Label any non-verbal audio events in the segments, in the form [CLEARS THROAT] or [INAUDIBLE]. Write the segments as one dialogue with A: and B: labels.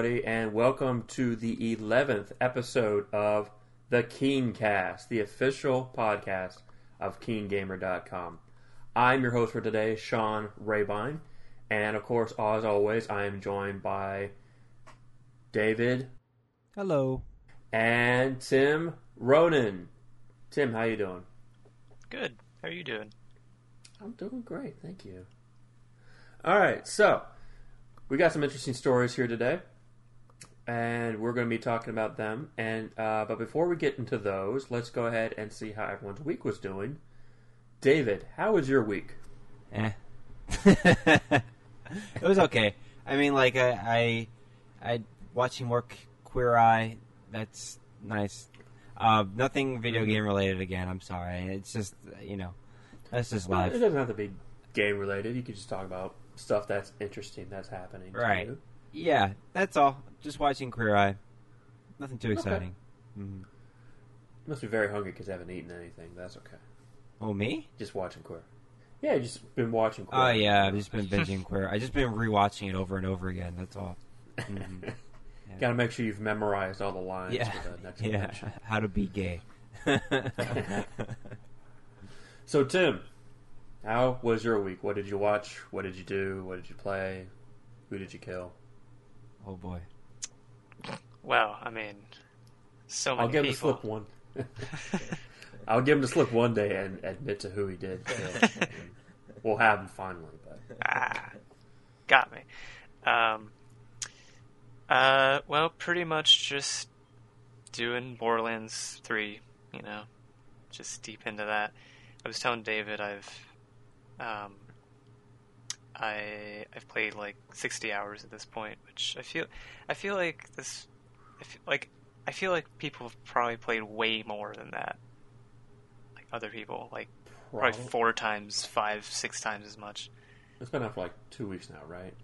A: everybody, and welcome to the 11th episode of the Keencast, the official podcast of KeenGamer.com. I'm your host for today, Sean Rabine, and of course, as always, I am joined by David
B: Hello.
A: and Tim Ronan. Tim, how you doing?
C: Good. How are you doing?
A: I'm doing great, thank you. All right, so we got some interesting stories here today, and we're going to be talking about them. And uh, but before we get into those, let's go ahead and see how everyone's week was doing. David, how was your week?
B: Eh. [LAUGHS] it was okay. I mean, like I, I, I watching more Queer Eye. That's nice. Uh, nothing video game related again. I'm sorry. It's just you know, that's just
A: Well, it doesn't have to be game related. You can just talk about stuff that's interesting that's happening. to
B: Right. Yeah, that's all. Just watching Queer Eye. Nothing too exciting. Mhm.
A: You must be very hungry because I haven't eaten anything. But that's okay.
B: Oh me?
A: Just watching Queer. Yeah, you just been watching Queer.
B: Oh yeah, I've just been binging Queer. I just been rewatching it over and over again. That's all. Mhm.
A: Got to make sure you've memorized all the lines
B: Yeah,
A: for the next [LAUGHS]
B: yeah.
A: convention.
B: How to be gay. [LAUGHS]
A: So, Tim, how was your week? What did you watch? What did you do? What did you play? Who did you kill?
B: oh boy.
C: Well, I mean, so many [LAUGHS]
A: I'll give him
C: people.
A: slip one. I'll give him the slip one day and admit to who he did. [LAUGHS] kill. we'll have him finally. But
C: ah, got me. Um, uh, well, pretty much just doing Borderlands 3, you know, just deep into that. I was telling David I've, um, I I've played like 60 hours at this point, which I feel I feel like this like I feel like people have probably played way more than that. Like other people, like probably
A: probably,
C: four times, five, six times as much.
A: it's been out for like two weeks now, right?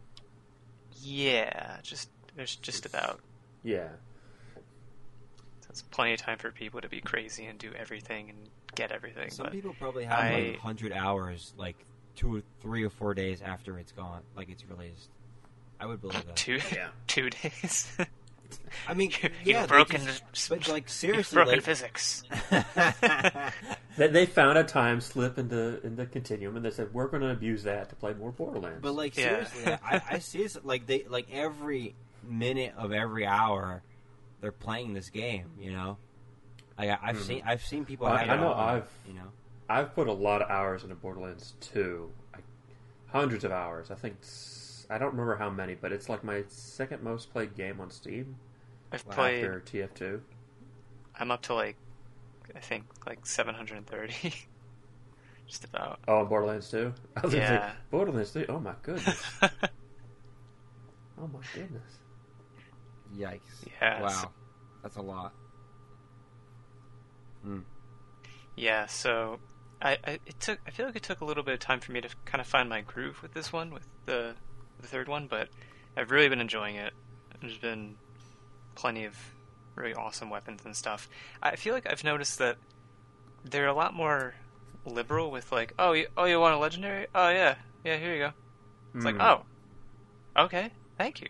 C: Yeah, just there's just about
A: Yeah.
C: there's plenty of time for people to be crazy and do everything and get everything.
B: Some
C: but
B: people probably have
C: I-
B: like hundred hours, like two or three or four days after it's gone, like it's released. I would believe that.
C: two
A: Yeah. [LAUGHS]
C: two days. [LAUGHS]
B: I mean,
C: You- [LAUGHS]
B: yeah,
C: you've
B: they
C: broken,
B: just- [LAUGHS] but like
C: you've
B: seriously,
C: broken
B: like,
C: physics. [LAUGHS]
A: They, they found a time slip in the in the continuum, and they said we're going to abuse that to play more Borderlands.
B: but like
C: Yeah.
B: seriously, I, I see this like they like every minute of every hour, they're playing this game. You know, like I, I've
A: Mhm.
B: seen I've seen people.
A: I-
B: have
A: I know
B: on,
A: I've-
B: you know.
A: I've put a lot of hours into Borderlands 2. I, hundreds of hours. I think it's, I don't remember how many, but it's like my second most played game on Steam
C: I've
B: Wow.
C: played.
A: after TF2.
C: I'm up to like I think like 730. [LAUGHS] just about.
A: Oh, and Borderlands 2? [LAUGHS] I say,
C: Yeah.
A: Borderlands 2? Oh my goodness. [LAUGHS] oh my goodness.
B: Yikes!
C: Yeah,
B: Wow,
C: so-
B: that's a lot. Hmm.
C: Yeah, so I, I it took I feel like it took a little bit of time for me to kind of find my groove with this one with the the third one, but I've really been enjoying it. There's been plenty of really awesome weapons and stuff. I feel like I've noticed that they're a lot more liberal with like, oh, you, oh, you want a legendary? Oh yeah, yeah, here you go. It's like,
A: Hmm.
C: oh, okay, thank you.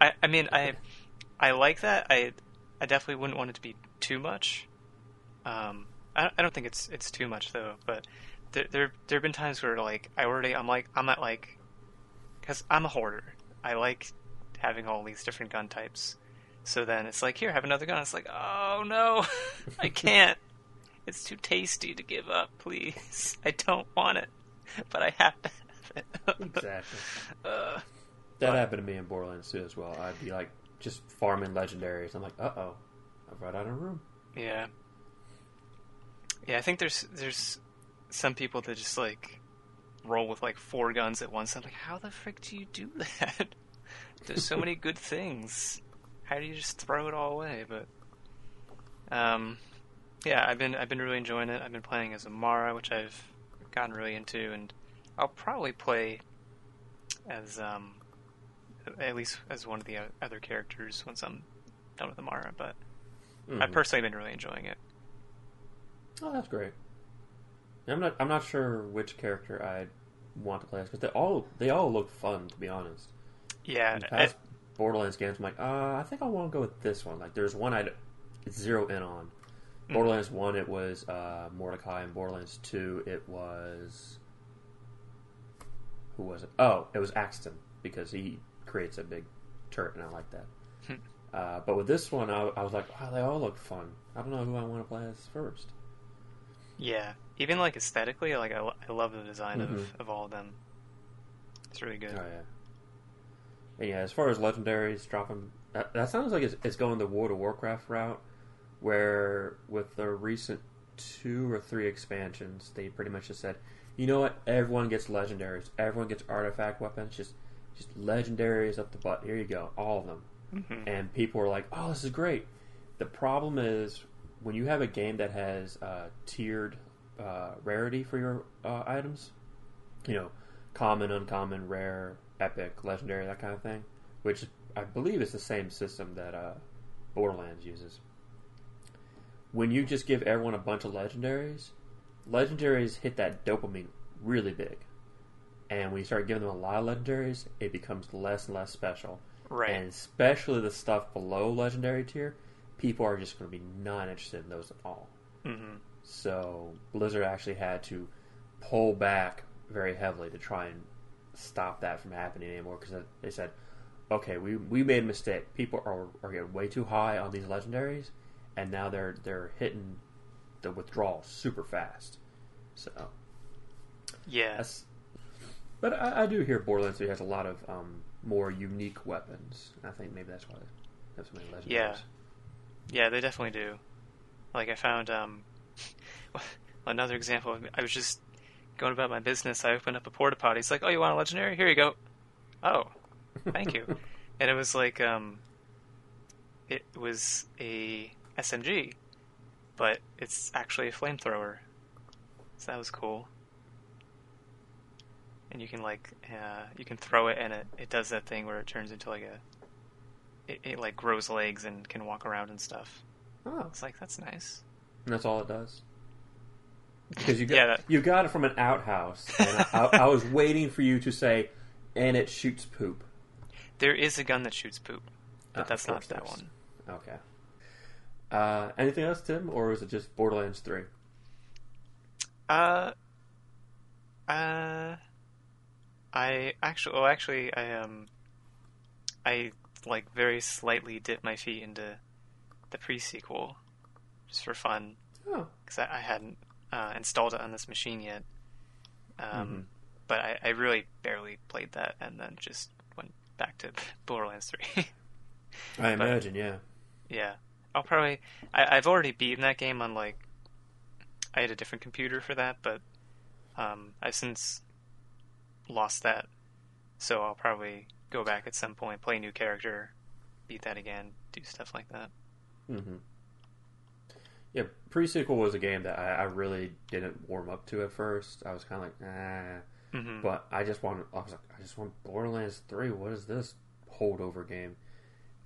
C: I I mean I I like that. I I definitely wouldn't want it to be too much. Um, I I don't think it's it's too much though. But there there there have been times where like I already I'm like I'm at like because I'm a hoarder. I like having all these different gun types. So then it's like here have another gun. It's like oh no, [LAUGHS] I can't. It's too tasty to give up. Please, I don't want it, but I have to have it.
A: Exactly. [LAUGHS]
C: Uh,
A: That
C: But-
A: happened to me in Borderlands too, as well. I'd be like just farming legendaries. I'm like, uh oh, I've run out of room.
C: Yeah. Yeah, I think there's there's some people that just like roll with like four guns at once. I'm like, how the frick do you do [LAUGHS] that? there's so many good things. How do you just throw it all away? But um yeah, I've been I've been really enjoying it. I've been playing as Amara, which I've gotten really into and I'll probably play as um at least as one of the other characters once I'm done with Amara, but I've
A: Mhm.
C: personally been really enjoying it.
A: Oh, that's great. I'm not. I'm not sure which character I'd want to play as because they all they all look fun. To be honest,
C: Yeah,
A: In
C: I,
A: past, Borderlands games, I'm like, uh, I think I want to go with this one. Like, there's one I zero in on.
C: Hmm.
A: Borderlands one, it was uh, Mordecai, and Borderlands two, it was who was it? Oh, it was Axton because he creates a big turret, and I like that.
C: Hmm.
A: uh, but with this one, I, I was like, wow, they all look fun. I don't know who I want to play as first.
C: Yeah, even like aesthetically, like I, I love the design
A: Mhm.
C: of, of all of them. It's really good.
A: Oh yeah. And yeah, as far as legendaries dropping, that, that sounds like it's, it's going the World of Warcraft route, where with the recent two or three expansions, they pretty much just said, you know what, everyone gets legendaries, everyone gets artifact weapons, just just legendaries up the butt. Here you go, all of them.
C: hmm
A: And people were like, oh, this is great. The problem is when you have a game that has uh, tiered uh, rarity for your uh, items, you know, common, uncommon, rare, epic, legendary, that kind of thing, which I believe is the same system that uh, Borderlands uses. When you just give everyone a bunch of legendaries, legendaries hit that dopamine really big. And when you start giving them a lot of legendaries, it becomes less and less special.
C: Right.
A: And especially the stuff below legendary tier, people are just going to be not interested in those at all.
C: hmm
A: So Blizzard actually had to pull back very heavily to try and stop that from happening anymore because they said, "Okay, we we made a mistake. People are are getting way too high on these legendaries, and now they're they're hitting the withdrawal super fast." So yes. But I, I do hear Borderlands 3 has a lot of um, more unique weapons. I think maybe that's why they have so many legendaries.
C: Yeah. Yeah, they definitely do. Like I found um [LAUGHS] another example. of- I was just going about my business. I opened up a porta potty. It's like, oh, you want a legendary? Here you go. Oh, thank you. [LAUGHS] and it was like um, it was a SMG, but it's actually a flamethrower. So that was cool. And you can like uh, you can throw it, and it, it does that thing where it turns into like a it, it like grows legs and can walk around and stuff.
A: Oh,
C: It's like that's nice.
A: And that's all it does. Because you got
C: Yeah, that-
A: you got it from an outhouse, and I, I, was waiting for you to say, "And it shoots poop."
C: There is a gun that shoots poop, but
A: Uh,
C: that's not that
A: there's.
C: one.
A: Okay. Uh, anything else, Tim, or is it just Borderlands Three?
C: Uh, uh, I actually, oh, actually, I um, I like very slightly dipped my feet into the pre-sequel just for fun
A: Oh,
C: because I, I hadn't uh, installed it on this machine yet. Um,
A: Mhm.
C: but I, I really barely played that, and then just went back to [LAUGHS] Borderlands Three. [LAUGHS]
A: I
C: But-
A: imagine, yeah.
C: Yeah, I'll probably. I, I've already beaten that game on like. I had a different computer for that, but um, I've since lost that, so I'll probably go back at some point, play a new character, beat that again, do stuff like that.
A: hmm Yeah, pre-sequel was a game that I, I really didn't warm up to at first. I was kind of like, nah.
C: hmm
A: But I just want, I was like, I just want Borderlands Three. What is this holdover game?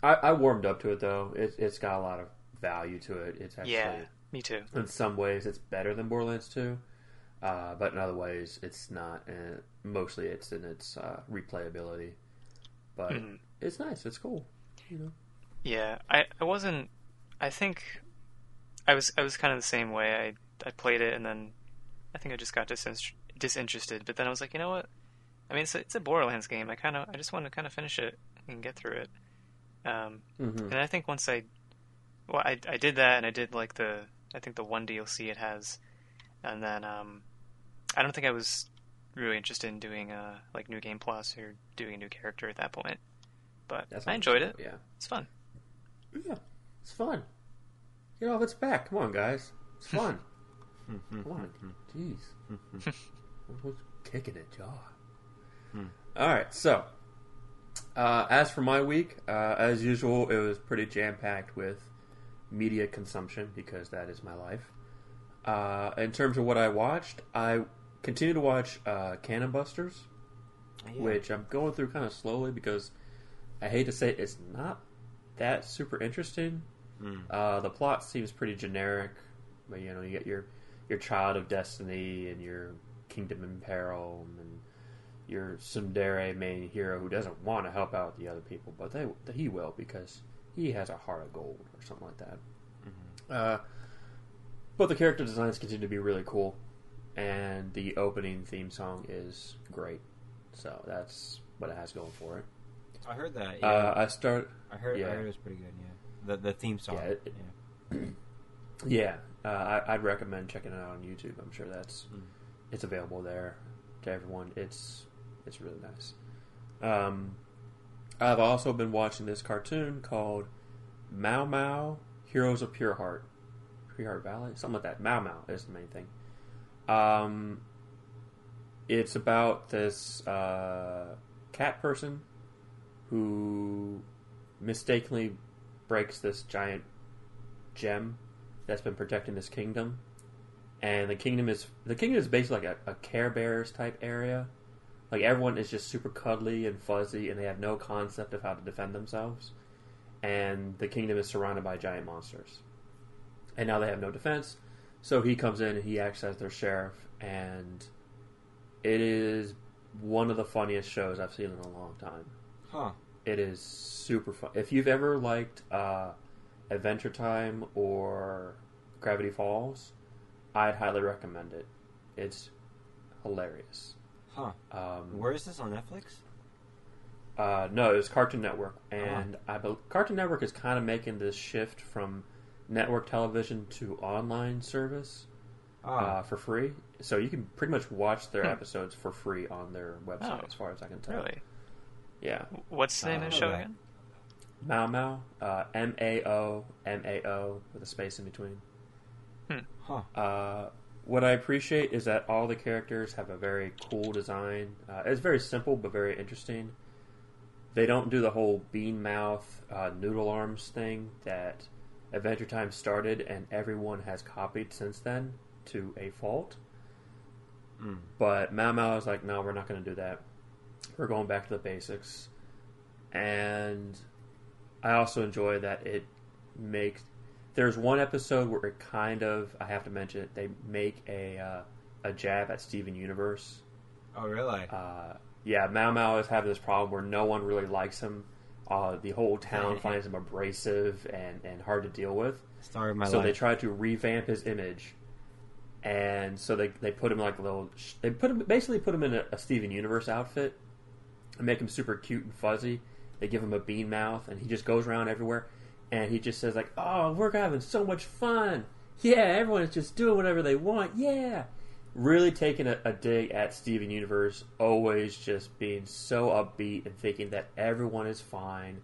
A: I, I warmed up to it though. It, it's got a lot of value to it. It's actually,
C: yeah, me too.
A: in some ways, it's better than Borderlands Two, uh, but in other ways, it's not. And mostly, it's in its uh, replayability. But
C: Mhm.
A: it's nice. It's cool. You know.
C: Yeah, I, I wasn't. I think I was I was kind of the same way. I I played it and then I think I just got disin- disinterested. But then I was like, you know what? I mean, it's a, it's a Borderlands game. I kind of I just want to kind of finish it and get through it. Um,
A: hmm
C: and I think once I well I I did that and I did like the I think the one DLC it has, and then um I don't think I was really interested in doing uh like new game plus or doing a new character at that point. But
A: That's
C: I enjoyed it.
A: Yeah.
C: It's fun.
A: Yeah, it's fun. Get off its back. Come on, guys. It's [LAUGHS] fun. Come on. Jeez. What's kicking it, jaw? All right. So, uh, as for my week, uh, as usual, it was pretty jam packed with media consumption because that is my life. Uh, in terms of what I watched, I continue to watch uh, Cannon Busters, which I'm going through kind of slowly because I hate to say it, it's not that super interesting.
B: Mm.
A: Uh, the plot seems pretty generic, but you know you get your your child of destiny and your kingdom in peril, and your tsundere main hero who doesn't want to help out the other people, but they he will because he has a heart of gold or something like that. Uh, but the character designs continue to be really cool, and the opening theme song is great. So that's what it has going for it.
B: I heard that. Yeah.
A: Uh, I start.
B: I heard.
A: yeah.
B: I heard it was pretty good. Yeah. The the theme song.
A: Yeah, it-
B: yeah.
A: Yeah, uh, I, I'd recommend checking it out on YouTube. I'm sure that's
B: Mm.
A: it's available there to everyone. It's it's really nice. Um, I've also been watching this cartoon called Mao Mao Heroes of Pure Heart, Pure Heart Valley, something like that. Mao Mao is the main thing. Um, it's about this uh, cat person who mistakenly breaks this giant gem that's been protecting this kingdom. And the kingdom is the kingdom is basically like a, a Care Bears type area. Like everyone is just super cuddly and fuzzy, and they have no concept of how to defend themselves. And the kingdom is surrounded by giant monsters. And now they have no defense, so he comes in and he acts as their sheriff. And it is one of the funniest shows I've seen in a long time.
B: Huh.
A: It is super fun. If you've ever liked uh, Adventure Time or Gravity Falls, I'd highly recommend it. It's hilarious.
B: Huh.
A: Um,
B: Where is this on Netflix?
A: uh, no, it was Cartoon Network, and I bel Cartoon Network is kind of making this shift from network television to online service
B: Ah.
A: uh, for free. So you can pretty much watch their
C: Hmm.
A: episodes for free on their website,
C: Oh,
A: as far as I can tell.
C: Really?
A: Yeah.
C: What's the name
A: Uh,
C: of the show again?
A: Mao Mao, uh, M A O M A O with a space in between.
B: huh.
A: Uh, what I appreciate is that all the characters have a very cool design. Uh, it's very simple but very interesting. They don't do the whole bean mouth, uh, noodle arms thing that Adventure Time started, and everyone has copied since then to a fault.
B: Mm.
A: But Mao Mao is like, no, we're not going to do that. We're going back to the basics. And I also enjoy that it makes. There's one episode where it kind of, I have to mention it, they make a uh, a jab at Steven Universe.
B: Oh, really?
A: Uh, yeah, Mao Mao is having this problem where no one really likes him. Uh, the whole town [LAUGHS] finds him abrasive and, and hard to deal with
B: Story of my
A: so they
B: life.
A: tried to revamp his image, and so they they put him like a little. They put him basically put him in a, a Steven Universe outfit, and make him super cute and fuzzy. They give him a bean mouth, and he just goes around everywhere, and he just says like, "Oh, we're having so much fun! Yeah, everyone's just doing whatever they want. Yeah." Really taking a, a dig at Steven Universe, always just being so upbeat and thinking that everyone is fine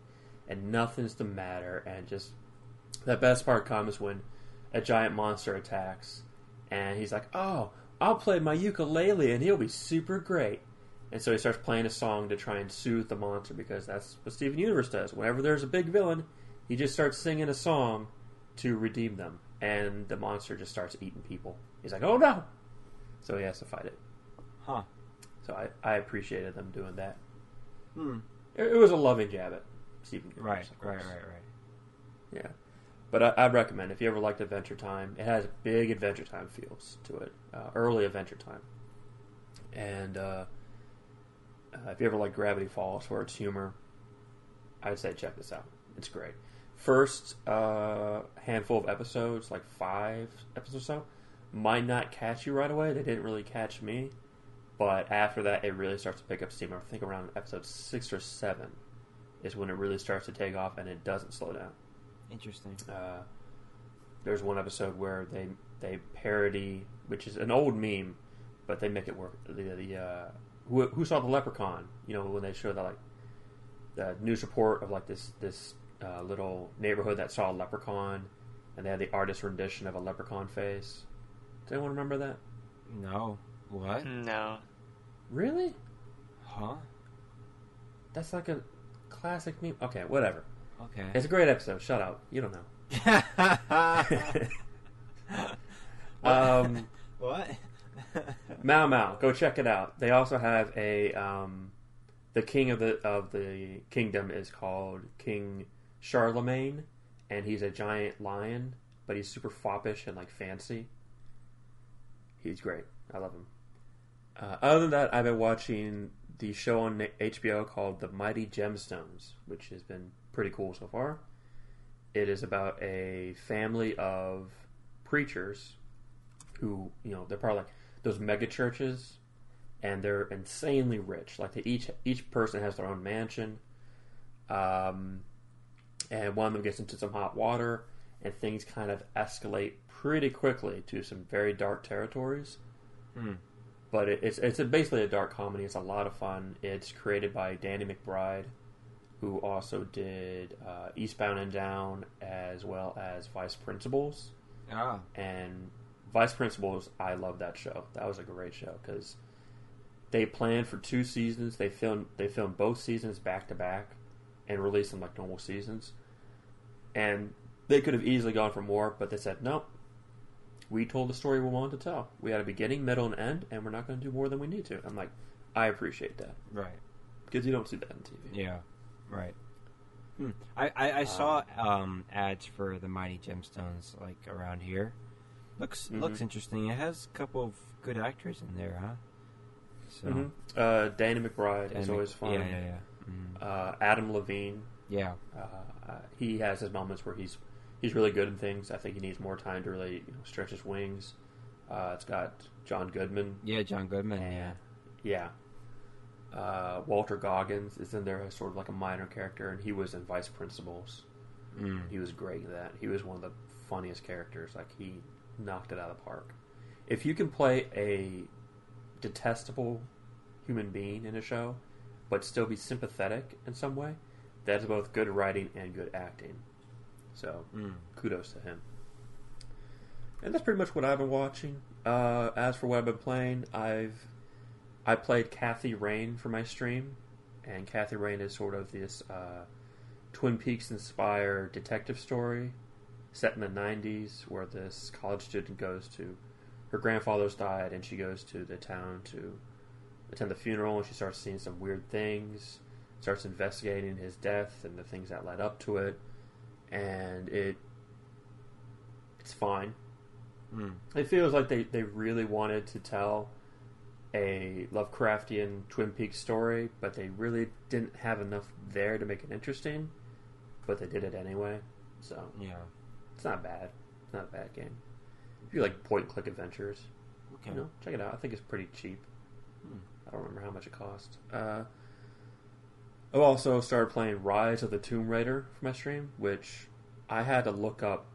A: and nothing's the matter, and just the best part comes when a giant monster attacks, and he's like, "Oh, I'll play my ukulele, and he'll be super great." And so he starts playing a song to try and soothe the monster because that's what Steven Universe does. Whenever there's a big villain, he just starts singing a song to redeem them, and the monster just starts eating people. He's like, "Oh no!" So he has to fight it.
B: Huh.
A: So I, I appreciated them doing that.
B: Hmm.
A: It, it was a loving jab at Steven Universe.
B: Right,
A: of
B: right, right, right.
A: Yeah. But I, I'd recommend if you ever liked Adventure Time, it has big Adventure Time feels to it, uh, early Adventure Time. And uh, uh, if you ever like Gravity Falls, where it's humor, I'd say check this out. It's great. First uh, handful of episodes, like five episodes or so, might not catch you right away. They didn't really catch me. But after that, it really starts to pick up steam. I think around episode six or seven is when it really starts to take off and it doesn't slow down.
B: Interesting.
A: Uh, there's one episode where they they parody, which is an old meme, but they make it work. The the uh, who, who saw the Leprechaun? You know when they show that like the news report of like this this uh, little neighborhood that saw a leprechaun, and they had the artist rendition of a leprechaun face. Does anyone remember that?
B: No. What?
C: No.
A: Really?
B: Huh?
A: That's like a classic meme. Okay, whatever.
B: Okay.
A: It's a great episode. Shut up. You don't know. [LAUGHS] [LAUGHS] um,
B: what?
A: Mao Mao, go check it out. They also have a um, the king of the of the kingdom is called King Charlemagne, and he's a giant lion, but he's super foppish and like fancy. He's great. I love him. Uh, other than that, I've been watching the show on HBO called The Mighty Gemstones, which has been pretty cool so far. It is about a family of preachers who, you know, they're probably like those mega churches and they're insanely rich. Like they each each person has their own mansion. Um, and one of them gets into some hot water and things kind of escalate pretty quickly to some very dark territories.
B: Hmm.
A: But it, it's it's a, basically a dark comedy. It's a lot of fun. It's created by Danny McBride, who also did uh, Eastbound and Down as well as Vice Principals.
B: Ah.
A: And Vice Principals, I love that show. That was a great show because they planned for two seasons. They filmed they filmed both seasons back to back and released them like normal seasons. And they could have easily gone for more, but they said nope. We told the story we wanted to tell. We had a beginning, middle, and end, and we're not going to do more than we need to. I'm like, I appreciate that
B: Right.
A: because you don't see that on TV.
B: Yeah. Right. Hmm. I, I, I saw um, ads for the Mighty Gemstones like around here. Looks
A: Mhm.
B: looks interesting. It has a couple of good actors in there, huh? So
A: Mhm. Uh, Danny McBride
B: and
A: is
B: Mc-
A: always fun.
B: Yeah, yeah, yeah. Mhm.
A: Uh, Adam DeVine,
B: Yeah.
A: uh, uh, he has his moments where he's he's really good in things. I think he needs more time to really you know, stretch his wings. Uh, it's got John Goodman.
B: Yeah, John Goodman.
A: and yeah. Uh, Walton Goggins is in there as sort of like a minor character, and he was in Vice Principals.
B: Mm.
A: He was great in that. He was one of the funniest characters. Like he knocked it out of the park. If you can play a detestable human being in a show, but still be sympathetic in some way, that's both good writing and good acting. So
B: Mm.
A: kudos to him. And that's pretty much what I've been watching. Uh, as for what I've been playing, I've I played Kathy Rain for my stream, and Kathy Rain is sort of this uh, Twin Peaks inspired detective story set in the '90s, where this college student goes to her grandfather's died, and she goes to the town to attend the funeral, and she starts seeing some weird things, starts investigating his death and the things that led up to it, and it it's fine.
B: Mm.
A: It feels like they, they really wanted to tell a Lovecraftian Twin Peaks story, but they really didn't have enough there to make it interesting. But they did it anyway, so
B: Yeah.
A: It's not bad. It's not a bad game. If you like point click adventures,
B: Okay.
A: you know, check it out. I think it's pretty cheap.
B: Hmm.
A: I don't remember how much it cost. Uh, I've also started playing Rise of the Tomb Raider for my stream, which I had to look up.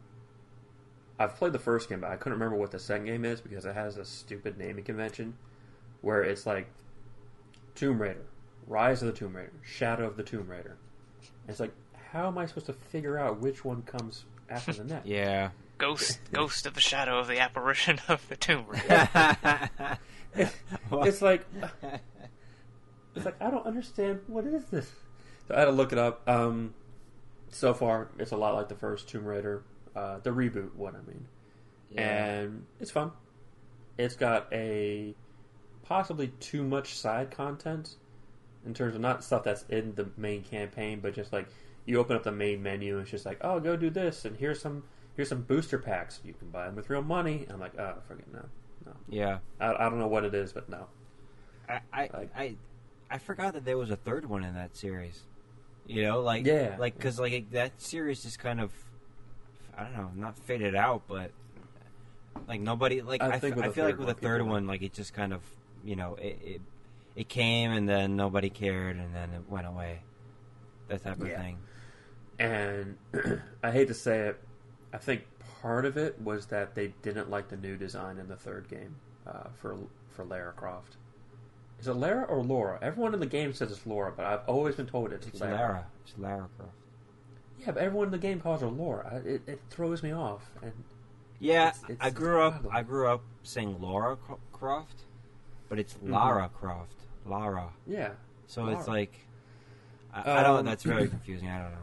A: I've played the first game, but I couldn't remember what the second game is because it has a stupid naming convention where it's like Tomb Raider, Rise of the Tomb Raider, Shadow of the Tomb Raider. And it's like, how am I supposed to figure out which one comes after the next?
B: Yeah.
C: Ghost, [LAUGHS] ghost of the shadow of the apparition of the tomb raider. [LAUGHS] [LAUGHS]
A: It's like it's like I don't understand what is this. So I had to look it up. Um, so far, it's a lot like the first Tomb Raider, uh, the reboot one. I mean, and it's fun. It's got a possibly too much side content in terms of not stuff that's in the main campaign, but just like you open up the main menu and it's just like, oh, go do this, and here's some here's some booster packs. You can buy them with real money. And I'm like, oh, forget no, no.
B: yeah.
A: I, I don't know what it is, but no.
B: I, I,
A: Like-
B: I, I forgot that there was a third one in that series. You know, like
A: Yeah.
B: like because like that series just kind of, I don't know, not faded out, but like nobody like
A: I
B: I,
A: think
B: f- I feel like with the third
A: people-
B: one, like it just kind of you know it, it it came and then nobody cared and then it went away, that type of
A: Yeah.
B: thing.
A: And [CLEARS THROAT] I hate to say it, I think part of it was that they didn't like the new design in the third game uh, for for Lara Croft. Is it Lara or Laura? Everyone in the game says it's Laura, but I've always been told it's,
B: It's
A: Lara.
B: Lara. It's Lara Croft.
A: Yeah, but everyone in the game calls her Laura. I- It, it throws me off. And
B: Yeah,
A: It's- it's
B: I grew up. I grew up saying Laura Cro- Croft, but it's
A: Mhm.
B: Lara Croft. Lara.
A: yeah,
B: So it's like, I, I don't.
A: Um,
B: That's very confusing. I don't know.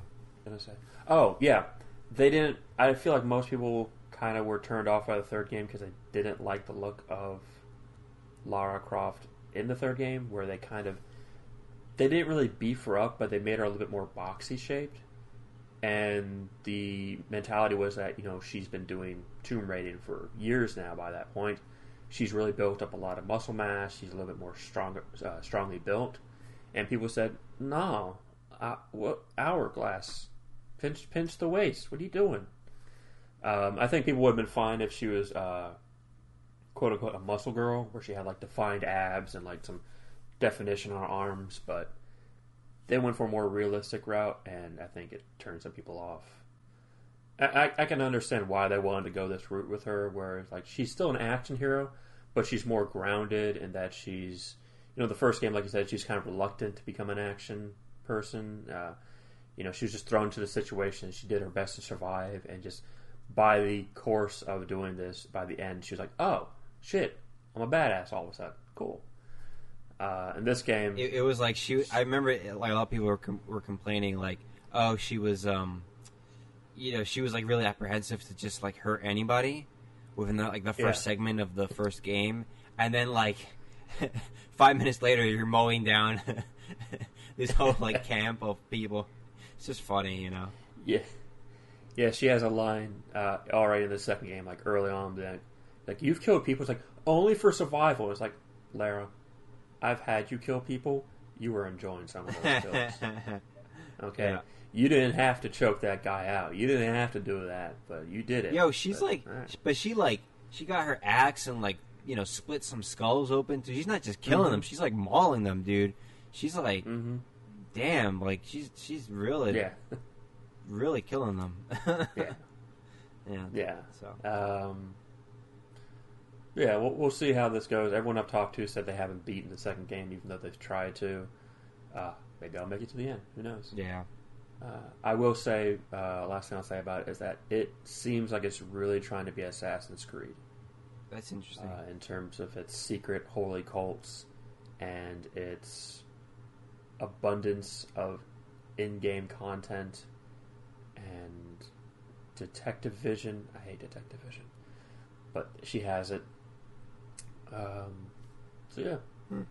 A: Say. Oh yeah, they didn't. I feel like most people kind of were turned off by the third game because they didn't like the look of Lara Croft in the third game, where they kind of they didn't really beef her up, but they made her a little bit more boxy shaped. And the mentality was that you know she's been doing tomb raiding for years now. By that point, she's really built up a lot of muscle mass. She's a little bit more stronger, uh, strongly built. and people said, "No, uh, what hourglass? Pinch, pinch the waist. What are you doing?" Um, I think people would have been fine if she was, uh, quote unquote, a muscle girl, where she had like defined abs and like some definition on her arms. But they went for a more realistic route, and I think it turned some people off. I, I, I can understand why they wanted to go this route with her, where like she's still an action hero, but she's more grounded in that she's, you know, the first game, like you said, she's kind of reluctant to become an action person. Uh, you know, she was just thrown into the situation. She did her best to survive, and just by the course of doing this, by the end, she was like, "Oh shit, I'm a badass all of a sudden. Cool." Uh, in this game,
B: It, it was like she. I remember it, like a lot of people were com- were complaining like, oh, she was um, you know, she was like really apprehensive to just like hurt anybody within the, like the first
A: Yeah.
B: segment of the first game, and then like [LAUGHS] five minutes later, you're mowing down [LAUGHS] this whole like [LAUGHS] camp of people. It's just funny, you know.
A: Yeah, yeah. She has a line uh, already in the second game, like early on, that like you've killed people. It's like only for survival. It's like Lara, I've had you kill people. You were enjoying some of those kills. [LAUGHS] Okay,
B: Yeah.
A: you didn't have to choke that guy out. You didn't have to do that, but you did it.
B: Yo, she's
A: But,
B: like,
A: alright.
B: but she like, she got her axe and like, you know, split some skulls open. She's not just killing
A: Mhm.
B: them; she's like mauling them, dude. She's like,
A: Mhm.
B: Damn, like she's she's really,
A: yeah, [LAUGHS]
B: really killing them. [LAUGHS]
A: yeah,
B: yeah,
A: yeah.
B: So
A: Um, yeah, we'll, we'll see how this goes. Everyone I've talked to said they haven't beaten the second game, even though they've tried to. Uh, maybe I'll make it to the end. Who knows?
B: yeah,
A: Uh, I will say, uh, last thing I'll say about it is that it seems like it's really trying to be Assassin's Creed
B: that's interesting.
A: uh, in terms of its secret holy cults and its abundance of in-game content and detective vision. I hate detective vision, but she has it. Um, so yeah.
B: Hmm.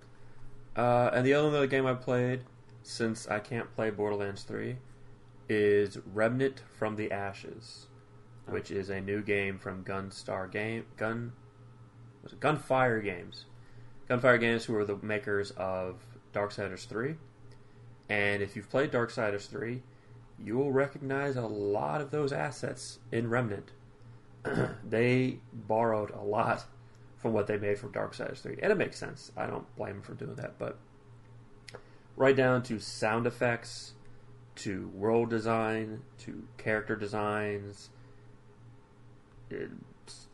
A: Uh, and the only other game I played since I can't play Borderlands Three is Remnant from the Ashes,
B: Oh.
A: which is a new game from Gunstar Game Gun was it Gunfire Games. Gunfire Games, who are the makers of Darksiders 3. And if you've played Darksiders 3, you will recognize a lot of those assets in Remnant. [CLEARS THROAT] they borrowed a lot from what they made from Darksiders 3. And it makes sense. I don't blame them for doing that. But right down to sound effects, to world design, to character designs,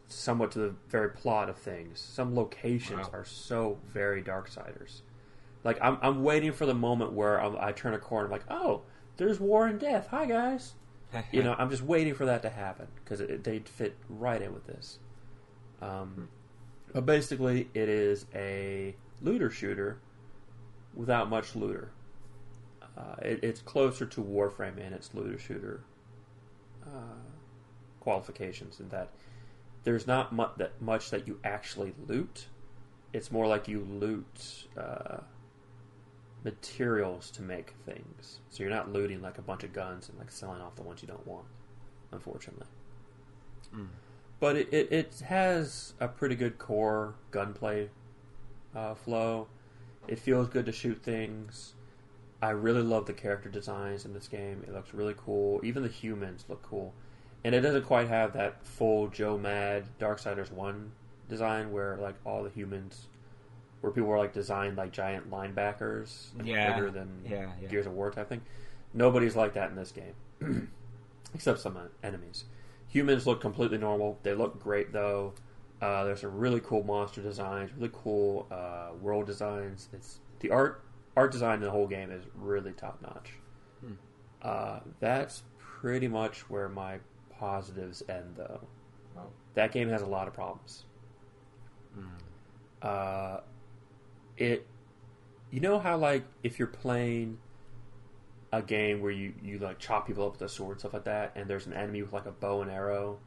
A: somewhat to the very plot of things. Some locations
B: Wow.
A: are so very Darksiders. Like I'm, I'm waiting for the moment where I'm, I turn a corner, I'm like, oh, there's war and death. Hi guys. [LAUGHS] You know, I'm just waiting for that to happen because it, they'd fit right in with this. Um, but basically, it is a looter shooter without much looter. Uh, it, it's closer to Warframe in its looter shooter uh, qualifications in that there's not mu- that much that you actually loot. It's more like you loot uh, materials to make things. So you're not looting like a bunch of guns and like selling off the ones you don't want, unfortunately.
B: Mm.
A: But it, it, it has a pretty good core gunplay uh, flow. It feels good to shoot things. I really love the character designs in this game. It looks really cool. Even the humans look cool. And it doesn't quite have that full Joe Mad Darksiders 1 design where like all the humans where people were like designed like giant linebackers like,
B: Yeah.
A: bigger than
B: Yeah, yeah.
A: Gears of War type thing. Nobody's like that in this game. [CLEARS THROAT] Except some uh, enemies. Humans look completely normal. They look great though. Uh, there's some really cool monster designs, really cool uh, world designs. It's the art art design in the whole game is really top notch.
B: Hmm.
A: Uh, that's pretty much where my positives end, though.
B: Wow.
A: That game has a lot of problems.
B: Mm.
A: It, you know how like if you're playing a game where you you like chop people up with a sword stuff like that, and there's an enemy with like a bow and arrow,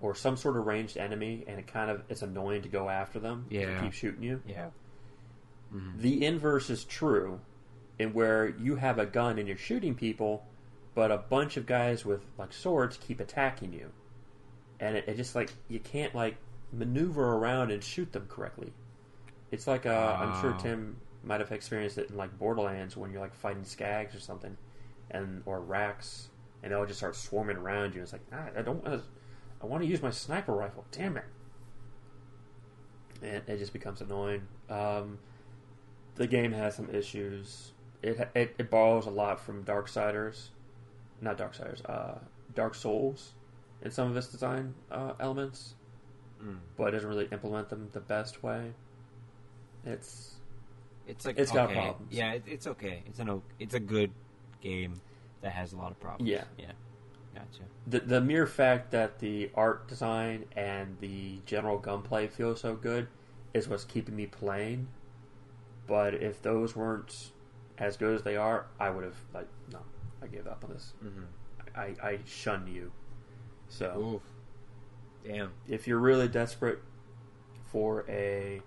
A: or some sort of ranged enemy, and it kind of it's annoying to go after them. 'cause they
B: Yeah.
A: keep shooting you.
B: Yeah. Mhm.
A: The inverse is true, in where you have a gun and you're shooting people, but a bunch of guys with like swords keep attacking you, and it, it just like you can't like maneuver around and shoot them correctly. It's like uh, I'm sure. Tim might have experienced it in like Borderlands when you're like fighting skags or something, and or rakks, and they'll just start swarming around you. It's like, ah, I don't want to. I want to use my sniper rifle. Damn it! And it just becomes annoying. Um, the game has some issues. It, it it borrows a lot from Darksiders, not Darksiders, uh, Dark Souls, in some of its design uh, elements,
B: Mm.
A: but it doesn't really implement them the best way. It's
B: It's like
A: It's got problems.
B: Yeah, it, it's okay. It's an it's a good game that has a lot of problems.
A: Yeah.
B: yeah. Gotcha.
A: the the mere fact that the art design and the general gunplay feel so good is what's keeping me playing. But if those weren't as good as they are, I would have like no, I gave up on this.
B: Mm-hmm.
A: I, I shun you. So
B: Oof. Damn.
A: if you're really desperate for a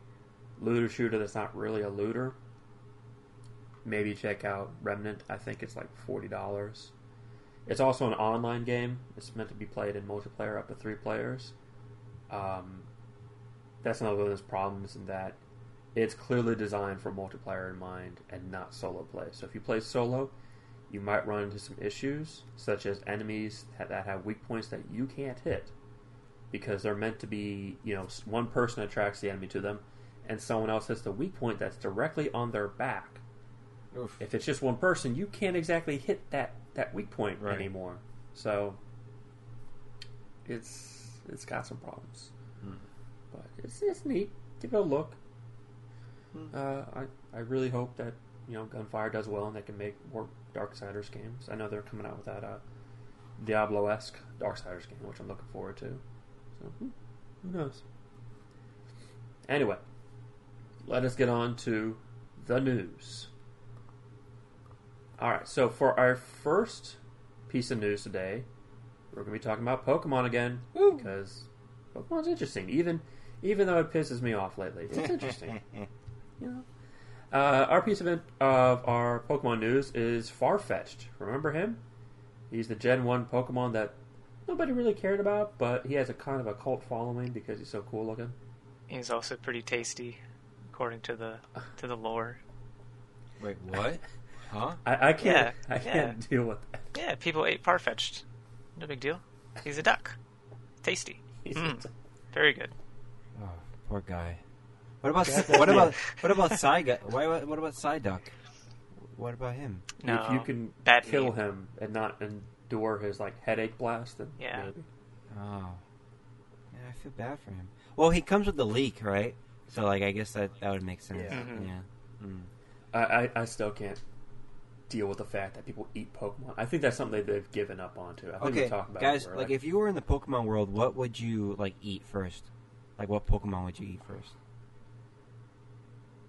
A: looter shooter that's not really a looter, maybe check out Remnant. I think it's like forty dollars. It's also an online game. It's meant to be played in multiplayer up to three players. Um, that's another one of those problems in that it's clearly designed for multiplayer in mind and not solo play. So if you play solo, you might run into some issues, such as enemies that that have weak points that you can't hit because they're meant to be, you know, one person attracts the enemy to them, and someone else hits the weak point that's directly on their back.
B: Oof.
A: If it's just one person, you can't exactly hit that, that weak point
B: Right.
A: anymore. So it's it's got some problems,
B: Hmm.
A: but it's it's neat. Give it a look.
B: Hmm.
A: Uh, I I really hope that you know Gunfire does well and they can make more Darksiders games. I know they're coming out with that uh, Diablo esque Darksiders game, which I'm looking forward to. So who, who knows? Anyway, let us get on to the news. All right, so for our first piece of news today, we're going to be talking about Pokemon again because Pokemon's interesting. Even even though it pisses me off lately, it's interesting. [LAUGHS] you know. Uh, our piece of, in- of our Pokemon news is Farfetch'd. Remember him? He's the Gen One Pokemon that nobody really cared about, but he has a kind of a cult following because he's so cool looking.
C: He's also pretty tasty, according to the to the lore.
B: Wait, what? Huh?
A: I, I can't.
C: Yeah,
A: I can't
C: yeah.
A: deal with that.
C: Yeah, people ate Farfetch'd. No big deal. He's a duck. Tasty.
A: He's
C: Mm. Very good.
B: Oh, poor guy. What about
A: Yeah.
B: what about [LAUGHS] what about Psyduck? Why what about Psyduck? What about him?
C: No,
A: if you can
C: bad
A: kill
C: meat.
A: him and not endure his like headache blast, then
C: Yeah.
A: maybe.
B: Oh, yeah, I feel bad for him. Well, he comes with the leek, right? So, like, I guess that that would make sense.
A: Yeah.
C: Mhm.
B: Yeah. Mm.
A: I, I, I still can't deal with the fact that people eat Pokemon. I think that's something that they've given up onto. I think we
B: Okay,
A: talked about
B: guys,
A: it.
B: like, if you were in the Pokemon world, what would you like eat first? Like, what Pokemon would you eat first?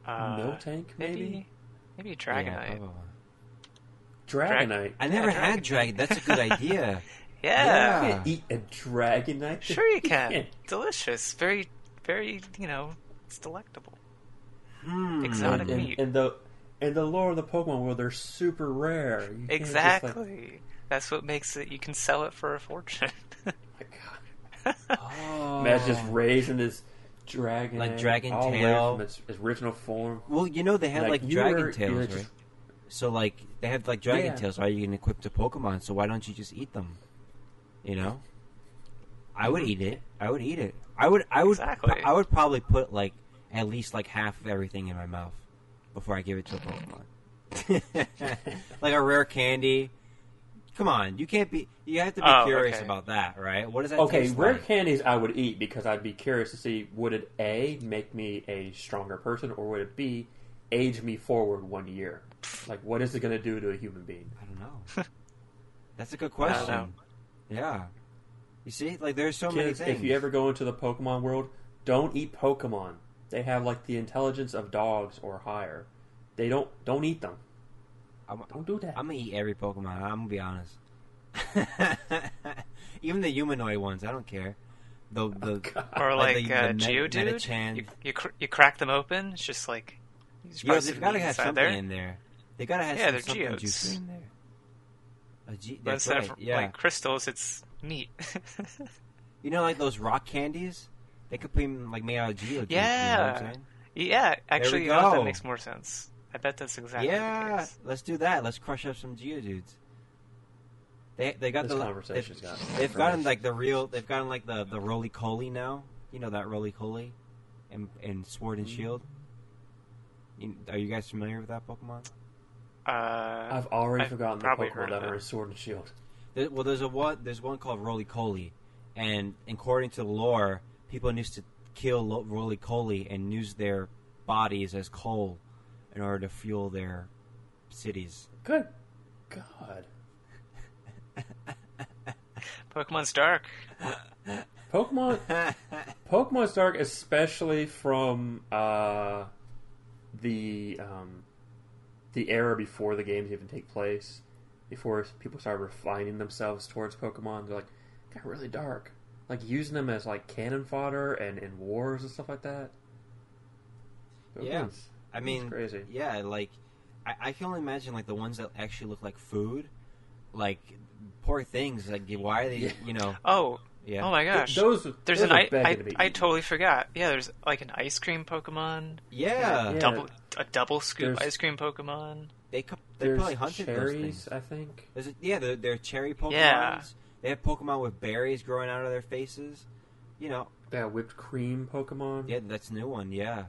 C: Uh,
A: Miltank, maybe?
C: maybe maybe Dragonite.
B: probably.
A: Dragonite.
B: I never
C: Yeah,
B: had Dragon. That's a good idea. [LAUGHS]
C: Yeah.
A: You can't eat a Dragonite.
C: Sure you [LAUGHS] can. Delicious. Very very, you know, it's delectable.
B: Hmm.
C: Exotic.
A: And,
C: meat.
A: and the and the lore of the Pokemon world, they're super rare. You can't like-
C: Exactly. That's what makes it you can sell it for a fortune. [LAUGHS]
A: my God.
B: Oh.
A: Matt's just raising his dragon,
B: Like Dragon
A: all
B: Tail.
A: from its, its original form.
B: Well, you know they had like,
A: you
B: Dragon
A: were-
B: Tails, right?
A: just-
B: So like they have like Dragon
A: Yeah.
B: Tails, right? You can equip to Pokemon. So why don't you just eat them? You know, I would eat it. I would eat it. I would. I would.
C: Exactly.
B: I would probably put like at least like half of everything in my mouth before I give it to a Pokemon. [LAUGHS] like a rare candy. Come on, you can't be. You have to be
C: Oh,
B: curious
C: okay.
B: about that, right? What does that
A: Okay,
B: taste
A: rare
B: like?
A: candies I would eat because I'd be curious to see would it a make me a stronger person or would it b age me forward one year? Like, what is it going to do to a human being?
B: I don't know. [LAUGHS] That's a good question. Yeah. You see, like there's so many
A: Kids,
B: things.
A: if you ever go into the Pokemon world, don't eat Pokemon. They have like the intelligence of dogs or higher. They don't don't eat them.
B: I'm,
A: Don't do that.
B: I'm gonna eat every Pokemon. I'm gonna be honest. [LAUGHS] Even the humanoid ones, I don't care. The the
A: God.
C: or
B: Like
C: like,
B: the-
C: uh,
B: the Met-
C: Geodude.
B: Metachan.
C: You you, cr- you crack them open. It's just like there's
B: yeah,
C: probably
B: they've
C: some
B: gotta
C: meat
B: have
C: inside
B: something
C: there.
B: in there. They gotta have
C: Yeah,
B: some,
C: they're
B: something
C: geodes.
B: juicy in there. A ge-
C: But
B: that's
C: instead
B: right.
C: of
B: yeah,
C: like crystals, it's meat. [LAUGHS]
B: you know, like those rock candies. They could be like made out of geodes.
C: Yeah.
B: You know what I'm saying?
C: yeah, actually, you know that makes more sense. I bet that's exactly
B: yeah,
C: the case.
B: let's do that. Let's crush up some Geodudes. They they got
A: This
B: the
A: conversation's
B: they've,
A: got
B: they've gotten like the real they've gotten like the the Rolycoly now. You know that Rolycoly, and in Sword and
A: Mm.
B: Shield. You, are you guys familiar with that Pokemon?
C: Uh,
A: I've already
C: I've
A: forgotten the Pokemon that
C: of
A: are in Sword and Shield.
B: There, well, there's a one there's one called Rolycoly, and according to the lore, people used to kill Rolycoly and use their bodies as coal in order to fuel their cities.
A: Good God. [LAUGHS]
C: Pokemon's Dark.
A: Pokemon Pokemon's Dark, especially from uh, the um, the era before the games even take place, before people started refining themselves towards Pokemon, they're like got really dark, like using them as like cannon fodder and in wars and stuff like that.
B: Yeah.
A: Pokemon's-
B: I mean,
A: crazy.
B: Yeah, like I, I can only imagine like the ones that actually look like food, like poor things. Like why are they?
A: Yeah.
B: You know,
C: Oh,
B: yeah.
C: oh my gosh.
A: those
C: there's
A: those
C: an
A: are
C: I,
A: begging
C: I,
A: to
C: I totally forgot. Yeah, there's like an ice cream Pokemon.
B: yeah,
A: Yeah.
C: Double a double scoop
A: There's-
C: ice cream Pokemon.
B: They co- they
A: There's
B: probably hunted those
A: cherries,
B: things.
A: I think.
B: There's a, yeah, they're, they're cherry Pokemon.
C: Yeah.
B: They have Pokemon with berries growing out of their faces. You know,
A: Yeah, whipped cream Pokemon.
B: yeah, that's a new one. Yeah,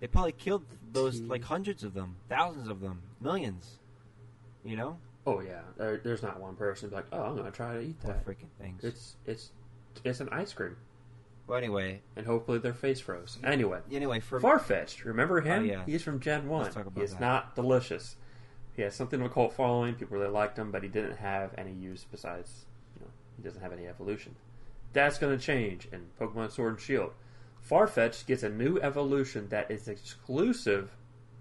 B: they probably killed those
A: Tea.
B: like hundreds of them, thousands of them, millions. You know,
A: Oh yeah, there, there's not one person who's like, oh, I'm gonna try to eat
B: poor
A: that.
B: freaking things.
A: It's it's it's an ice cream,
B: Well, anyway,
A: and hopefully their face froze. Anyway,
B: anyway, for
A: Farfetch'd, remember him?
B: Oh, yeah.
A: He's from Gen One.
B: Let's talk about
A: He's
B: that.
A: not delicious. He has something of a cult following. People really liked him, but he didn't have any use besides, you know, he doesn't have any evolution. That's going to change in Pokemon Sword and Shield. Farfetch'd gets a new evolution that is exclusive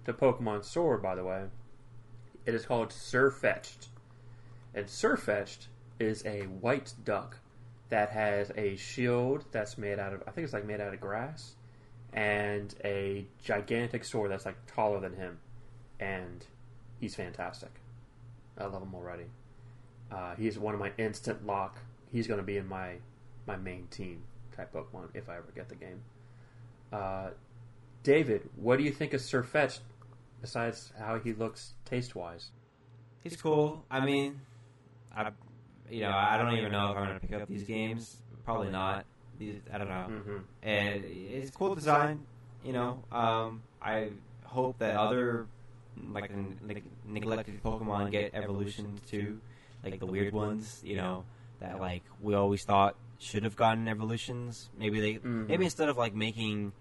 A: to Pokemon Sword, by the way. It is called Sirfetch'd. And Sirfetch'd is a white duck that has a shield that's made out of, I think it's like made out of grass, and a gigantic sword that's like taller than him. And he's fantastic. I love him already. Uh, he's one of my instant lock. He's going to be in my my main team type Pokemon if I ever get the game. Uh, David, what do you think of Sirfetch'd besides how he looks taste wise?
B: He's cool. I mean, I, you know, I don't even know if I'm gonna pick up these games. Probably not. These, I don't know.
A: Mm-hmm.
B: And it's cool design. You know, um, I hope that other like, n- like neglected Pokemon get evolutions too, like the weird ones. You know, that like we always thought should have gotten evolutions. Maybe they,
A: Mhm.
B: maybe instead of like making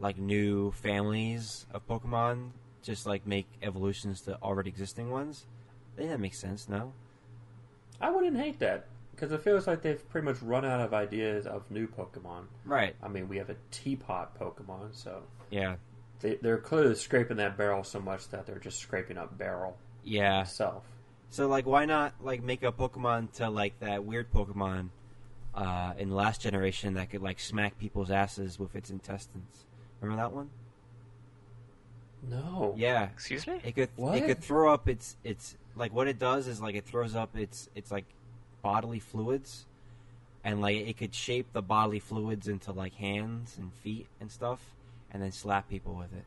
B: like new families of Pokemon, just like make evolutions to already existing ones. I think that makes sense. No.
A: I wouldn't hate that because it feels like they've pretty much run out of ideas of new Pokemon.
B: Right.
A: I mean, we have a teapot Pokemon, so
B: Yeah.
A: They, they're clearly scraping that barrel so much that they're just scraping up barrel
B: Yeah.
A: itself.
B: So like, why not like make a Pokemon to like that weird Pokemon uh, in the last generation that could like smack people's asses with its intestines? Remember that one?
A: No.
B: Yeah.
C: Excuse me?
B: It could
A: What?
B: it could throw up its its like what it does is like it throws up its its like bodily fluids, and like it could shape the bodily fluids into like hands and feet and stuff, and then slap people with it.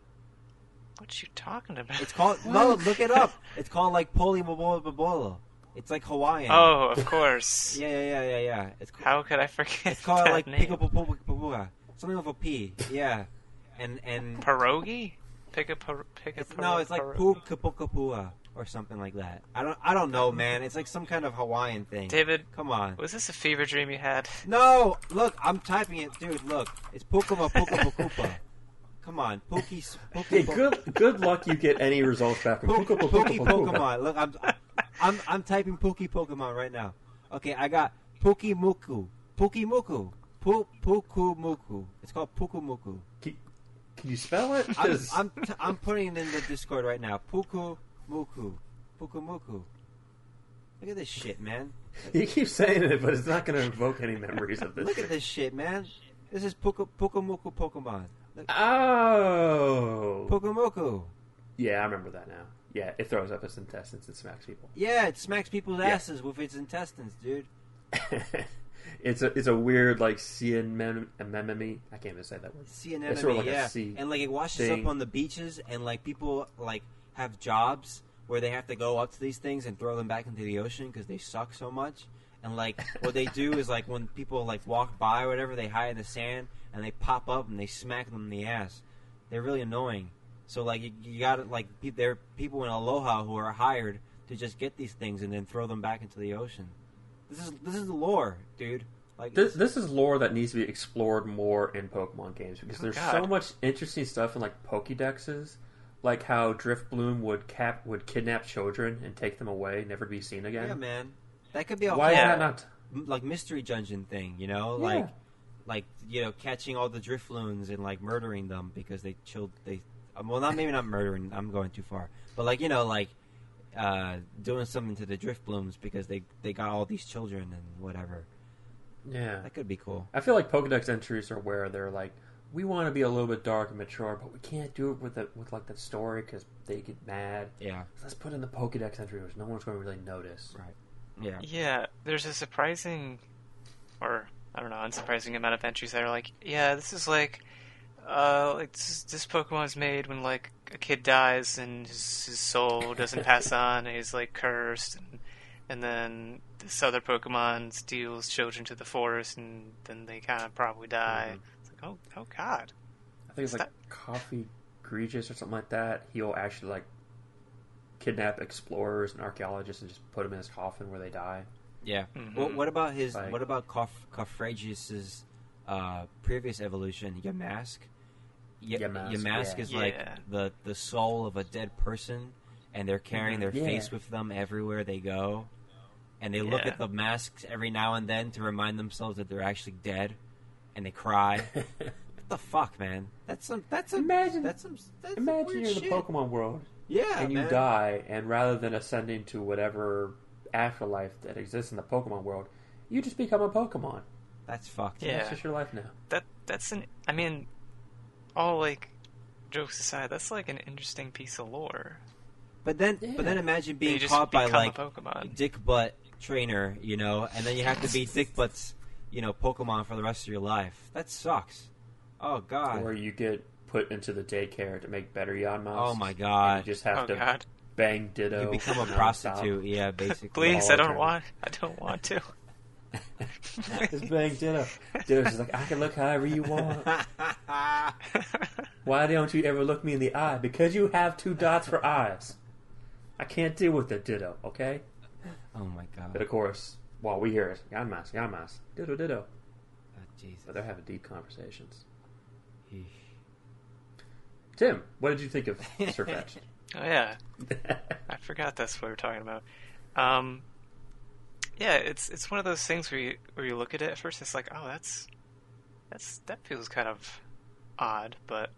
C: What you talking about?
B: It's called [LAUGHS] no, look it up. [LAUGHS] It's called like Poli Bobola Bobola. It's like Hawaiian.
C: Oh, of course. [LAUGHS]
B: yeah, yeah, yeah, yeah, yeah. It's ca-
C: How could I forget
B: it's called like
C: name?
B: Something with a P. Yeah, and and
C: Pierogi? Pick a pick a
B: no, it's like. Pukapukapua or something like that. I don't I don't know, man. It's like some kind of Hawaiian thing.
C: David,
B: Come on.
C: was this a fever dream you had?
B: No, look, I'm typing it, dude. Look, it's Pukama. Come on, Pookie. [LAUGHS]
A: Hey,
B: Pookie
A: good good luck you get any results back from
B: Pookie
A: Puka.
B: Pokemon. Look, I'm, I'm, I'm typing Pookie Pokemon right now. Okay, I got Pookie Muku, Pookie Muku, Pu Puku Muku. It's called Puku Muku.
A: Can, can you spell it?
B: I'm, I'm, t- I'm putting it in the Discord right now. Puku Muku, Puku Muku. Look at this shit, man.
A: you keep saying it, but it's not going to invoke any memories of this.
B: Look at this shit, man. This is Puku Puku Muku Pokemon.
A: Oh.
B: Puku Muku.
A: Yeah, I remember that now. Yeah, it throws up its intestines and smacks people.
B: Yeah, it smacks people's
A: Yeah.
B: asses with its intestines, dude. [LAUGHS]
A: it's a it's a weird like sea anemone. I can't even say that word.
B: Sea
A: It's sort of like
B: yeah. and like it washes
A: thing.
B: up on the beaches, and like people like have jobs where they have to go up to these things and throw them back into the ocean because they suck so much. And like what they do is like when people like walk by or whatever, they hide in the sand and they pop up and they smack them in the ass. They're really annoying. So like you, you got to like pe- there are people in Alola who are hired to just get these things and then throw them back into the ocean. This is this is the lore, dude. Like
A: This, this is lore that needs to be explored more in Pokemon games because
C: Oh,
A: there's
C: God.
A: so much interesting stuff in like Pokédexes, like how Drifblim would cap would kidnap children and take them away, never be seen again.
B: yeah, man. That could be a
A: Why
B: whole
A: is that not?
B: like mystery dungeon thing, you know,
A: Yeah.
B: like like you know catching all the Drifloons and like murdering them because they chilled they um, well not maybe not murdering I'm going too far but like you know like uh, doing something to the Drifblims because they they got all these children and whatever
A: Yeah,
B: that could be cool
A: I feel like Pokedex entries are where they're like, we want to be a little bit dark and mature, but we can't do it with the, with like the story because they get mad.
B: yeah
A: So let's put in the Pokedex entry, which no one's going to really notice.
B: right yeah
C: Yeah, there's a surprising, or I don't know, unsurprising amount of entries that are like, yeah, this is like, uh, like this, this Pokemon's made when like a kid dies and his, his soul doesn't [LAUGHS] pass on, and he's like cursed, and, and then this other Pokemon steals children to the forest, and then they kind of probably die.
A: Mhm.
C: It's like, oh, oh God,
A: I think it's like Coffee Egregious or something like that. He'll actually like kidnap explorers and archaeologists and just put them in his coffin where they die.
B: yeah
C: Mhm.
B: what, what about his
A: Like-
B: what about Kof- Cofagrigus's uh, previous evolution Yamask Y-
A: Yamask,
B: Yamask
A: yeah.
B: is like the the soul of a dead person, and they're carrying their
A: Yeah.
B: face with them everywhere they go, and they look at the masks every now and then to remind themselves that they're actually dead, and they cry. [LAUGHS] what the fuck, man? That's some. That's some.
A: Imagine-
B: That's some. That's some
A: Imagine
B: weird
A: you're in the
B: shit.
A: Pokemon world
B: Yeah,
A: and you
B: man.
A: die, and rather than ascending to whatever afterlife that exists in the Pokemon world, you just become a Pokemon.
B: That's fucked.
C: Yeah.
A: That's just your life now.
C: that that's an. I mean, all like jokes aside, that's like an interesting piece of lore.
B: But then,
A: Yeah.
B: but then imagine being
C: just
B: caught by like
C: a Pokemon.
B: Dick Butt trainer, you know, and then you have to be [LAUGHS] Dick Butt's, you know, Pokemon for the rest of your life. That sucks. Oh God.
A: Or you get put into the daycare to make better Yanmas.
B: Oh my
A: And
B: God.
A: you just have
C: Oh
A: to
C: God!
A: bang Ditto.
B: You become a
A: nonstop.
B: prostitute, yeah, basically.
C: Please, I don't
A: eternity.
C: want. I don't want to. [LAUGHS]
A: just bang Ditto. Ditto's just like, I can look however you want. [LAUGHS] Why don't you ever look me in the eye? Because you have two dots for eyes. I can't deal with the Ditto, okay?
B: oh my god.
A: But of course, while we hear it, Yanmas, Yanmas, Ditto, Ditto.
B: Oh, Jesus.
A: But they're having deep conversations.
B: Eesh.
A: Tim, what did you think of Sirfetch'd? [LAUGHS]
C: Oh yeah, [LAUGHS] I forgot that's what we were talking about. Um, yeah, it's it's one of those things where you where you look at it at first, it's like, oh, that's that's that feels kind of odd, but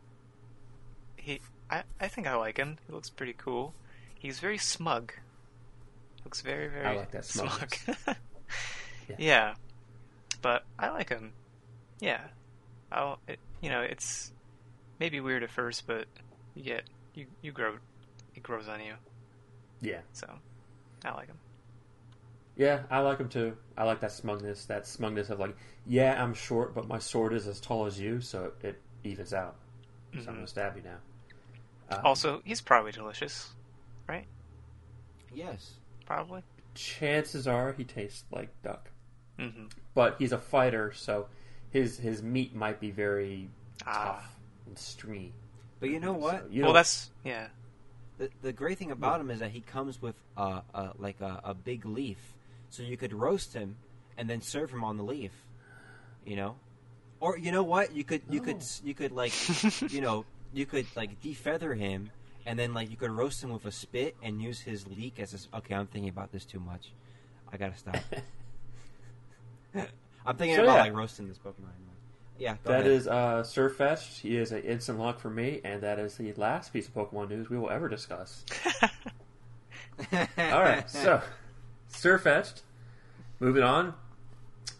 C: he, I I think I like him. He looks pretty cool. He's very smug. Looks very very
A: I like that
C: smug.
A: smugness. [LAUGHS]
C: yeah.
A: Yeah.
C: but I like him. Yeah, I'll. It, you know, it's maybe weird at first, but you get you you grow. It grows on you.
A: yeah.
C: So, I like him.
A: Yeah, I like him too. I like that smugness, that smugness of like, yeah, I'm short, but my sword is as tall as you, so it evens out. So I'm
C: Mhm.
A: gonna stab you now. Um,
C: Also, he's probably delicious. Right?
B: Yes.
C: Probably.
A: chances are he tastes like duck,
C: hmm
A: but he's a fighter, so his his meat might be very
C: Ah.
A: tough and stringy.
B: But you know what?
A: So, you
C: well,
A: know,
C: that's yeah.
B: The, the great thing about him is that he comes with uh, uh, like a, a big leaf, so you could roast him and then serve him on the leaf. You know, or you know what? You could you could
A: Oh.
B: you could like [LAUGHS] you know you could like defeather him and then like you could roast him with a spit and use his leek as a, okay. I'm thinking about this too much. I gotta stop. [LAUGHS] [LAUGHS] I'm thinking
A: So,
B: about
A: yeah.
B: like roasting this Pokemon. Yeah, go
A: That
B: ahead.
A: is uh, Sirfetch'd. He is an instant lock for me, and that is the last piece of Pokemon news we will ever discuss. [LAUGHS] All right, so Sirfetch'd. Moving on.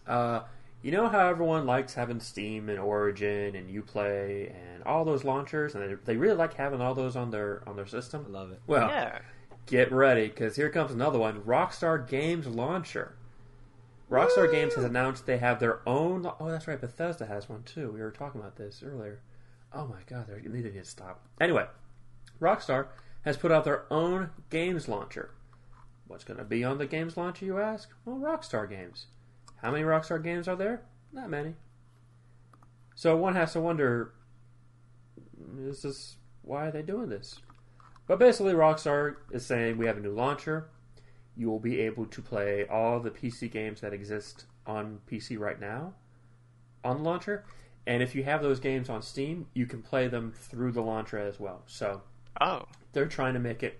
A: Uh, you know how everyone likes having Steam and Origin and UPlay and all those launchers, and they, they really like having all those on their on their
B: I
A: system.
B: love it.
A: Well,
C: yeah.
A: get ready because here comes another one: Rockstar Games launcher. Rockstar Games has announced they have their own. Oh, that's right. Bethesda has one too. We were talking about this earlier. Oh my god, they need to stop. Anyway, Rockstar has put out their own games launcher. What's going to be on the games launcher, you ask? Well, Rockstar games. How many Rockstar games are there? Not many. So one has to wonder is this why are they doing this? But basically, Rockstar is saying we have a new launcher. You will be able to play all the PC games that exist on PC right now on the launcher. And if you have those games on Steam, you can play them through the launcher as well. So
C: Oh,
A: they're trying to make it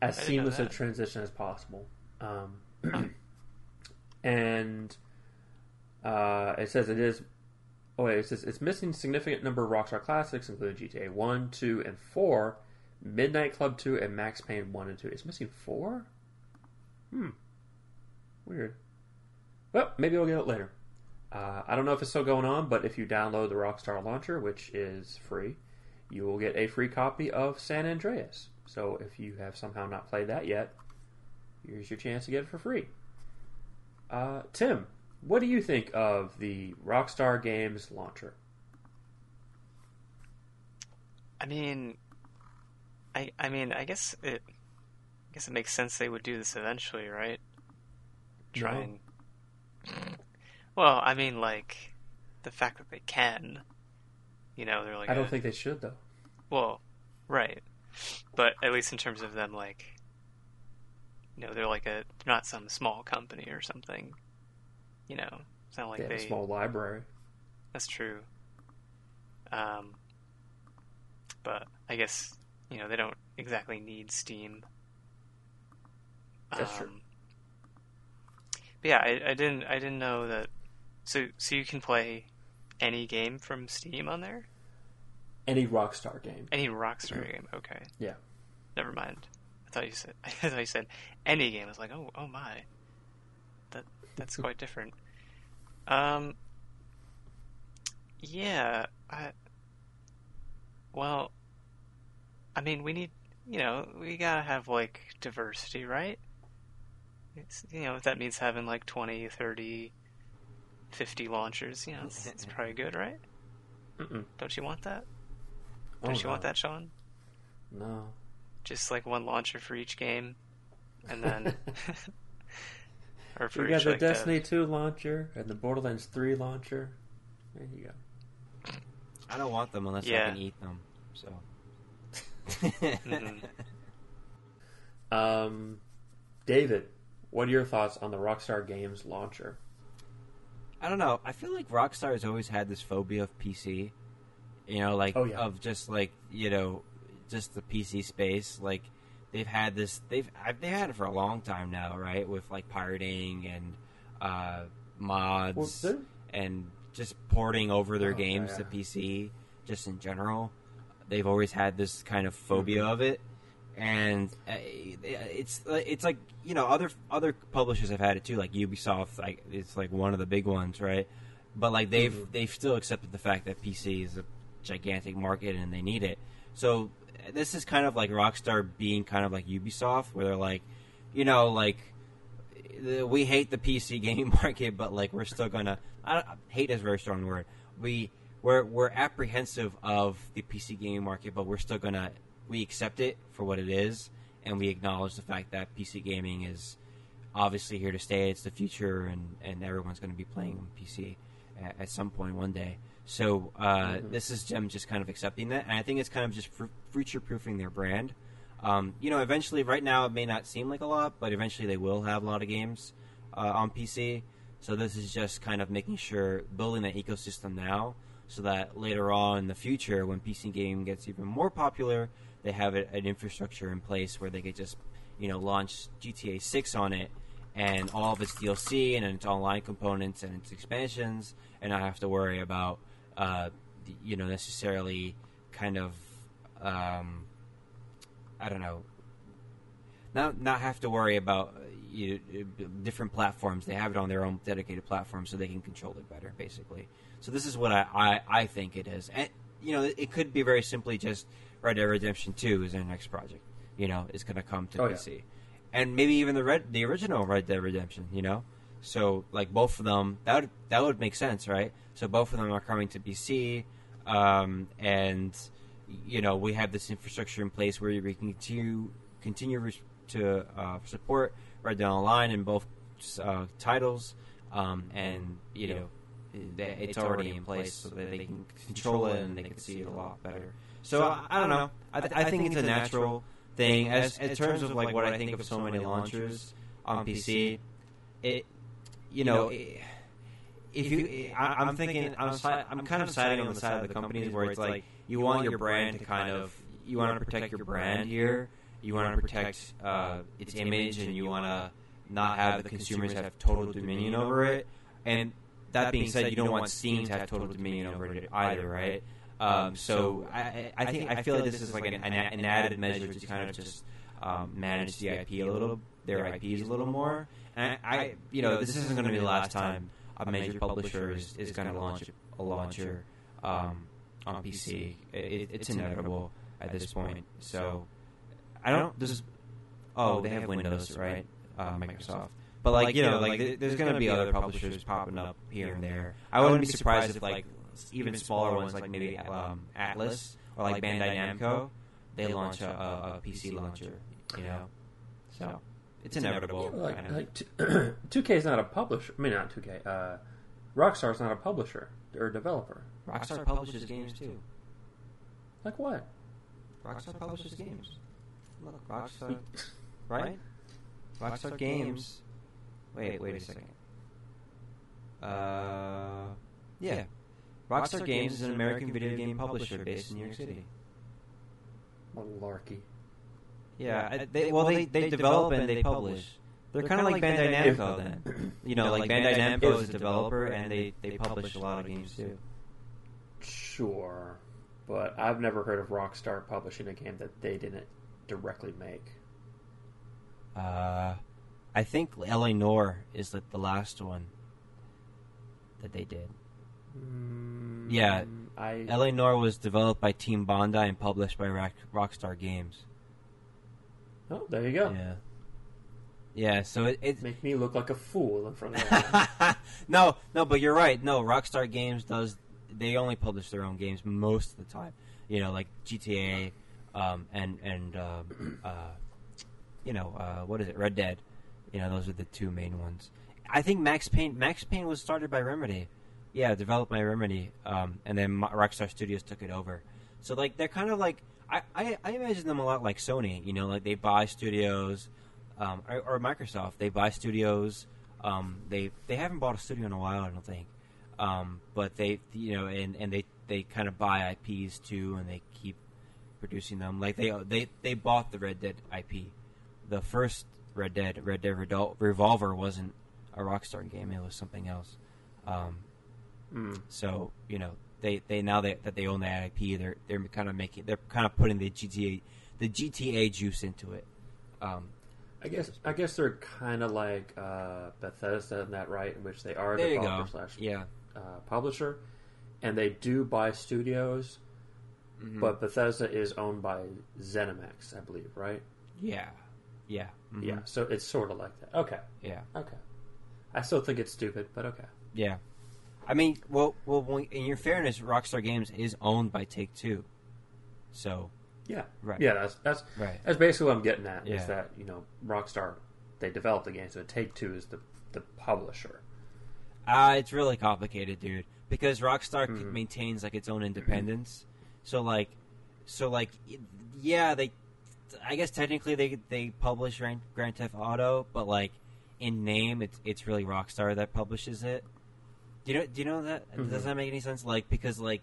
A: as
C: I didn't know
A: seamless a transition as possible. Um, [CLEARS THROAT] and uh, it says it is. Oh wait, it says it's missing significant number of Rockstar classics, including GTA One, Two, and Four, Midnight Club Two, and Max Payne One and Two. It's missing four. Hmm. Weird. Well, maybe we'll get it later. Uh, I don't know if it's still going on, but if you download the Rockstar launcher, which is free, you will get a free copy of San Andreas. So if you have somehow not played that yet, here's your chance to get it for free. Uh, Tim, what do you think of the Rockstar Games launcher?
C: I mean, I I mean, I guess it, I guess it makes sense they would do this eventually, right? Try
A: No.
C: and. Well, I mean, like the fact that they can, you know, they're like
A: I don't
C: a-
A: think they should though.
C: Well, right, but at least in terms of them, like, you know, they're like a they're not some small company or something. You know, it's not like
A: they
C: they.
A: have a small library.
C: That's true. Um, but I guess you know they don't exactly need Steam.
A: That's true.
C: Um, But yeah, I, I didn't I didn't know that. So so you can play any game from Steam on there.
A: Any Rockstar game.
C: Any Rockstar game. Okay.
A: Yeah.
C: Never mind. I thought you said [LAUGHS] I thought you said any game. I was like, oh oh my. That that's [LAUGHS] quite different. Um. Yeah. I. Well. I mean, we need. You know, we gotta have like diversity, right? It's, you know, if that means having like 20, 30, 50 launchers, you know, it's, it's probably good, right?
A: Mm-mm.
C: Don't you want that?
A: Oh,
C: Don't you want that, Sean?
A: No.
C: just like one launcher for each game, and then [LAUGHS] [LAUGHS] or for
A: we got
C: each
A: the
C: like
A: Destiny 2 launcher and the Borderlands 3 launcher. There you go.
B: I don't want them unless
C: Yeah.
B: I can eat them. So.
C: Mhm. [LAUGHS]
A: Um, David, what are your thoughts on the Rockstar Games launcher?
B: I don't know. I feel like Rockstar has always had this phobia of PC. You know, like
A: Oh, yeah.
B: of just like you know, just the PC space. Like they've had this. They've they've had it for a long time now, right? With like pirating and uh, mods
A: Well,
B: and just porting over their
A: Oh,
B: games
A: yeah.
B: to PC, just in general. They've always had this kind of phobia of it, and uh, it's it's like you know other other publishers have had it too, like Ubisoft. Like it's like one of the big ones, right? But like they've
A: Mhm.
B: they've still accepted the fact that PC is a gigantic market and they need it. So this is kind of like Rockstar being kind of like Ubisoft, where they're like, you know, like the- we hate the PC [LAUGHS] gaming market, but like we're still gonna. I don't, hate is a very strong word. We we're we're apprehensive of the PC gaming market, but we're still gonna we accept it for what it is, and we acknowledge the fact that PC gaming is obviously here to stay. It's the future, and and everyone's going to be playing on PC at, at some point one day. So uh,
A: Mhm.
B: this is them just kind of accepting that, and I think it's kind of just fr- future proofing their brand. Um, you know, eventually, right now it may not seem like a lot, but eventually they will have a lot of games uh, on PC. So this is just kind of making sure building that ecosystem now, so that later on in the future, when PC gaming gets even more popular, they have a, an infrastructure in place where they could just, you know, launch GTA 6 on it and all of its DLC and its online components and its expansions, and not have to worry about, uh, you know, necessarily kind of, um, I don't know, not not have to worry about you, uh, different platforms. They have it on their own dedicated platform, so they can control it better, basically. So this is what I, I, I think it is, and you know, it could be very simply just Red Dead Redemption Two is their next project. You know, is going to come to
A: Oh, yeah.
B: And maybe even the red the original Red Dead Redemption. You know, so like both of them that would that would make sense, right? So both of them are coming to PC, um, and you know, we have this infrastructure in place where we can continue continue res- to uh, support Red Dead Online in both uh, titles, um, and you know, th- it's already in place so that they can control it and they can see it a lot better. So I, I don't know. I, th- I think it's a natural thing. As in terms of like what I think of so many launchers on PC, it you know. It, if you, I, I'm thinking, I'm, si- I'm kind of siding on the side of the companies where it's like you want your brand to kind of, you want to protect your brand here, you want to protect uh, its image, and you want to not have the consumers have total dominion over it. And that being said, you don't want Steam to have total dominion over it either, right? Um, so I, I think I feel like this is like an, an, an added measure to kind of just um, manage the IP a little, their IPs a little more. And I, I you know, this isn't going to be the last time a major publisher is, is going to launch a launcher um, on PC. It, it's inevitable at this point. So I don't. This is, oh, they have Windows, right? Uh, Microsoft. But like you know, like there's going to be other publishers popping up here and there. I wouldn't be surprised if like even smaller ones like maybe um, Atlus or like Bandai Namco, they launch a, a, a PC launcher. You know, so it's inevitable.
A: Yeah, like,
B: kind of.
A: like [CLEARS THROAT] two K is not a publisher. I mean, not two K. Uh, is not a publisher or developer.
B: Rockstar publishes games too.
A: Like what?
B: Rockstar publishes games. Look, Rockstar, [LAUGHS] right? Rockstar Games. Wait, wait a second. Uh, yeah. Rockstar Games is an American video game publisher based in New York City.
A: Malarkey.
B: Yeah, I- they, well, they, they develop and they publish. They're kind of like Bandai Namco then. You know, like Bandai Namco is a developer and they, they publish a lot of games too.
A: Sure, but I've never heard of Rockstar publishing a game that they didn't directly make.
B: Uh, I think LA Noire is like the last one that they did.
A: Mm,
B: Yeah,
A: I
B: LA Noire was developed by Team Bondi and published by Rock, Rockstar Games.
A: oh, there you go.
B: Yeah. Yeah, so it, it
A: Make me look like a fool in front of [LAUGHS]
B: no, no, but you're right. No, Rockstar Games does. They only publish their own games most of the time. You know, like GTA, um, and and um, uh, you know uh, what is it? Red Dead. You know, those are the two main ones. I think Max Payne. Max Payne was started by Remedy. Yeah, developed my Remedy, um, and then Rockstar Studios took it over. So like they're kind of like I, I, I imagine them a lot like Sony. You know, like they buy studios, um, or, or Microsoft. They buy studios. Um, they they haven't bought a studio in a while, I don't think. Um, but they you know and, and they, they kind of buy IPs too, and they keep producing them. Like they they they bought the Red Dead IP. The first Red Dead Red Dead Redol- Revolver wasn't a Rockstar game; it was something else. Um,
A: Mm.
B: so you know they, they now that, that they own that IP, they're they're kind of making they're kind of putting the GTA the GTA juice into it. Um,
A: I guess I guess they're kind of like uh, Bethesda in that right, in which they are
B: there
A: developer slash
B: Yeah.
A: uh, publisher, and they do buy studios,
B: Mhm.
A: but Bethesda is owned by ZeniMax, I believe, right?
B: yeah, yeah, Mhm.
A: Yeah, so it's sort of like that. Okay,
B: yeah,
A: okay. I still think it's stupid, but okay.
B: yeah. I mean, well, well, when- in your fairness, Rockstar Games is owned by Take Two, so
A: Yeah,
B: Right.
A: Yeah, that's that's
B: right.
A: that's basically what I'm getting at.
B: Yeah.
A: Is that you know Rockstar they developed the game, so Take Two is the the publisher.
B: Uh, it's really complicated, dude. Because Rockstar c
A: Mhm.
B: maintains like its own independence. So like, so like, yeah, they. I guess technically they they publish Grand, Grand Theft Auto, but like in name, it's it's really Rockstar that publishes it. Do you know? Do you know that?
A: Mhm.
B: Does that make any sense? Like because like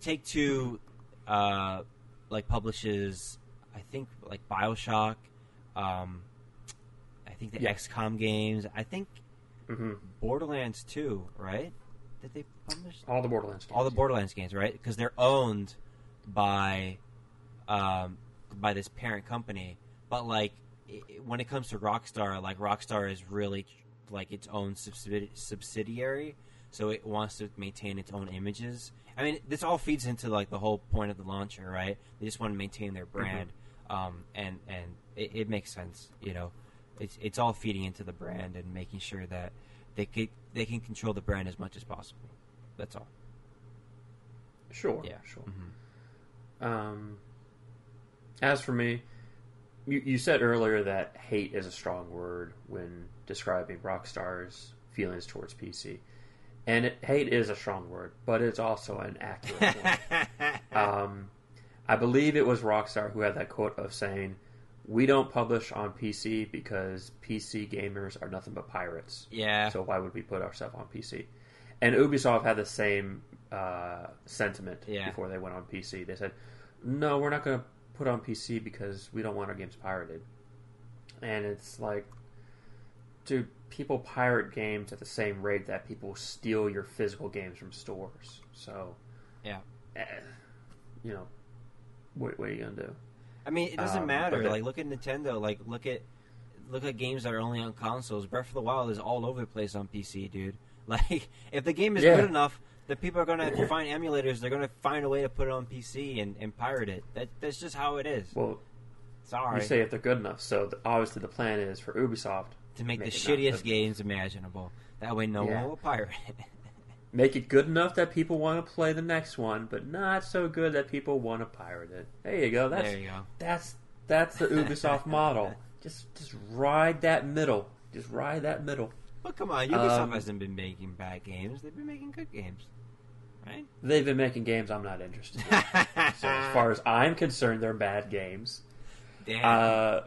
B: Take Two, uh, like publishes, I think like Bioshock, um, I think the
A: Yeah.
B: XCOM games. I think
A: hmm
B: Borderlands 2, right? Did they publish
A: All the Borderlands. Games.
B: all the Borderlands games, right? Because they're owned by um, by this parent company. But like i i- when it comes to Rockstar, like Rockstar is really like its own subsidi- subsidiary, so it wants to maintain its own images. I mean, this all feeds into like the whole point of the launcher, right? They just want to maintain their brand, um, and and it, it makes sense, you know. It's it's all feeding into the brand and making sure that they can they can control the brand as much as possible. That's all.
A: Sure.
B: Yeah.
A: Sure.
B: Mhm.
A: Um, as for me, you, you said earlier that hate is a strong word when describing Rockstar's feelings towards PC. And it, hate is a strong word, but it's also an accurate [LAUGHS] one. Um, I believe it was Rockstar who had that quote of saying, "We don't publish on PC because PC gamers are nothing but pirates.
B: yeah.
A: So why would we put ourselves on PC?" And Ubisoft had the same uh, sentiment
B: Yeah.
A: before they went on PC. They said, "No, we're not going to put on PC because we don't want our games pirated." And it's like, dude, people pirate games at the same rate that people steal your physical games from stores. So,
B: Yeah.
A: eh, you know, what, what are you gonna do?
B: I mean, it doesn't
A: Um,
B: matter.
A: but
B: like, look at Nintendo. Like, look at look at games that are only on consoles. Breath of the Wild is all over the place on PC, dude. [LAUGHS] Like, if the game is
A: Yeah.
B: good enough, the people are gonna find emulators. They're gonna find a way to put it on PC and, and pirate it. That that's just how it is.
A: Well,
B: Sorry
A: you say if they're good enough. So the, obviously the plan is for Ubisoft
B: to make,
A: make
B: the
A: it not
B: shittiest games imaginable. That way, no
A: Yeah.
B: one will pirate it. [LAUGHS]
A: make it good enough that people want to play the next one, but not so good that people want to pirate it. There you go. That's
B: there you go.
A: that's that's the Ubisoft model. Just just ride that middle. Just ride that middle.
B: Well, come on, Ubisoft
A: Um,
B: hasn't been making bad games. They've been making good games, right?
A: They've been making games I'm not interested in. so as far as [LAUGHS] I'm concerned, they're bad games.
B: Damn.
A: Uh,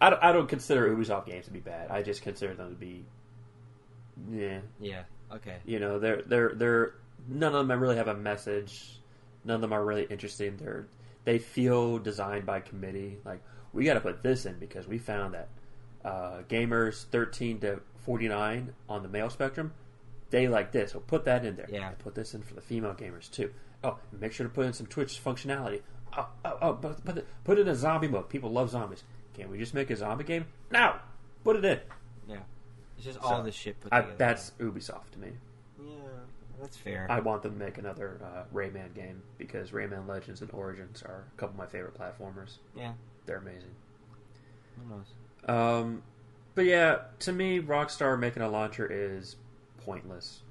A: I, don't, I don't consider Ubisoft games to be bad. I just consider them to be, yeah,
B: yeah. Okay.
A: you know, they're they're they're none of them really have a message. None of them are really interesting. They're they feel designed by committee. Like we got to put this in because we found that uh, gamers 13 to 49 on the male spectrum they like this. So put that in there.
B: Yeah.
A: And put this in for the female gamers too. Oh, make sure to put in some Twitch functionality. Oh, oh, oh but, but put in a zombie mode. People love zombies. Can't we just make a zombie game? No, put it in.
B: Yeah. It's just
A: So,
B: all this shit put
A: I,
B: together.
A: that's Ubisoft to me.
B: yeah. That's fair.
A: I want them to make another uh, Rayman game because Rayman Legends and Origins are a couple of my favorite platformers.
B: yeah.
A: They're amazing.
B: Who knows?
A: Um, but yeah, to me, Rockstar making a launcher is pointless.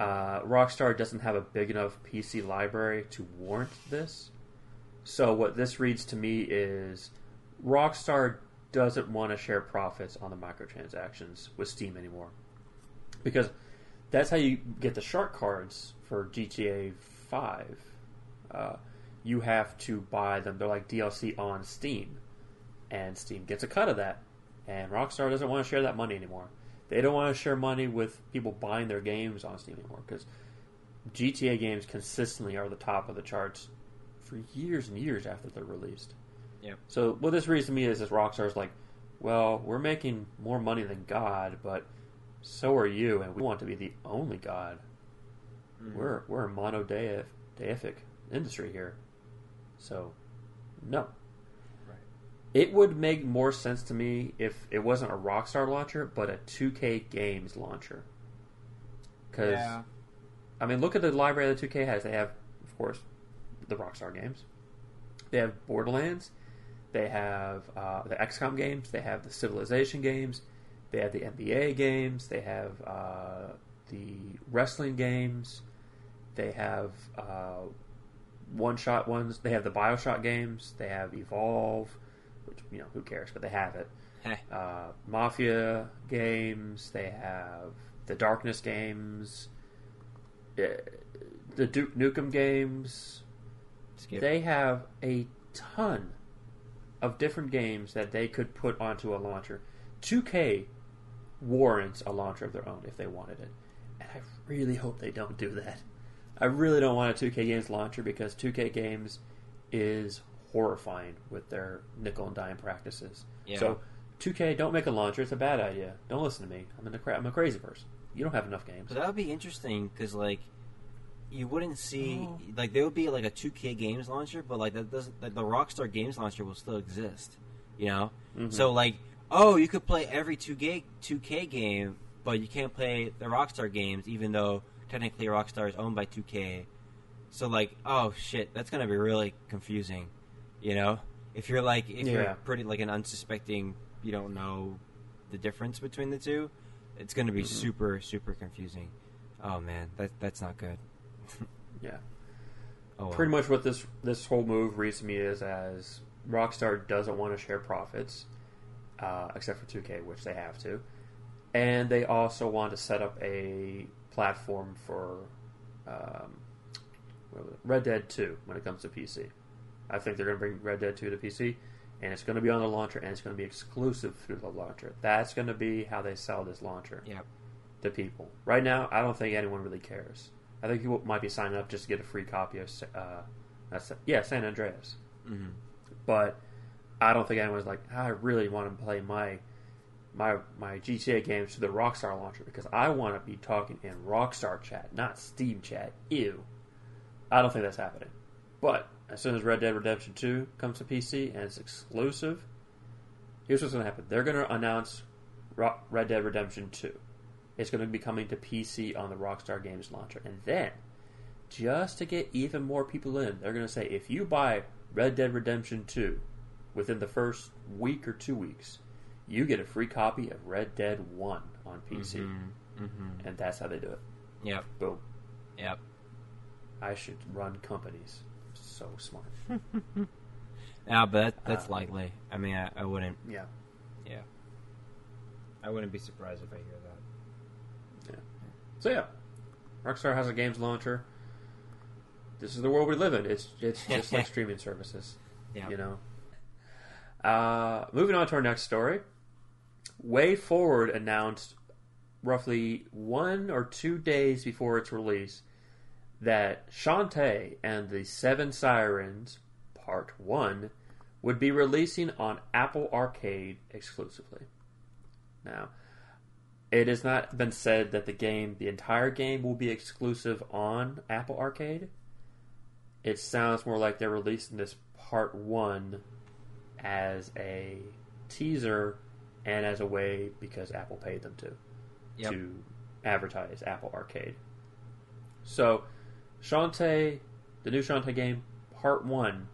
A: Uh, Rockstar doesn't have a big enough PC library to warrant this. So what this reads to me is Rockstar doesn't want to share profits on the microtransactions with Steam anymore. Because that's how you get the shark cards for GTA 5. Uh, you have to buy them. They're like DLC on Steam. And Steam gets a cut of that. And Rockstar doesn't want to share that money anymore. They don't want to share money with people buying their games on Steam anymore because GTA games consistently are the top of the charts for years and years after they're released.
B: Yep.
A: So what this reads to me is this Rockstar's like, well, we're making more money than God, but so are you, and we want to be the only God.
B: Mhm.
A: We're we're a monodeif- deific industry here, so no.
B: Right.
A: It would make more sense to me if it wasn't a Rockstar launcher, but a 2K Games launcher. Because
B: Yeah.
A: I mean, look at the library that 2K has. They have, of course, the Rockstar games. They have Borderlands. They have uh, the XCOM games. They have the Civilization games. They have the NBA games. They have uh, the wrestling games. They have uh, one-shot ones. They have the Bioshock games. They have Evolve, which you know who cares, but they have it. Uh, Mafia games. They have the Darkness games. uh, The Duke Nukem games.
B: Skip.
A: They have a ton of different games that they could put onto a launcher. 2K warrants a launcher of their own if they wanted it. And I really hope they don't do that. I really don't want a 2K Games launcher because 2K Games is horrifying with their nickel and dime practices.
B: Yeah.
A: So 2K, don't make a launcher. It's a bad idea. Don't listen to me. I'm, in a cra- I'm a crazy person. You don't have enough games.
B: But that would be interesting because like you wouldn't see
A: Oh.
B: like there would be like a 2K games launcher, but like that doesn't like the Rockstar Games launcher will still exist. You know,
A: Mhm.
B: so like oh you could play every 2K 2K game, but you can't play the Rockstar games even though technically Rockstar is owned by 2K. So like oh shit, that's gonna be really confusing. You know, if you're like if
A: Yeah.
B: you're pretty like an unsuspecting, you don't know the difference between the two. It's going to be
A: Mhm.
B: super super confusing. Oh man, that that's not good. [LAUGHS]
A: Yeah.
B: Oh,
A: pretty much what this this whole move reads to me is as Rockstar doesn't want to share profits, uh, except for 2K, which they have to, and they also want to set up a platform for um, what was it? Red Dead 2 when it comes to PC. I think they're going to bring Red Dead 2 to PC, and it's going to be on the launcher, and it's going to be exclusive through the launcher. That's going to be how they sell this launcher
B: Yep.
A: to people. Right now, I don't think anyone really cares. I think people might be signing up just to get a free copy of, uh, that's, yeah, San Andreas.
B: hmm
A: But I don't think anyone's like, I really want to play my my my GTA games to the Rockstar launcher because I want to be talking in Rockstar chat, not Steam chat. Ew. I don't think that's happening. But as soon as Red Dead Redemption 2 comes to PC and it's exclusive, here's what's going to happen. They're going to announce Ro- Red Dead Redemption 2. It's going to be coming to PC on the Rockstar Games launcher. And then, just to get even more people in, they're going to say if you buy Red Dead Redemption 2 within the first week or two weeks, you get a free copy of Red Dead 1 on PC.
B: hmm hmm
A: And that's how they do it.
B: Yep.
A: Boom.
B: Yep.
A: I should run companies. So smart. [LAUGHS]
B: Yeah, but that, that's
A: Uh,
B: likely. I mean, I, I wouldn't.
A: Yeah.
B: Yeah. I wouldn't be surprised if I hear that.
A: So yeah, Rockstar has a games launcher. This is the world we live in. It's it's [LAUGHS] just like streaming services.
B: Yeah.
A: You know. Uh, moving on to our next story. Way Forward announced roughly one or two days before its release that Shantae and the Seven Sirens Part 1 would be releasing on Apple Arcade exclusively. Now, it has not been said that the game, the entire game, will be exclusive on Apple Arcade. It sounds more like they're releasing this Part 1 as a teaser and as a way because Apple paid them to
B: Yep.
A: to advertise Apple Arcade. So, Shantae, the new Shantae game, Part 1,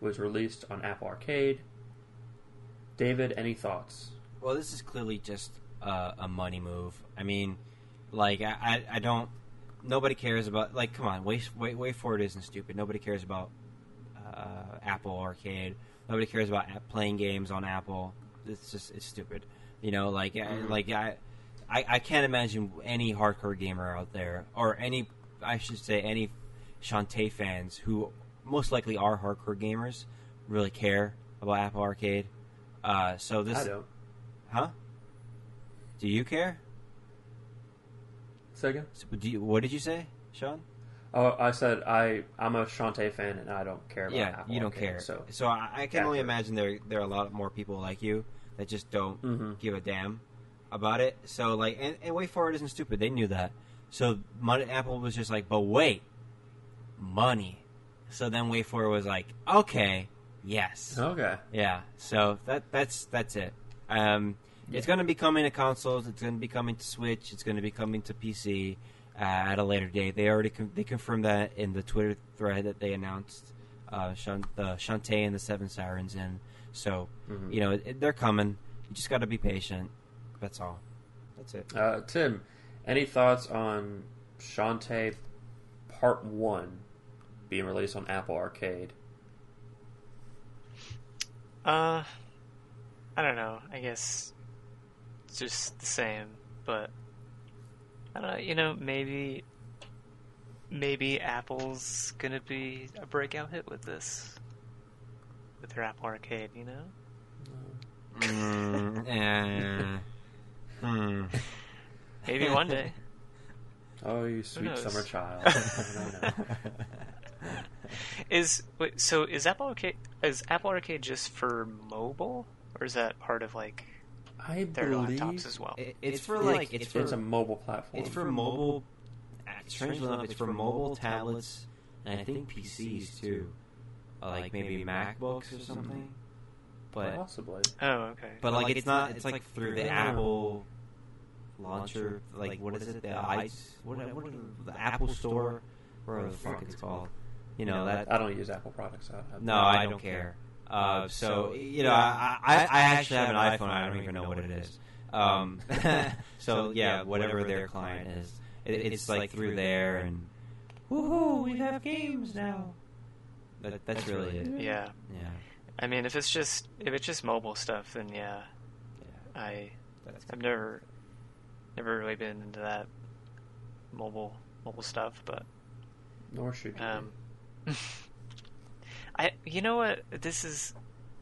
A: was released on Apple Arcade. David, any thoughts?
B: Well, this is clearly just uh, a money move. I mean, like I, I, I don't. Nobody cares about like. Come on, way way way forward isn't stupid. Nobody cares about uh, Apple Arcade. Nobody cares about playing games on Apple. It's just it's stupid. You know, like I
A: Mhm.
B: like I, I I can't imagine any hardcore gamer out there or any I should say any Shantae fans who most likely are hardcore gamers really care about Apple Arcade. Uh, so this
A: I don't.
B: Huh? Do you care?
A: Second?
B: So, do you, what did you say, Sean?
A: Oh, I said I I'm a Shantae fan and I don't care about
B: yeah,
A: Apple
B: you don't
A: Arcade,
B: care.
A: So
B: So, I, I can only
A: Accurate.
B: imagine there there are a lot more people like you that just don't
A: Mhm.
B: give a damn about it. So like, and, and Way Forward isn't stupid. They knew that. So money, Apple was just like, but wait, money. So then Way Forward was like, okay, yes,
A: okay.
B: yeah. So that that's that's it. Um, It's going to be coming to consoles. It's going to be coming to Switch. It's going to be coming to PC uh, at a later date. They already con- they confirmed that in the Twitter thread that they announced uh, Shan- the Shantae and the Seven Sirens in. So
A: Mhm.
B: you know it, they're coming. You just got to be patient. That's all. That's it.
A: Uh, Tim, any thoughts on Shantae Part One being released on Apple Arcade?
C: Uh, I don't know. I guess it's just the same, but I don't know. You know, maybe maybe Apple's gonna be a breakout hit with this, with their Apple Arcade. You know,
B: Mm, [LAUGHS] eh. Hmm.
C: maybe one day. [LAUGHS]
A: Oh, you sweet summer child. [LAUGHS] I don't know.
C: Is wait, so is Apple Arcade is Apple Arcade just for mobile, or is that part of like
A: I
C: their
A: believe
C: laptops as well?
B: It- it's, for
A: it's,
B: like it's for
A: it's a mobile platform.
B: It's for mobile. Strangely enough, it's for mobile tablets and I think PCs too, like maybe MacBooks or something. But
A: possibly.
C: Oh, okay.
B: but like it's not. It's like through the Apple launcher. Like what is it? The ice. What, what the Apple Store? Whatever the fuck it's called. You know that.
A: I don't use Apple products. I
B: No, I don't care. Uh, so you know, I, I I actually have an iPhone. I don't even know what it is. [LAUGHS] Um, so [LAUGHS] yeah, whatever their client is, it, it's like through there, and [LAUGHS] woohoo, we have games now. That, that's,
A: That's
B: really
A: really
B: it.
C: Yeah.
B: Yeah.
C: I mean, if it's just if it's just mobile stuff, then yeah,
B: Yeah.
C: I
B: That's
C: I've never never really been into that mobile mobile stuff, but
A: Nor should you.
C: um, I you know what this is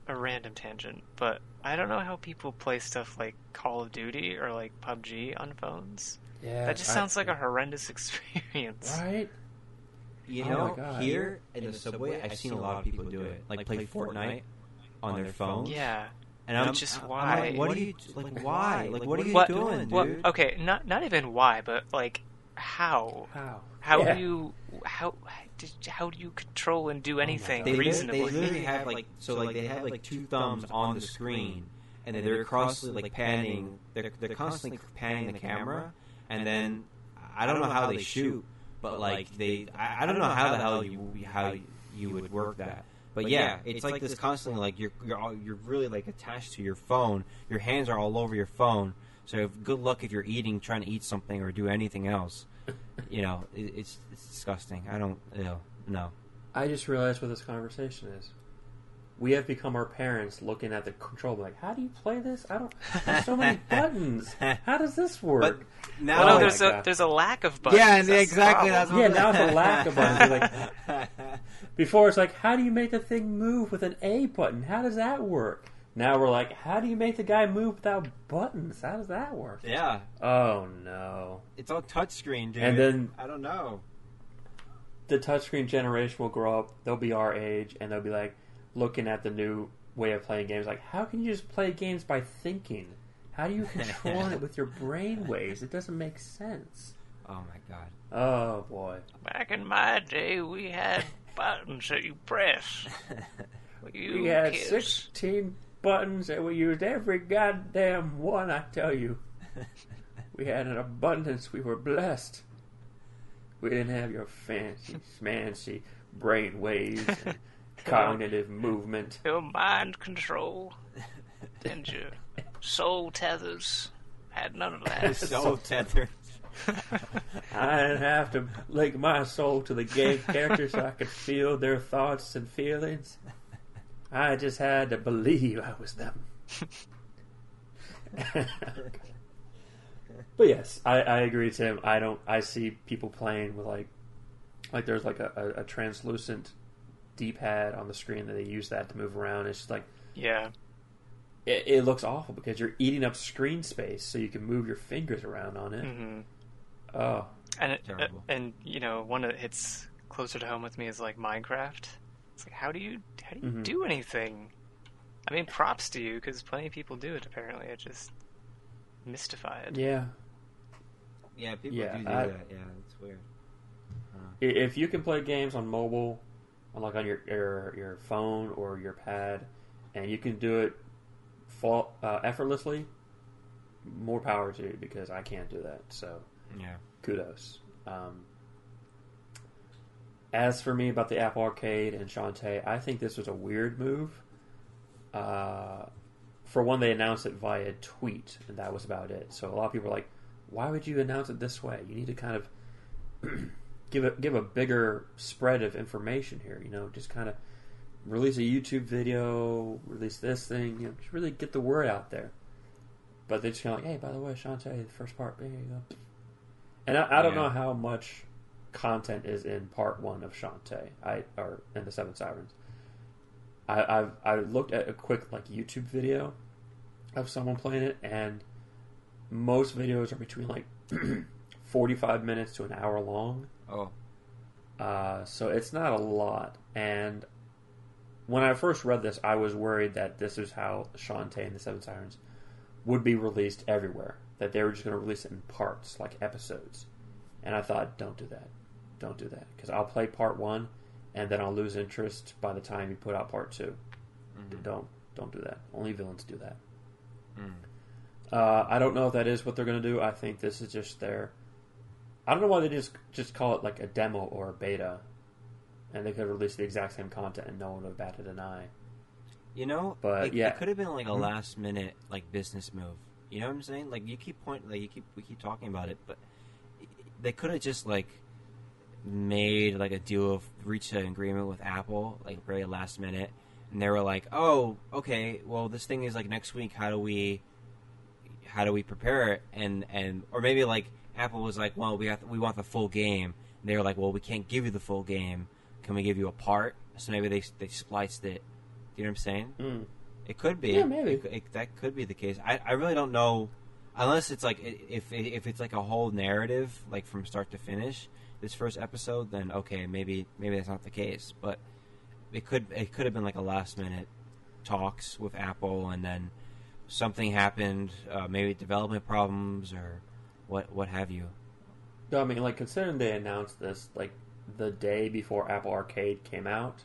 C: a random tangent, but I don't know how people play stuff like Call of Duty or like PUBG on phones.
A: yeah,
C: that just
A: I-
C: sounds like a horrendous [LAUGHS] experience.
A: right.
B: You
A: Oh
B: know,
A: my
B: here in the subway, I've seen a lot of people do it. Like play Fortnite on their phone.
C: Yeah.
B: and I'm
C: Just
B: I'm
C: why?
B: like, what are you like? Why? Like, what are you
C: What-
B: doing, dude?
C: Okay, not not even why, but like how?
A: How?
C: How
A: Yeah.
C: do you how did, how do you control and do oh anything
B: They, li-
C: reasonably?
B: they literally have like so like they have like two thumbs on the screen, and then they're constantly like panning. They're they're constantly panning the camera, and then I don't know how they shoot, but like they I, I don't know how the hell you how you would work that. But yeah, it's like this constantly like you're you're all, you're really like attached to your phone. Your hands are all over your phone. So if, good luck if you're eating, trying to eat something or do anything else. [LAUGHS] You know, it, it's it's disgusting. I don't. know. no.
A: I just realized what this conversation is. We have become our parents looking at the control, like, how do you play this? I don't. There's so many [LAUGHS] buttons. How does this work?
B: But now,
C: well, no,
A: Oh
C: there's a
A: God.
C: there's a lack of buttons.
B: Yeah,
C: That's
B: exactly. That's
A: Yeah, now it's a lack of buttons. Like- [LAUGHS] Before it's like, how do you make the thing move with an A button? How does that work? Now we're like, how do you make the guy move without buttons? How does that work?
B: yeah,
A: Oh no.
B: it's all touchscreen, dude.
A: And then
B: I don't know.
A: the touchscreen generation will grow up. They'll be our age, and they'll be like looking at the new way of playing games. Like, how can you just play games by thinking? How do you control [LAUGHS] it with your brain waves? It doesn't make sense.
B: Oh my god.
A: Oh boy.
C: Back in my day, we had buttons that you press. [LAUGHS] You
A: We had
C: kids.
A: 16 buttons and we used every goddamn one, I tell you. [LAUGHS] We had an abundance. We were blessed. We didn't have your fancy, fancy brain waves and [LAUGHS] cognitive movement.
C: Your mind control and your [LAUGHS] soul tethers had none of that.
B: soul tethers.
A: I didn't have to link my soul to the game character so I could feel their thoughts and feelings. I just had to believe I was them. [LAUGHS] but yes, I, I agree, Tim. I don't. I see people playing with like, like there's like a, a, a translucent D-pad on the screen that they use that to move around. It's just like
C: yeah,
A: it, it looks awful because you're eating up screen space, so you can move your fingers around on it.
C: hmm
A: Oh,
C: and it,
B: Terrible.
C: and you know one that hits closer to home with me is like Minecraft. It's like how do you how do you
A: Mhm.
C: do anything? I mean, props to you because plenty of people do it. Apparently, it just mystified.
A: yeah.
B: Yeah, people
A: Yeah,
B: do do
A: I-
B: that. Yeah, it's weird.
A: I- If you can play games on mobile, on like on your your, your phone or your pad, and you can do it fall, uh, effortlessly, more power to you because I can't do that. So
B: Yeah.
A: kudos. Um, as for me about the Apple Arcade and Shantae, I think this was a weird move. Uh, for one, they announced it via tweet, and that was about it. So a lot of people are like, "Why would you announce it this way? You need to kind of [CLEARS THROAT] give a give a bigger spread of information here. You know, just kind of release a YouTube video, release this thing. You know, just really get the word out there." But they just kind of like, "Hey, by the way, Shantae, the first part, there you go." And I, I don't
B: Yeah.
A: know how much content is in part one of Shantae, I or in the Seven Sirens. I, I've I looked at a quick like YouTube video of someone playing it, and most videos are between like [CLEARS THROAT] forty five minutes to an hour long.
B: Oh.
A: Uh, so it's not a lot. And when I first read this, I was worried that this is how Shantae and the Seven Sirens would be released everywhere. That they were just going to release it in parts, like episodes. And I thought, don't do that. Don't do that. Because I'll play part one, and then I'll lose interest by the time you put out part 2
B: Mhm.
A: Don't don't do that. Only villains do that.
B: Mm.
A: Uh, I don't know if that is what they're going to do. I think this is just their. I don't know why they just just call it like a demo or a beta, and they could release the exact same content and no one would have batted an eye.
B: You know,
A: But,
B: like,
A: yeah.
B: it could have been like a
A: Mhm.
B: last minute like business move. You know what I'm saying? Like you keep point, like you keep we keep talking about it, but they could have just like made like a deal of reached an agreement with Apple like very last minute, and they were like, "Oh, okay, well this thing is like next week. How do we, how do we prepare it?" And and or maybe like Apple was like, "Well, we have we want the full game." And they were like, "Well, we can't give you the full game. Can we give you a part?" So maybe they they spliced it. Do you know what I'm saying?
A: Mm.
B: It could be.
A: Yeah, maybe.
B: It, it, that could be the case. I, I really don't know, unless it's like if if it's like a whole narrative, like from start to finish. This first episode, then okay, maybe maybe that's not the case. But it could it could have been like a last minute talks with Apple, and then something happened, uh, maybe development problems or what what have you.
A: No, I mean, like considering they announced this like the day before Apple Arcade came out,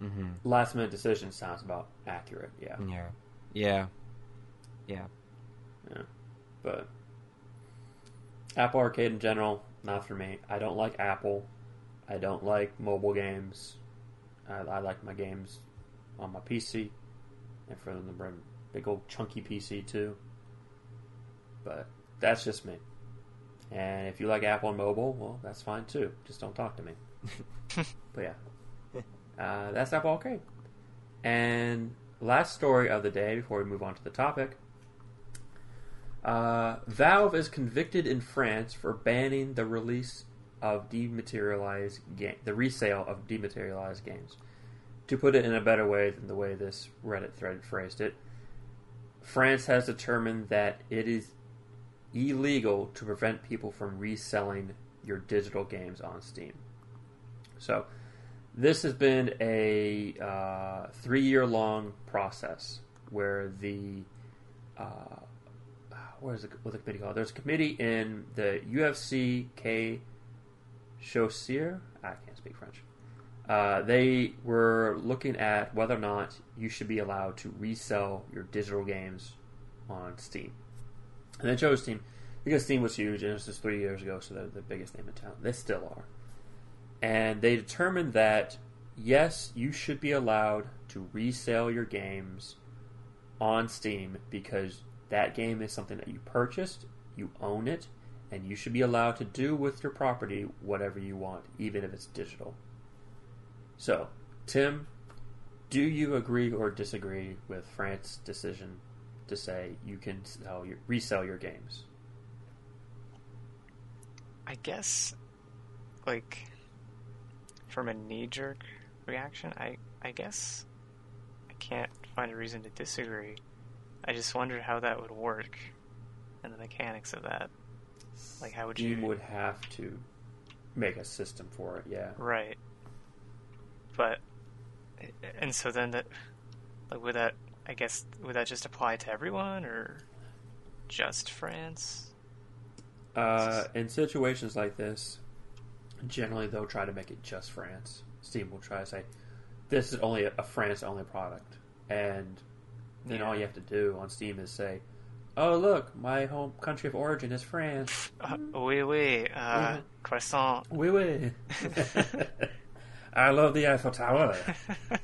B: hmm
A: last minute decision sounds about accurate. Yeah,
B: Yeah, yeah, yeah.
A: but Apple Arcade in general, not for me. I don't like Apple. I don't like mobile games. I, I like my games on my PC, and for them to bring big old chunky PC too. But that's just me. And if you like Apple and mobile, well, that's fine too. Just don't talk to me. [LAUGHS] but yeah, uh, that's Apple Arcade. And last story of the day before we move on to the topic. Uh, Valve is convicted in France for banning the release of dematerialized game, the resale of dematerialized games. To put it in a better way than the way this Reddit thread phrased it, France has determined that it is illegal to prevent people from reselling your digital games on Steam. So, this has been a uh, three-year-long process where the uh, what is it, what's the committee called? There's a committee in the UFC Que Choisir. I can't speak French. Uh, they were looking at whether or not you should be allowed to resell your digital games on Steam. And they chose Steam because Steam was huge, and this was three years ago, so they're the biggest name in town. They still are. And they determined that yes, you should be allowed to resell your games on Steam because that game is something that you purchased, you own it, and you should be allowed to do with your property whatever you want, even if it's digital. So, Tim, do you agree or disagree with France's decision to say you can sell your, resell your games?
C: I guess, like, from a knee jerk reaction, I I guess I can't find a reason to disagree. I just wondered how that would work and the mechanics of that. Like, how would
A: Steam
C: you?
A: would have to make a system for it, yeah.
C: Right. But, and so then that, like, would that? I guess would that just apply to everyone or just France?
A: Uh, in situations like this, generally they'll try to make it just France. Steam will try to say, "This is only a, a France-only product," and then all you have to do on Steam is say, "Oh, look, my home country of origin is France."
C: Uh, oui, oui. Uh. Croissant.
A: Oui, oui. [LAUGHS] I love the Eiffel Tower.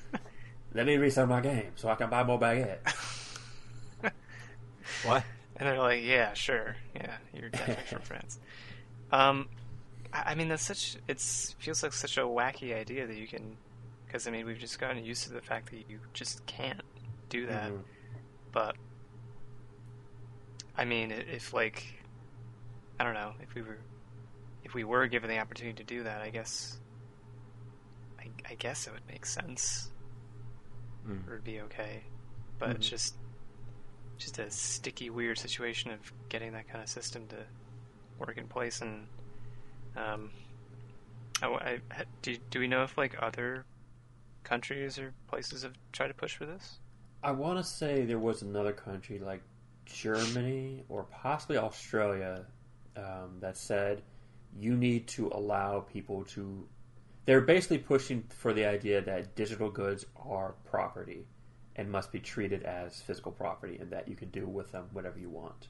A: [LAUGHS] Let me resell my game so I can buy more baguettes. [LAUGHS]
B: What?
C: And they're like, yeah, sure, yeah, you're definitely from France. Um, I I mean, that's such. It's feels like such a wacky idea that you can, because I mean, we've just gotten used to the fact that you just can't do that.
A: Mhm.
C: But I mean, if like, I don't know, if we were, if we were given the opportunity to do that, I guess, I, I guess it would make sense
B: Mm.
C: it'd be okay. But it's
A: Mhm.
C: just just a sticky, weird situation of getting that kind of system to work in place. And um, I, I- do do we know if like other countries or places have tried to push for this?
A: I want to say there was another country like Germany or possibly Australia um, that said you need to allow people to. They're basically pushing for the idea that digital goods are property and must be treated as physical property and that you can do with them whatever you want.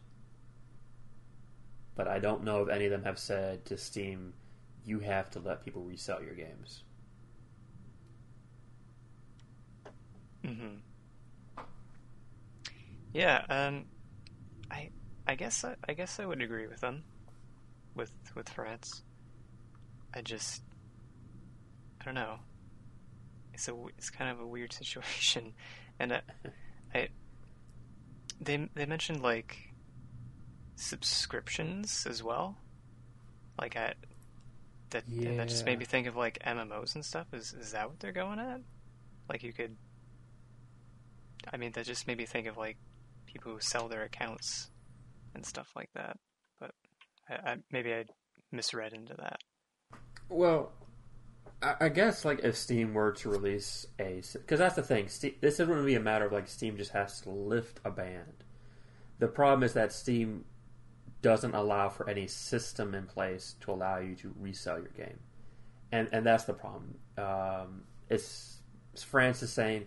A: But I don't know if any of them have said to Steam, you have to let people resell your games.
C: Mm-hmm. Yeah, um, I I guess I, I guess I would agree with them, with with France. I just I don't know. It's a it's kind of a weird [LAUGHS] situation, and I, I they they mentioned like subscriptions as well, like at that and that just made me think of like MMOs and stuff. Is is that what they're going at? Like you could. I mean, that just made me think of like people who sell their accounts and stuff like that. But I, I maybe I misread into that.
A: Well, I, guess like if Steam were to release a, because that's the thing. Steam, this isn't going to be a matter of like Steam just has to lift a band. The problem is that Steam doesn't allow for any system in place to allow you to resell your game, and and that's the problem. Um, it's, it's France is saying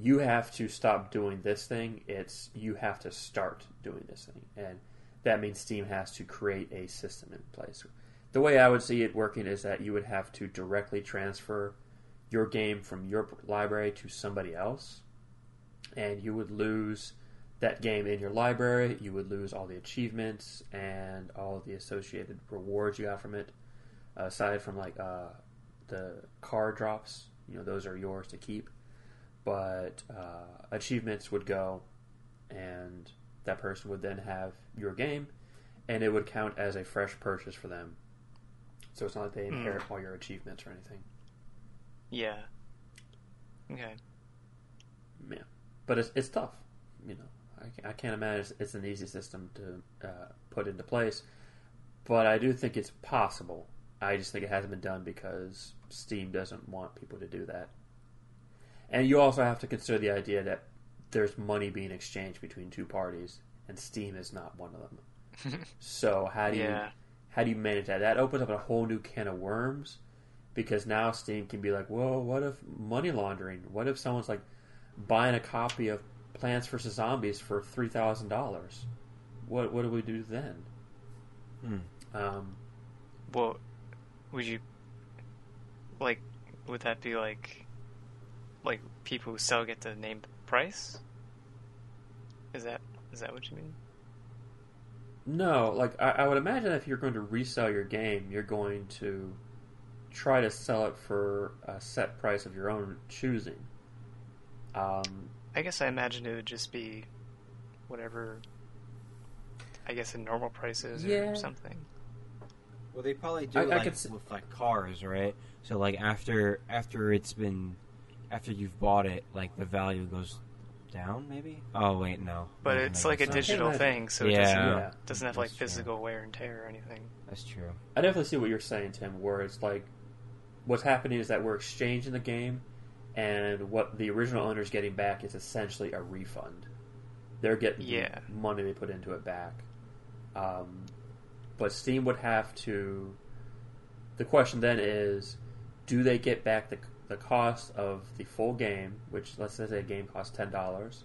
A: you have to stop doing this thing. It's you have to start doing this thing, and that means Steam has to create a system in place. The way I would see it working is that you would have to directly transfer your game from your library to somebody else, and you would lose that game in your library. You would lose all the achievements and all the associated rewards you got from it, aside from like uh, the card drops. You know, those are yours to keep. But uh, achievements would go, and that person would then have your game, and it would count as a fresh purchase for them. So it's not like they
C: Hmm.
A: inherit all your achievements or anything.
C: Yeah. Okay.
A: Yeah, but it's it's tough. You know, I, I can't imagine it's, it's an easy system to uh, put into place. But I do think it's possible. I just think it hasn't been done because Steam doesn't want people to do that. And you also have to consider the idea that there's money being exchanged between two parties, and Steam is not one of them. [LAUGHS] So how do you how do you manage that? That opens up a whole new can of worms because now Steam can be like, whoa, what if money laundering? What if someone's like buying a copy of Plants vs Zombies for three thousand dollars? What what do we do then?
B: Hmm.
A: Um,
C: Well, would you like? Would that be like, like people who sell get to name the price? Is that is that what you mean?
A: no, like I, I would imagine if you're going to resell your game, you're going to try to sell it for a set price of your own choosing. Um,
C: I guess I imagine it would just be whatever. I guess the normal price is
A: Yeah.
C: or something.
B: Well, they probably do
A: I- I
B: like
A: could
B: with like cars, right? So like after after it's been after you've bought it, like the value goes down, maybe. Oh wait, no.
C: But
B: Doesn't
C: it's
B: make
C: like a
B: sense.
C: digital
A: imagine-
C: thing, so it
B: Yeah.
C: doesn't
A: yeah.
C: doesn't have like
B: That's true.
C: physical wear and tear or anything.
B: That's true.
A: I definitely see what you're saying, Tim. Where it's like, what's happening is that we're exchanging the game, and what the original owner's getting back is essentially a refund. They're getting the
C: Yeah.
A: money they put into it back. Um, but Steam would have to. The question then is, do they get back the the cost of the full game? Which let's say a game costs ten dollars.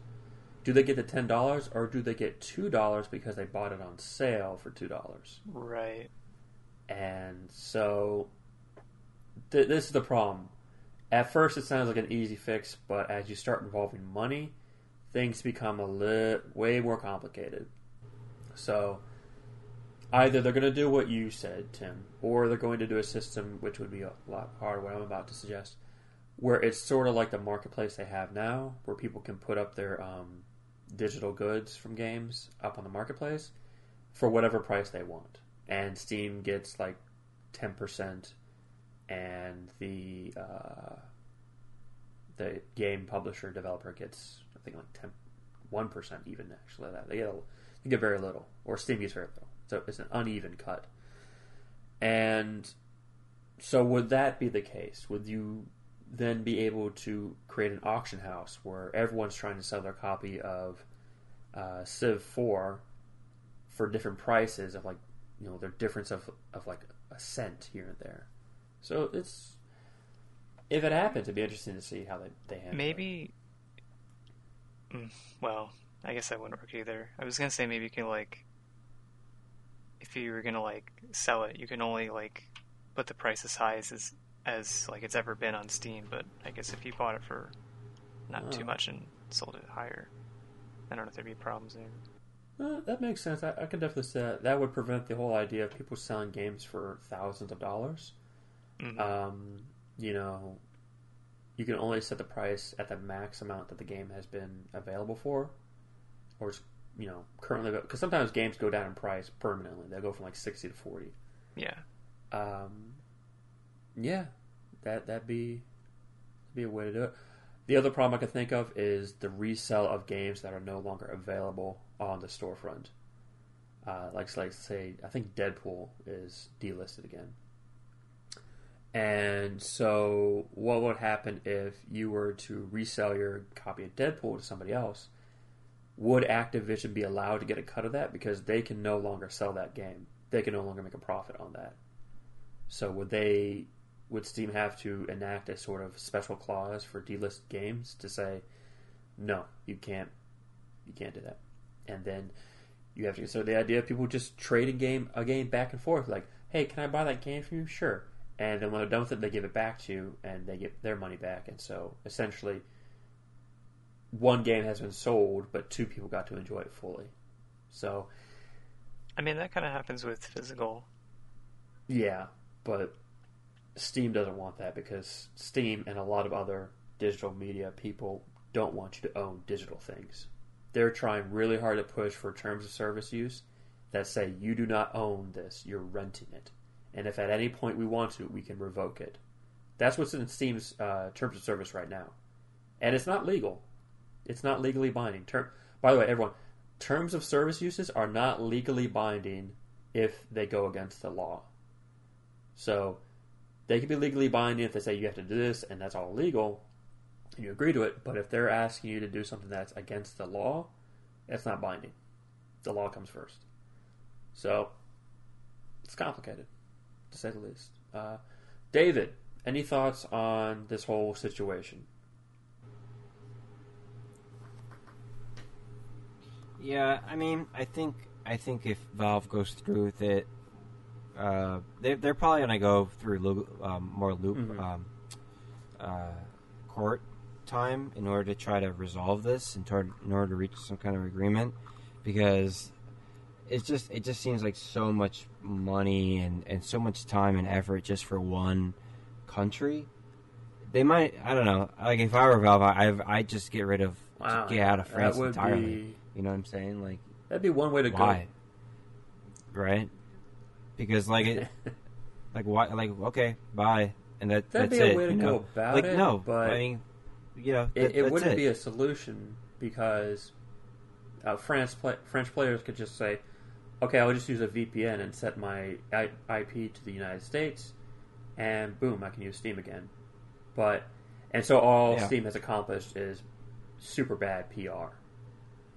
A: Do they get the ten dollars, or do they get two dollars because they bought it on sale for two dollars?
C: Right.
A: And so th- this is the problem. At first, it sounds like an easy fix, but as you start involving money, things become a li- way more complicated. So either they're going to do what you said, Tim, or they're going to do a system which would be a lot harder. What I'm about to suggest, where it's sort of like the marketplace they have now, where people can put up their um, digital goods from games up on the marketplace for whatever price they want and Steam gets like ten percent, and the uh, the game publisher developer gets I think like 10 one percent even actually that they get a, they get very little or Steam gets very little, so it's an uneven cut. And so, would that be the case? Would you then be able to create an auction house where everyone's trying to sell their copy of uh, Civ Four for different prices of like you know their difference of of like a cent here and there. So it's if it happens, it'd be interesting to see how they they handle it.
C: Maybe. Mm, well, I guess that wouldn't work either. I was gonna say maybe you can like, if you were gonna like sell it, you can only like put the price as high as as, as like it's ever been on Steam. But I guess if you bought it for not too
A: Oh.
C: much and sold it higher, I don't know if there'd be problems there.
A: Uh, that makes sense. I, I can definitely see that. That would prevent the whole idea of people selling games for thousands of dollars.
C: Mhm.
A: Um, you know, you can only set the price at the max amount that the game has been available for, or it's, you know currently because sometimes games go down in price permanently. They'll go from like sixty to forty.
C: Yeah.
A: Um, yeah, that that'd be be a way to do it. The other problem I can think of is the resale of games that are no longer available on the storefront. Uh, like, like say, I think Deadpool is delisted again. And so, what would happen if you were to resell your copy of Deadpool to somebody else? Would Activision be allowed to get a cut of that because they can no longer sell that game? They can no longer make a profit on that. So, would they? Would Steam have to enact a sort of special clause for delisted games to say, no, you can't, you can't do that, and then you have to consider the idea of people just trading game a game back and forth, like, hey, can I buy that game from you? Sure and then when they're done with it, they give it back to you, and they get their money back. And so, essentially, one game has been sold, but two people got to enjoy it fully. So,
C: I mean, that kind of happens with physical.
A: yeah, but Steam doesn't want that because Steam and a lot of other digital media people don't want you to own digital things. They're trying really hard to push for terms of service use that say you do not own this, you're renting it and if at any point we want to, we can revoke it. That's what's in Steam's uh, terms of service right now, and it's not legal. It's not legally binding. Term, by the way, everyone, terms of service uses are not legally binding if they go against the law. So they can be legally binding if they say you have to do this and that's all legal, and you agree to it. But if they're asking you to do something that's against the law, that's not binding. The law comes first. So it's complicated to say the least. Uh, David, any thoughts on this whole situation?
B: Yeah, I mean, I think I think if Valve goes through with it, uh, they, they're probably going to go through um, more loop
A: Mhm.
B: um, uh, court time in order to try to resolve this, in, tor- in order to reach some kind of agreement, because it's just it just seems like so much money and, and so much time and effort just for one country. They might I don't know like if I were Valve I I just get rid of
A: Wow,
B: get out of France entirely.
A: be-
B: You know what I'm saying? Like
A: That'd be one way to
B: why? Right? Because like it, [LAUGHS] like why? Like okay, bye, and that
A: That'd
B: that's
A: be a
B: it.
A: way to
B: you
A: go
B: know?
A: about
B: like
A: it,
B: no,
A: but
B: I mean, you know,
A: it,
B: that-
A: it
B: that's
A: wouldn't
B: it.
A: be a solution because uh, France play, French players could just say, "Okay, I'll just use a VPN and set my IP to the United States, and boom, I can use Steam again." But and so all
B: Yeah.
A: Steam has accomplished is super bad PR.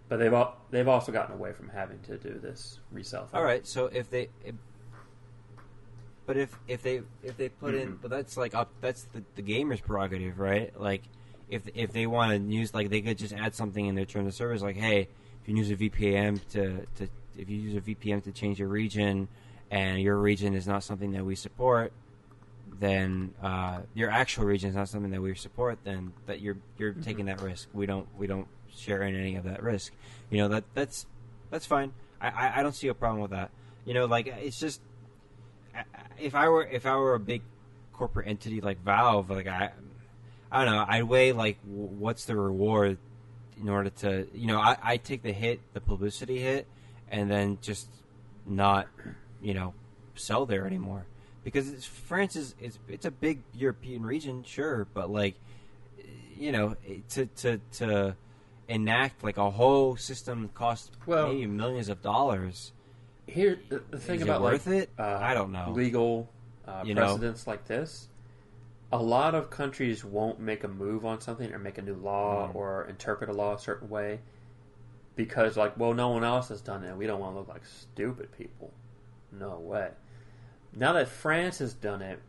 A: But they've they've also gotten away from having to do this resell thing.
B: All right, so if they, but if if they if they put in,
A: Mhm.
B: but that's like up. That's the, the gamer's prerogative, right? Like if if they want to use, like they could just add something in their terms of service, like hey, if you use a VPN to to if you use a VPN to change your region, and your region is not something that we support, then uh, your actual region is not something that we support. Then that you're you're
A: Mhm.
B: taking that risk. We don't we don't share in any of that risk. You know that that's that's fine. I, I, I don't see a problem with that. You know, like it's just if I were if I were a big corporate entity like Valve, like I I don't know, I'd weigh like what's the reward in order to you know I I take the hit, the publicity hit, and then just not you know sell there anymore because it's, France is it's it's a big European region, sure, but like you know to to to enact like a whole system cost
A: Well-
B: maybe millions of dollars.
A: Here, the, the thing about
B: worth
A: like
B: it?
A: uh,
B: I don't know.
A: legal uh,
B: You know?
A: precedents like this, a lot of countries won't make a move on something or make a new law
B: Mhm.
A: or interpret a law a certain way because, like, well, no one else has done it. We don't want to look like stupid people. No way. Now that France has done it,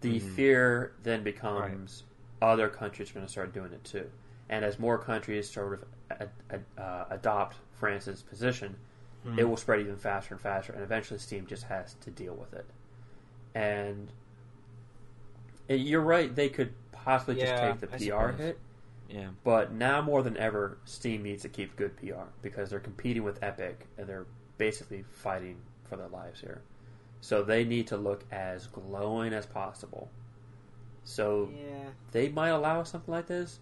A: the
B: Mhm.
A: fear then becomes other countries are going to start doing it too. And as more countries sort of ad- ad- uh, adopt France's position,
B: Hmm.
A: it will spread even faster and faster, and eventually Steam just has to deal with it. And you're right; they could possibly just take the
B: I
A: PR
B: suppose.
A: hit,
B: yeah.
A: but now more than ever, Steam needs to keep good PR because they're competing with Epic, and they're basically fighting for their lives here. So they need to look as glowing as possible So
B: Yeah.
A: they might allow something like this.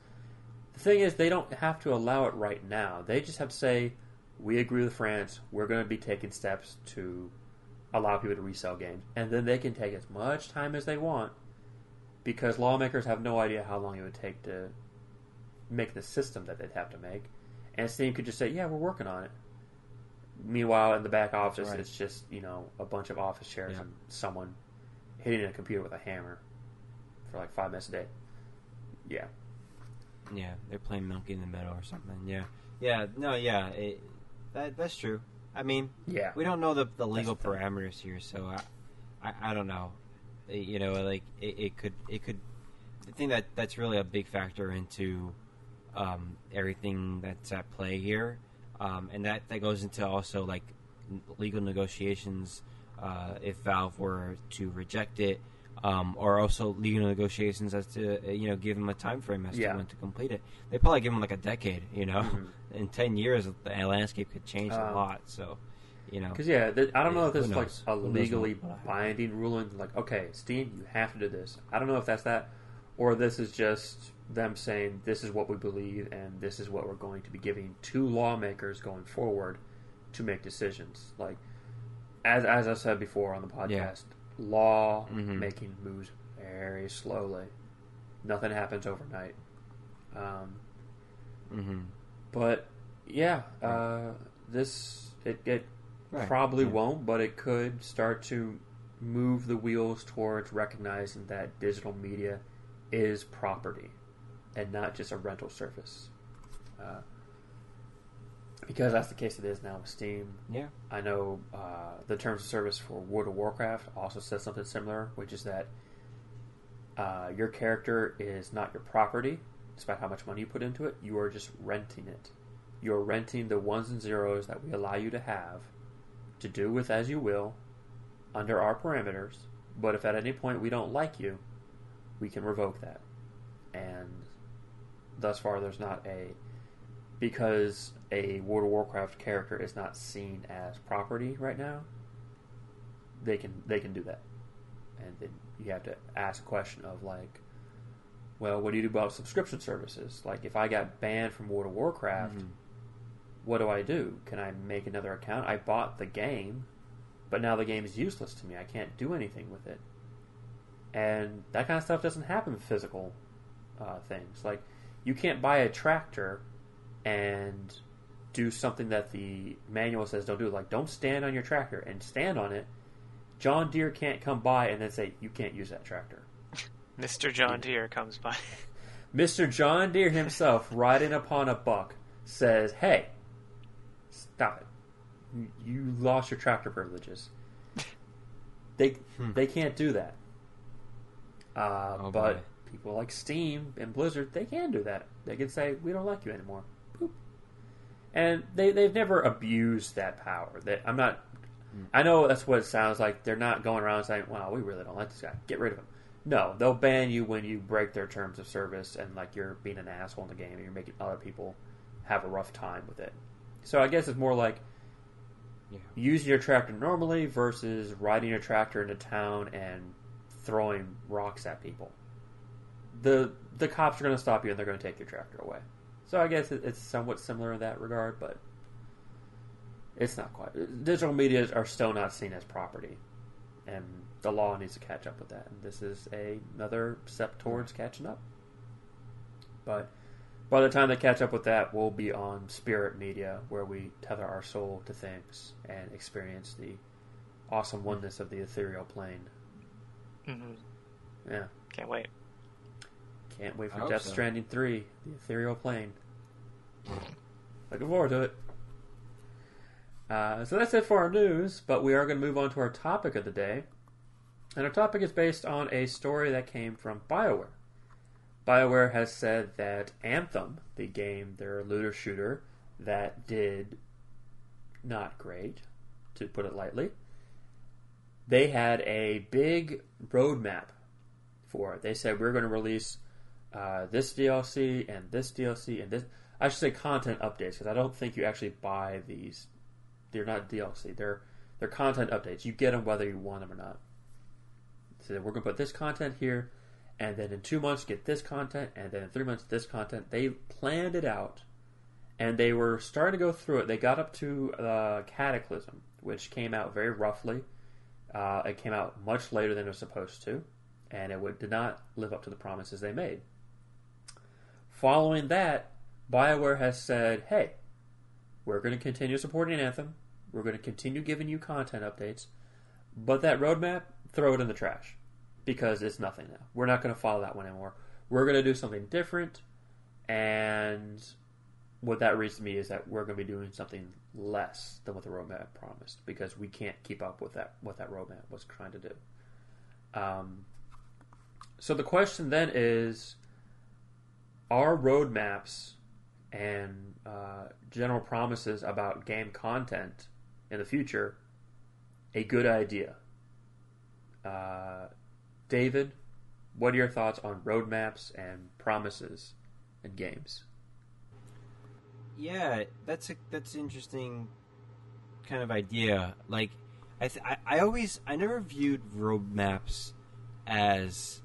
A: The thing is, they don't have to allow it right now. They just have to say, "We agree with France. We're going to be taking steps to allow people to resell games," and then they can take as much time as they want because lawmakers have no idea how long it would take to make the system that they'd have to make, and Steam could just say, "Yeah, we're working on it." Meanwhile, in the back office,
B: right.
A: it's just you know a bunch of office chairs
B: Yeah.
A: and someone hitting a computer with a hammer for like five minutes a day. Yeah.
B: Yeah, they're playing Monkey in the Middle or something. Yeah, yeah, no, yeah, it, that that's true. I mean,
A: Yeah.
B: we don't know the the legal
A: the
B: parameters here, so I, I, I don't know. Uh, You know, like it, it could, it could. The thing that that's really a big factor into um, everything that's at play here, um, and that that goes into also like legal negotiations. Uh, if Valve were to reject it, um, or also legal negotiations as to uh, you know give them a time frame as
A: Yeah.
B: to when to complete it. They probably give them like a decade. You know,
A: Mhm. [LAUGHS]
B: in ten years the landscape could change a
A: Uh,
B: lot. So, you know,
A: Because yeah, th- I don't know if this is like a legally
B: what will happen.
A: binding ruling. Like, okay, Steam, you have to do this. I don't know if that's that, or this is just them saying this is what we believe and this is what we're going to be giving to lawmakers going forward to make decisions. Like, as as I said before on the podcast, law
B: Mhm.
A: making moves very slowly. Nothing happens overnight. Um,
B: hmm
A: but yeah, uh, this it, it
B: Right,
A: probably
B: yeah.
A: won't, but it could start to move the wheels towards recognizing that digital media is property and not just a rental service. Uh, because that's the case it is now with Steam.
B: yeah,
A: I know uh, the terms of service for World of Warcraft also says something similar, which is that uh, your character is not your property, despite how much money you put into it. You are just renting it. You are renting the ones and zeros that we allow you to have to do with as you will under our parameters. But if at any point we don't like you, we can revoke that. And thus far, there's not a because a World of Warcraft character is not seen as property right now. They can they can do that, and then you have to ask a question of like, well, what do you do about subscription services? Like, if I got banned from World of Warcraft,
B: Mhm.
A: what do I do? Can I make another account? I bought the game, but now the game is useless to me. I can't do anything with it, and that kind of stuff doesn't happen with physical uh, things. Like, you can't buy a tractor and do something that the manual says don't do. Like, don't stand on your tractor and stand on it. John Deere can't come by and then say you can't use that tractor. [LAUGHS]
C: Mr. John Deere comes by. [LAUGHS]
A: Mr. John Deere himself, [LAUGHS] riding upon a buck, says, "Hey, stop it! You- You lost your tractor privileges. They
B: Hmm.
A: they can't do that. Uh,
B: Oh,
A: but
B: boy.
A: people like Steam and Blizzard, they can do that. They can say, "We don't like you anymore." And they they've never abused that power. That I'm not. I know that's what it sounds like. They're not going around saying, "Wow, we really don't like this guy. Get rid of him." No, they'll ban you when you break their terms of service and like you're being an asshole in the game and you're making other people have a rough time with it. So I guess it's more like
B: Yeah.
A: using your tractor normally versus riding your tractor into town and throwing rocks at people. The the cops are going to stop you and they're going to take your tractor away. So I guess it, it's somewhat similar in that regard, but it's not quite. Digital media are still not seen as property, and the law needs to catch up with that. And this is a, another step towards catching up. But by the time they catch up with that, we'll be on Spirit Media, where we tether our soul to things and experience the awesome oneness of the ethereal plane.
C: hmm
A: Yeah,
C: Can't wait.
A: Can't wait for Death
B: so.
A: Stranding 3, the ethereal plane. Looking forward to it. Uh, so that's it for our news, but we are going to move on to our topic of the day. And our topic is based on a story that came from BioWare. BioWare has said that Anthem, the game, their looter shooter, that did not great, to put it lightly, they had a big roadmap for it. They said we're going to release uh, this DLC and this DLC and this. I should say content updates because I don't think you actually buy these. They're not DLC. They're they're content updates. You get them whether you want them or not. So we're going to put this content here, and then in two months get this content, and then in three months this content. They planned it out, and they were starting to go through it. They got up to uh, Cataclysm, which came out very roughly. Uh, it came out much later than it was supposed to, and it would, did not live up to the promises they made. Following that, BioWare has said, hey, we're going to continue supporting Anthem. We're going to continue giving you content updates. But that roadmap, throw it in the trash because it's nothing now. We're not going to follow that one anymore. We're going to do something different. And what that reads to me is that we're going to be doing something less than what the roadmap promised because we can't keep up with that what that roadmap was trying to do. Um, so the question then is: Are roadmaps and uh, general promises about game content in the future a good idea? Uh, David, what are your thoughts on roadmaps and promises and games?
B: Yeah, that's a that's interesting kind of idea. Like, I th- I, I always I never viewed roadmaps as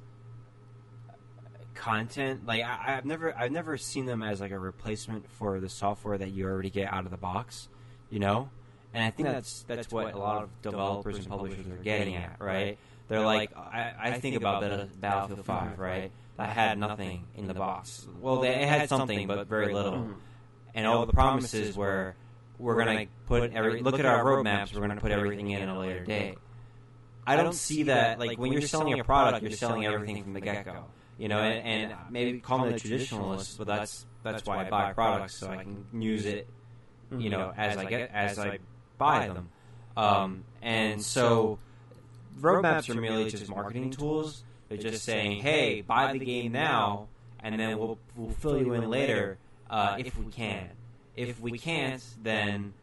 B: content. Like, I, I've never I've never seen them as like a replacement for the software that you already get out of the box. You know, and I think that's that's what a lot of developers and publishers are getting at, right? They're like, I, I think about the Battlefield Five, right? That had nothing in the box. Well, they had something, but very little and all the promises were we're going to put every look at our roadmaps. We're going to put everything in at a later date. I don't see that. Like when you're selling a product, you're selling everything from the get go. You know, and, and maybe call me a traditionalist, but that's that's why I buy products so I can use it. You know, as I get as I buy them, um, and so roadmaps are merely just marketing tools. They're just saying, "Hey, buy the game now, and then we'll we'll fill you in later." uh, if we can. If we can't, then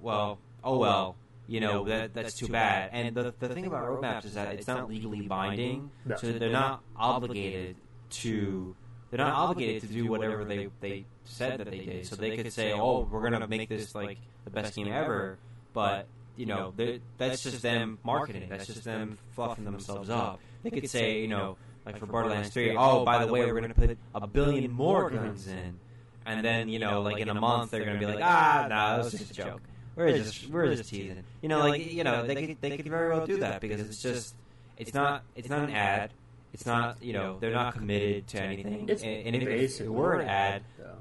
B: well, oh well. You know that that's too bad. And the the thing about roadmaps is that it's not legally binding,
A: No.
B: so they're not obligated to. They're not obligated to do whatever they they said that they did. So they could say, "Oh, we're gonna make this like the best game ever," but you know, that's just them marketing. That's just them fluffing themselves up. They could say, you know, like for Borderlands 3, oh, by the way, we're going to put a billion more guns in. And then, you know, like in a month, they're going to be like, ah, nah, that was just a joke. We're just, we're just teasing. You know, like, you know, they could, they could very well do that because it's just, it's not, it's not an ad. It's not, you know, they're not committed to anything.
A: It's
B: and, and if
A: basically
B: it were an ad,
A: though.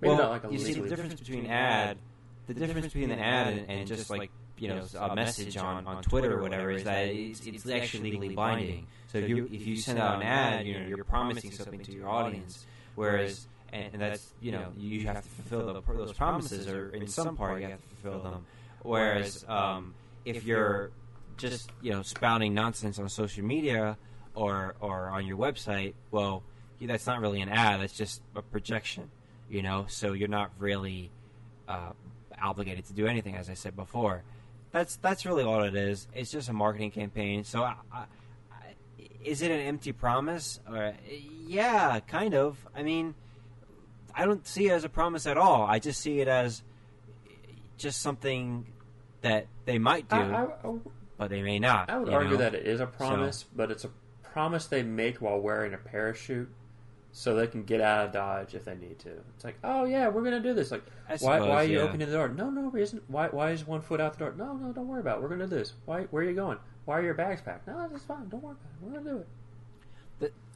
A: Maybe
B: well,
A: not like a
B: you see the difference between ad, the difference between an ad and, and just like you know a message on, on Twitter or whatever is that it's, it's actually legally binding. So if you if you send out an ad, you know you're promising something to your audience, whereas and, and that's you know you have to fulfill the, those promises, or in some part you have to fulfill them. Whereas um, if you're just you know spouting nonsense on social media or or on your website, well, that's not really an ad. That's just a projection, you know. So you're not really uh, obligated to do anything, as I said before. That's that's really all it is. It's just a marketing campaign. So, I, I, is it an empty promise? Or yeah, kind of. I mean, I don't see it as a promise at all. I just see it as just something that they might do,
A: I, I, I-
B: but they may not.
A: I would argue
B: know?
A: that it is a promise, but it's a promise they make while wearing a parachute, so they can get out of Dodge if they need to. It's like, oh yeah, we're gonna do this. Like,
B: I
A: why, why are you
B: yeah.
A: opening the door? No, no reason. Why, why is one foot out the door? No, no, don't worry about it. We're gonna do this. Why, where are you going? Why are your bags packed? No, that's fine. Don't worry about it. We're gonna do it.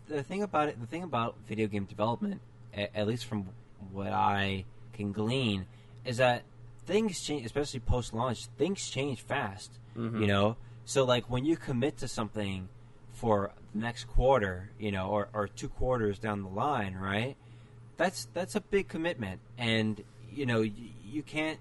B: the the thing about it, the thing about video game development, at least from what I can glean, is that things change, especially post launch. Things change fast.
A: Mhm.
B: You know, so like when you commit to something for the next quarter, you know, or, or two quarters down the line, right? That's that's a big commitment, and you know you, you can't.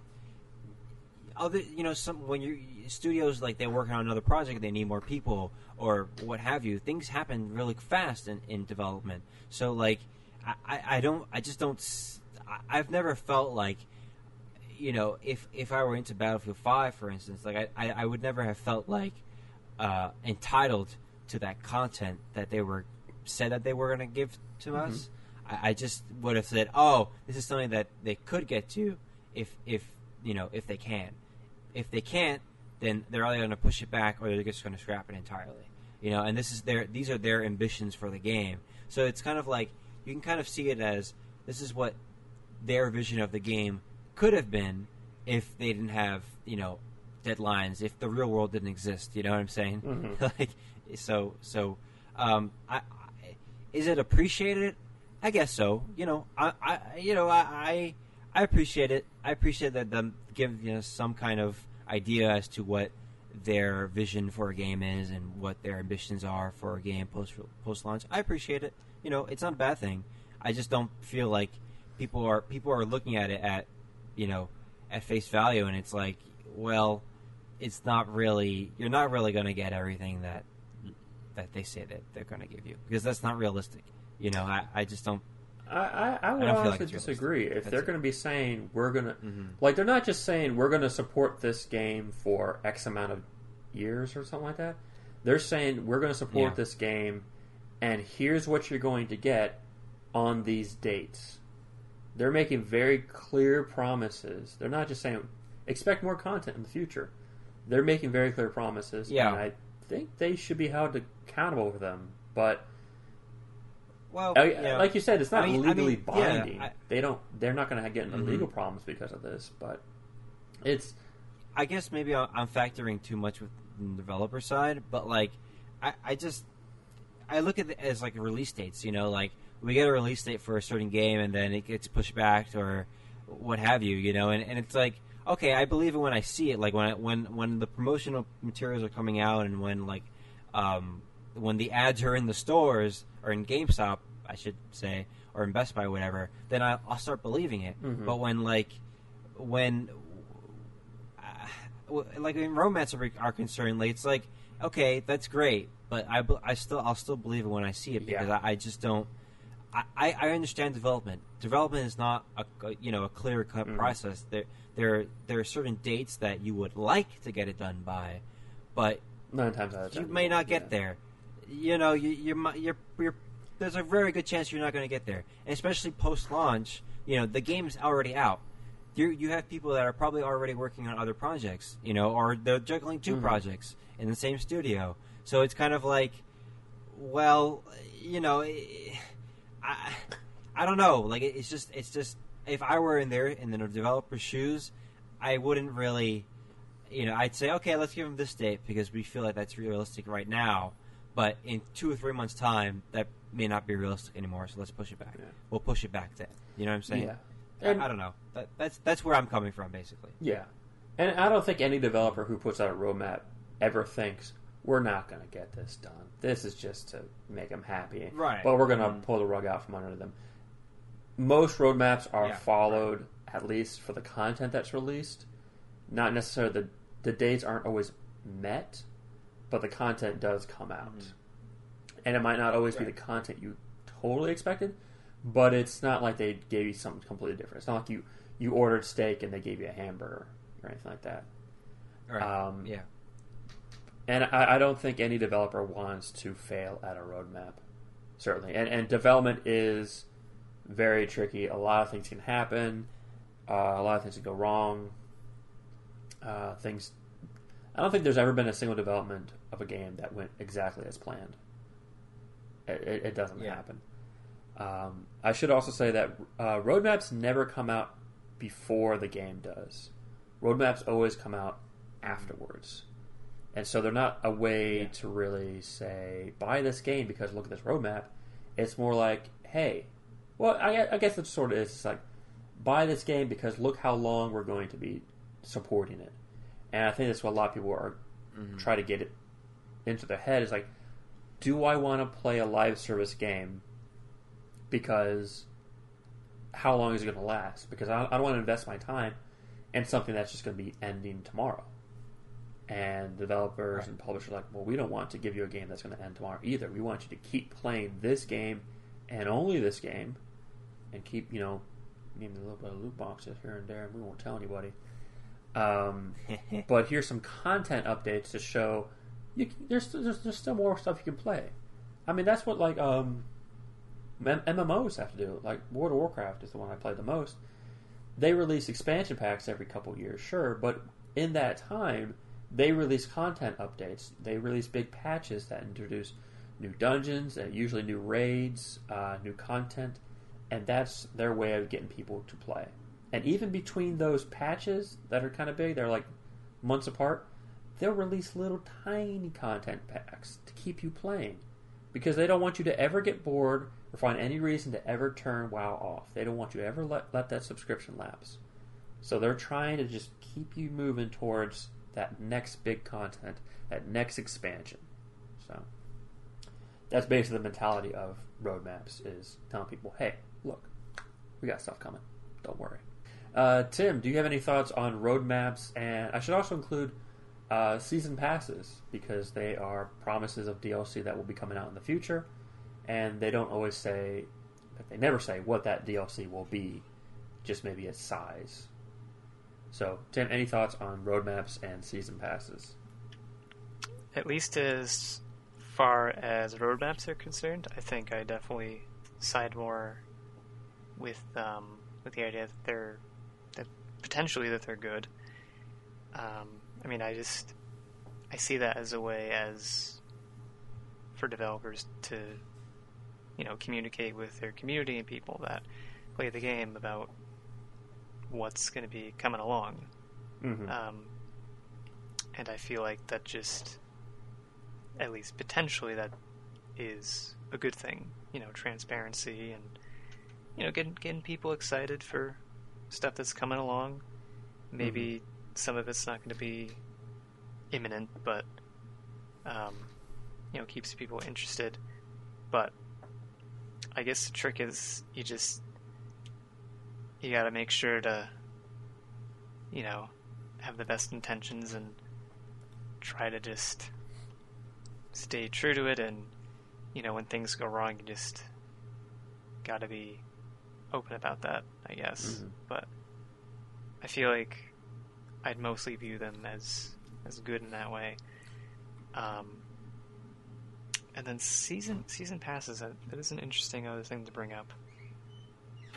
B: Other, you know, some when you studios like they're working on another project, they need more people or what have you. Things happen really fast in, in development. So like, I, I, don't, I just don't. s- I, have never felt like, you know, if if I were into Battlefield Five, for instance, like I, I, I would never have felt like uh, entitled to that content that they were said that they were going to give to us. I, I just would have said, "Oh, this is something that they could get to if if you know if they can. If they can't, then they're either going to push it back or they're just going to scrap it entirely." you know, and this is their these are their ambitions for the game. So it's kind of like you can kind of see it as this is what their vision of the game could have been if they didn't have you know deadlines, if the real world didn't exist. You know what I'm saying?
A: Mhm. [LAUGHS]
B: like so so um, I, I, is it appreciated? I guess so. You know, I, I you know I, I I appreciate it. I appreciate that them give you know, some kind of idea as to what their vision for a game is and what their ambitions are for a game post post launch. I appreciate it. You know, it's not a bad thing. I just don't feel like people are people are looking at it at you know at face value, and it's like, well, it's not really. You're not really going to get everything that that they say that they're going to give you because that's not realistic. You know, I, I just don't.
A: I, I, I would
B: I don't like
A: honestly disagree. If
B: That's
A: they're going to be saying we're going to,
B: Mhm.
A: like, they're not just saying we're going to support this game for X amount of years or something like that. They're saying we're going to support
B: Yeah.
A: this game, and here's what you're going to get on these dates. They're making very clear promises. They're not just saying expect more content in the future. They're making very clear promises.
B: Yeah.
A: and I think they should be held accountable for them. But
B: Well,
A: I-
B: yeah.
A: like you said, it's not
B: I mean- I
A: legally
B: mean, yeah,
A: binding.
B: I-
A: they don't. They're not going to get into
B: Mhm.
A: legal problems because of this. But it's
B: I guess maybe I- I'm factoring too much with the developer side, but like, I, I just I look at it as like release dates. You know, like we get a release date for a certain game, and then it gets pushed back or what have you. You know, and, and it's like okay, I believe it when I see it. Like when I, when when the promotional materials are coming out, and when like um, when the ads are in the stores or in GameStop, I should say, or in Best Buy, whatever. Then I, I'll start believing it.
A: Mhm.
B: But when like when uh, like in romance are, are concerned, like it's like okay, that's great, but I, I still I'll still believe it when I see it because
A: Yeah.
B: I, I just don't. I, I understand development. Development is not a you know a clear cut
A: Mhm.
B: process. There there there are certain dates that you would like to get it done by, but
A: nine times out of ten
B: you may not get
A: yeah.
B: there. You know, you you you're, you're there's a very good chance you're not going to get there, and especially post launch. You know, the game's already out. You you have people that are probably already working on other projects. You know, or they're juggling 2
A: Mhm.
B: projects in the same studio. So it's kind of like, well, you know, I I don't know. Like it's just it's just if I were in there in the developer's shoes, I wouldn't really you know, I'd say, okay, let's give them this date because we feel like that's realistic right now. But in two or three months' time, that may not be realistic anymore. So let's push it back.
A: Yeah.
B: We'll push it back then. You know what I'm saying?
A: Yeah, and
B: I, don't know. That, that's that's where I'm coming from, basically.
A: yeah, and I don't think any developer who puts out a roadmap ever thinks we're not going to get this done. This is just to make them happy,
B: Right.
A: But we're going to
B: Mhm.
A: pull the rug out from under them. Most roadmaps are
B: Yeah,
A: followed at least for the content that's released. Not necessarily the the dates aren't always met, but the content does come out,
B: Mhm.
A: and it might not always be the content you totally expected, but it's not like they gave you something completely different. It's not like you you ordered steak and they gave you a hamburger or anything like that.
B: Right.
A: Um,
B: yeah.
A: And I, I don't think any developer wants to fail at a roadmap, certainly. And, and development is very tricky. A lot of things can happen. Uh, a lot of things can go wrong. Uh, things. I don't think there's ever been a single development of a game that went exactly as planned. It, it, it doesn't
B: Yeah.
A: happen. Um, I should also say that uh, roadmaps never come out before the game does. Roadmaps always come out afterwards. And so they're not a way
B: Yeah.
A: to really say, buy this game because look at this roadmap. It's more like, hey, well, I, I guess it sort of is. It's like, buy this game because look how long we're going to be supporting it. And I think that's what a lot of people are
B: Mhm.
A: try to get it into their head is like, do I want to play a live service game because how long is it going to last? Because I, I don't want to invest my time in something that's just going to be ending tomorrow. And developers
B: Right.
A: and publishers are like, well, we don't want to give you a game that's going to end tomorrow either. We want you to keep playing this game and only this game, and keep you know, needing a little bit of loot boxes here and there, and we won't tell anybody. Um, [LAUGHS] but here's some content updates to show you there's, there's there's still more stuff you can play. I mean, that's what like um, MMOs have to do. it. Like World of Warcraft is the one I play the most. They release expansion packs every couple years, sure, but in that time, they release content updates. They release big patches that introduce new dungeons, and usually new raids, uh, new content, and that's their way of getting people to play. And even between those patches that are kind of big, they're like months apart, they'll release little tiny content packs to keep you playing because they don't want you to ever get bored or find any reason to ever turn WoW off. They don't want you to ever let, let that subscription lapse. So they're trying to just keep you moving towards that next big content, that next expansion. So that's basically the mentality of roadmaps is telling people, hey, look, we got stuff coming. Don't worry. Uh, Tim, do you have any thoughts on roadmaps? And I should also include uh, season passes because they are promises of DLC that will be coming out in the future, and they don't always say, they never say what that DLC will be, just maybe its size. So, Tim, any thoughts on roadmaps and season passes?
C: At least as far as roadmaps are concerned, I think I definitely side more with um, with the idea that they're that potentially that they're good. Um, I mean, I just I see that as a way as for developers to you know communicate with their community and people that play the game about what's going to be coming along.
A: Mm-hmm.
C: Um, and I feel like that just, at least potentially, that is a good thing. You know, transparency and you know getting getting people excited for stuff that's coming along. Maybe some of it's not going to be imminent, but um, you know keeps people interested. But I guess the trick is you just you got to make sure to you know have the best intentions and try to just stay true to it and you know when things go wrong you just got to be open about that i guess
A: Mhm.
C: but i feel like i'd mostly view them as as good in that way. Um and then season season passes that, that is an interesting other thing to bring up.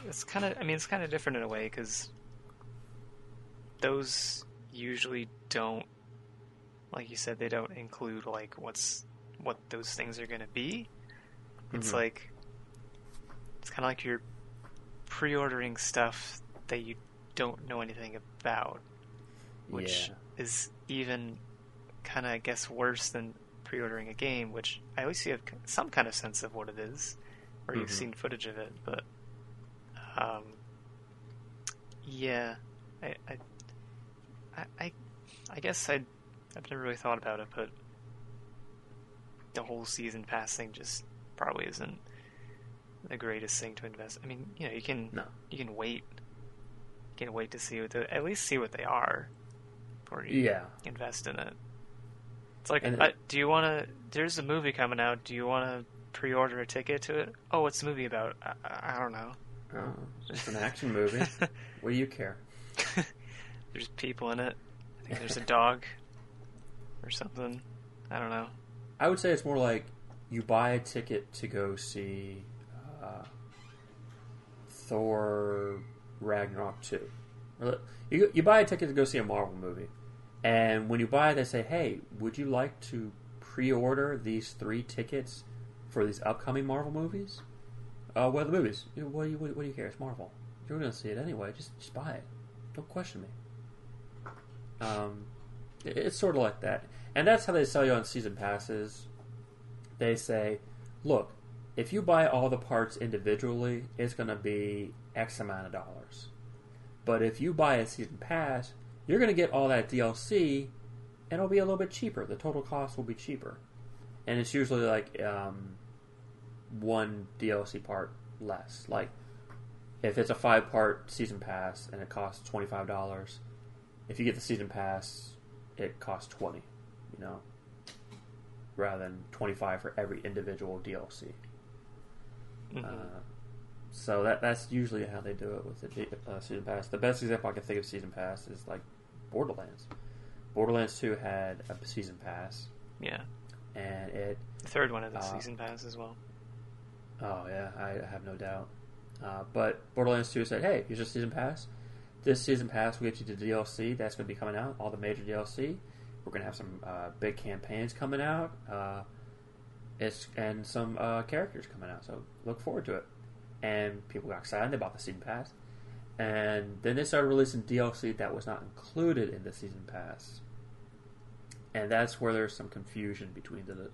C: It's kind of i mean it's kind of different in a way because those usually don't like you said they don't include like what's what those things are going to be. It's
A: Mhm.
C: like it's kind of like you're pre-ordering stuff that you don't know anything about which
A: Yeah.
C: is even kind of i guess worse than pre-ordering a game which i always least you have some kind of sense of what it is or you've
A: Mhm.
C: seen footage of it but um yeah i i i, I, I guess i i've never really thought about it but the whole season pass thing just probably isn't the greatest thing to invest i mean you know you can
A: No.
C: you can wait you can wait to see what the, at least see what they are before you
A: Yeah.
C: invest in it. It's like, uh, do you want to? There's a movie coming out. Do you want to pre-order a ticket to it? Oh, what's the movie about? I, I I don't know.
A: Oh, it's an action movie. [LAUGHS] what do you care? [LAUGHS]
C: there's people in it. I think there's a dog or something. I don't know.
A: I would say it's more like you buy a ticket to go see uh, Thor Ragnarok 2. You, you buy a ticket to go see a Marvel movie, and when you buy they say, hey, would you like to pre order these three tickets for these upcoming Marvel movies? Uh, are the movies? What do you, what, do you care? It's Marvel. You're going to see it anyway. Just, just buy it. Don't question me. Um, it- it's sort of like that. And that's how they sell you on season passes. They say, look, if you buy all the parts individually, it's going to be X amount of dollars. But if you buy a season pass, you're going to get all that DLC, and it'll be a little bit cheaper. The total cost will be cheaper. And it's usually like um, one DLC part less. Like, if it's a five part season pass and it costs $25, if you get the season pass, it costs 20 you know, rather than 25 for every individual DLC.
C: Mhm.
A: Uh, so that that's usually how they do it with the uh, season pass. The best example I can think of season pass is like Borderlands. Borderlands 2 had a season pass,
C: yeah,
A: and it
C: the third one of the
A: Uh,
C: season pass as well.
A: Oh yeah, I have no doubt. Uh, but Borderlands 2 said, "Hey, here's your season pass. This season pass will get you the DLC that's going to be coming out, all the major DLC, we're going to have some uh, big campaigns coming out. Uh, it's and some uh, characters coming out, so look forward to it. And people got excited about the season pass, and then they started releasing DLC that was not included in the season pass, and that's where there's some confusion between the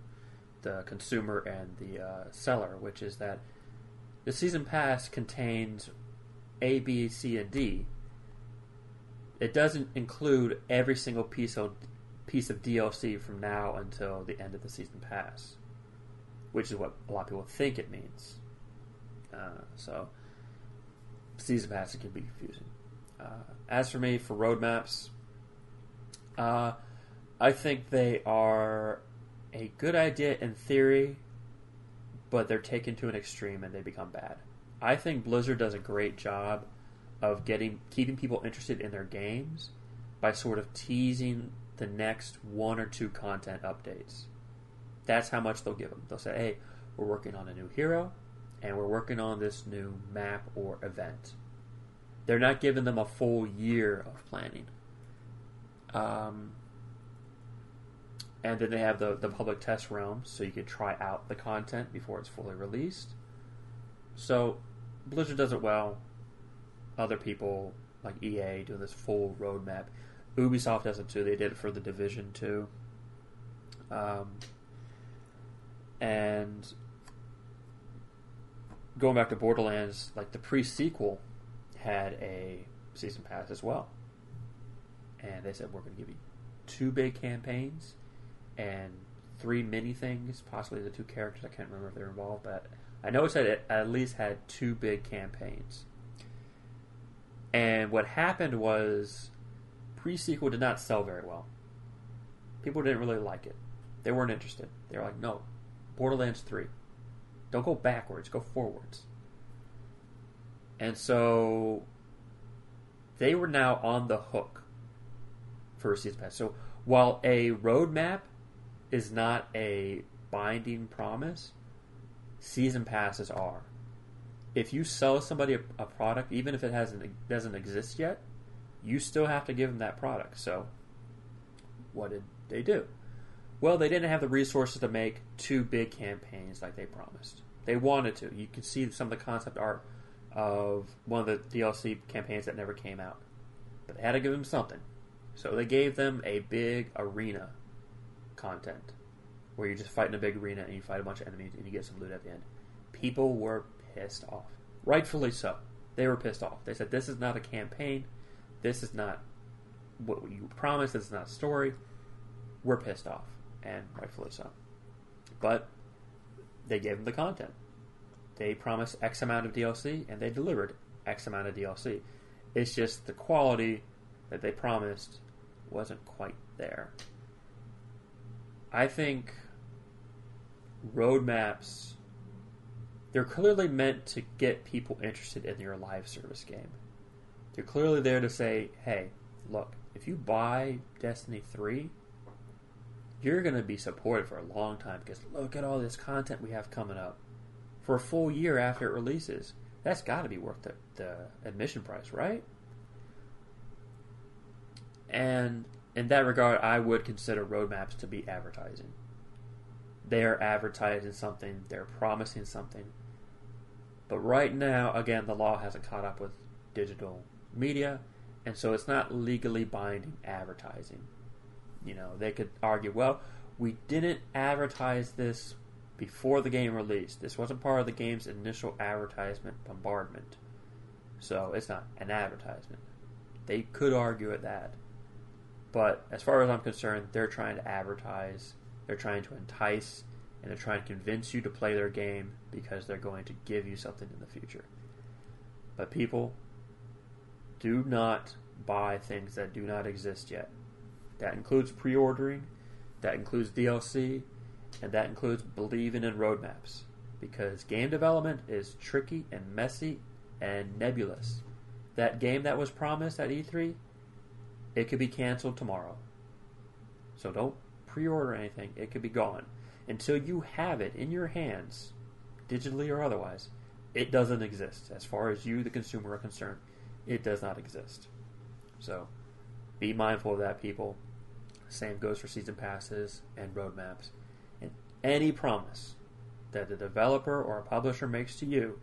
A: the consumer and the uh, seller, which is that the season pass contains A, B, C, and D. It doesn't include every single piece of piece of DLC from now until the end of the season pass, which is what a lot of people think it means. Uh, so, season pass can be confusing. Uh, as for me, for roadmaps, uh, I think they are a good idea in theory, but they're taken to an extreme and they become bad. I think Blizzard does a great job of getting keeping people interested in their games by sort of teasing the next one or two content updates. That's how much they'll give them. They'll say, "Hey, we're working on a new hero, and we're working on this new map or event." They're not giving them a full year of planning. Um, and then they have the, the public test realm, so you can try out the content before it's fully released. So Blizzard does it well. Other people like EA do this full roadmap. Ubisoft does it too. They did it for the Division 2. Um, and going back to Borderlands, like the pre-sequel had a season pass as well, and they said we're going to give you two big campaigns and three mini things, possibly the two characters. I can't remember if they're involved, but I know it said it at least had two big campaigns. And what happened was pre-sequel did not sell very well. People didn't really like it. They weren't interested. They were like, "No, Borderlands 3. Don't go backwards, go forwards." And so they were now on the hook for a season pass. So while a roadmap is not a binding promise, season passes are. If you sell somebody a, a product, even if it hasn't doesn't exist yet, you still have to give them that product. So, what did they do? Well, they didn't have the resources to make two big campaigns like they promised. They wanted to. You can see some of the concept art of one of the DLC campaigns that never came out, but they had to give them something. So they gave them a big arena content where you just fight in a big arena and you fight a bunch of enemies and you get some loot at the end. People were pissed off. Rightfully so. They were pissed off. They said, This is not a campaign. This is not what you promised. This is not a story. We're pissed off. And rightfully so. But they gave them the content. They promised X amount of DLC and they delivered X amount of DLC. It's just the quality that they promised wasn't quite there. I think roadmaps they're clearly meant to get people interested in your live service game. They're clearly there to say, "Hey, look, if you buy Destiny 3, you're going to be supported for a long time because look at all this content we have coming up for a full year after it releases. That's got to be worth the, the admission price, right?" And in that regard, I would consider roadmaps to be advertising. They are advertising something, they're promising something. But right now, again, the law hasn't caught up with digital media, and so it's not legally binding advertising. You know, they could argue, well, we didn't advertise this before the game released. This wasn't part of the game's initial advertisement bombardment. So it's not an advertisement. They could argue at that. But as far as I'm concerned, they're trying to advertise, they're trying to entice, and they're trying to convince you to play their game because they're going to give you something in the future. But people, do not buy things that do not exist yet. That includes pre ordering, that includes DLC, and that includes believing in roadmaps. Because game development is tricky and messy and nebulous. That game that was promised at E3 it could be canceled tomorrow. So don't pre order anything, it could be gone. Until you have it in your hands, digitally or otherwise, it doesn't exist. As far as you, the consumer, are concerned, it does not exist. So be mindful of that, people. Same goes for season passes and roadmaps. And any promise that a developer or a publisher makes to you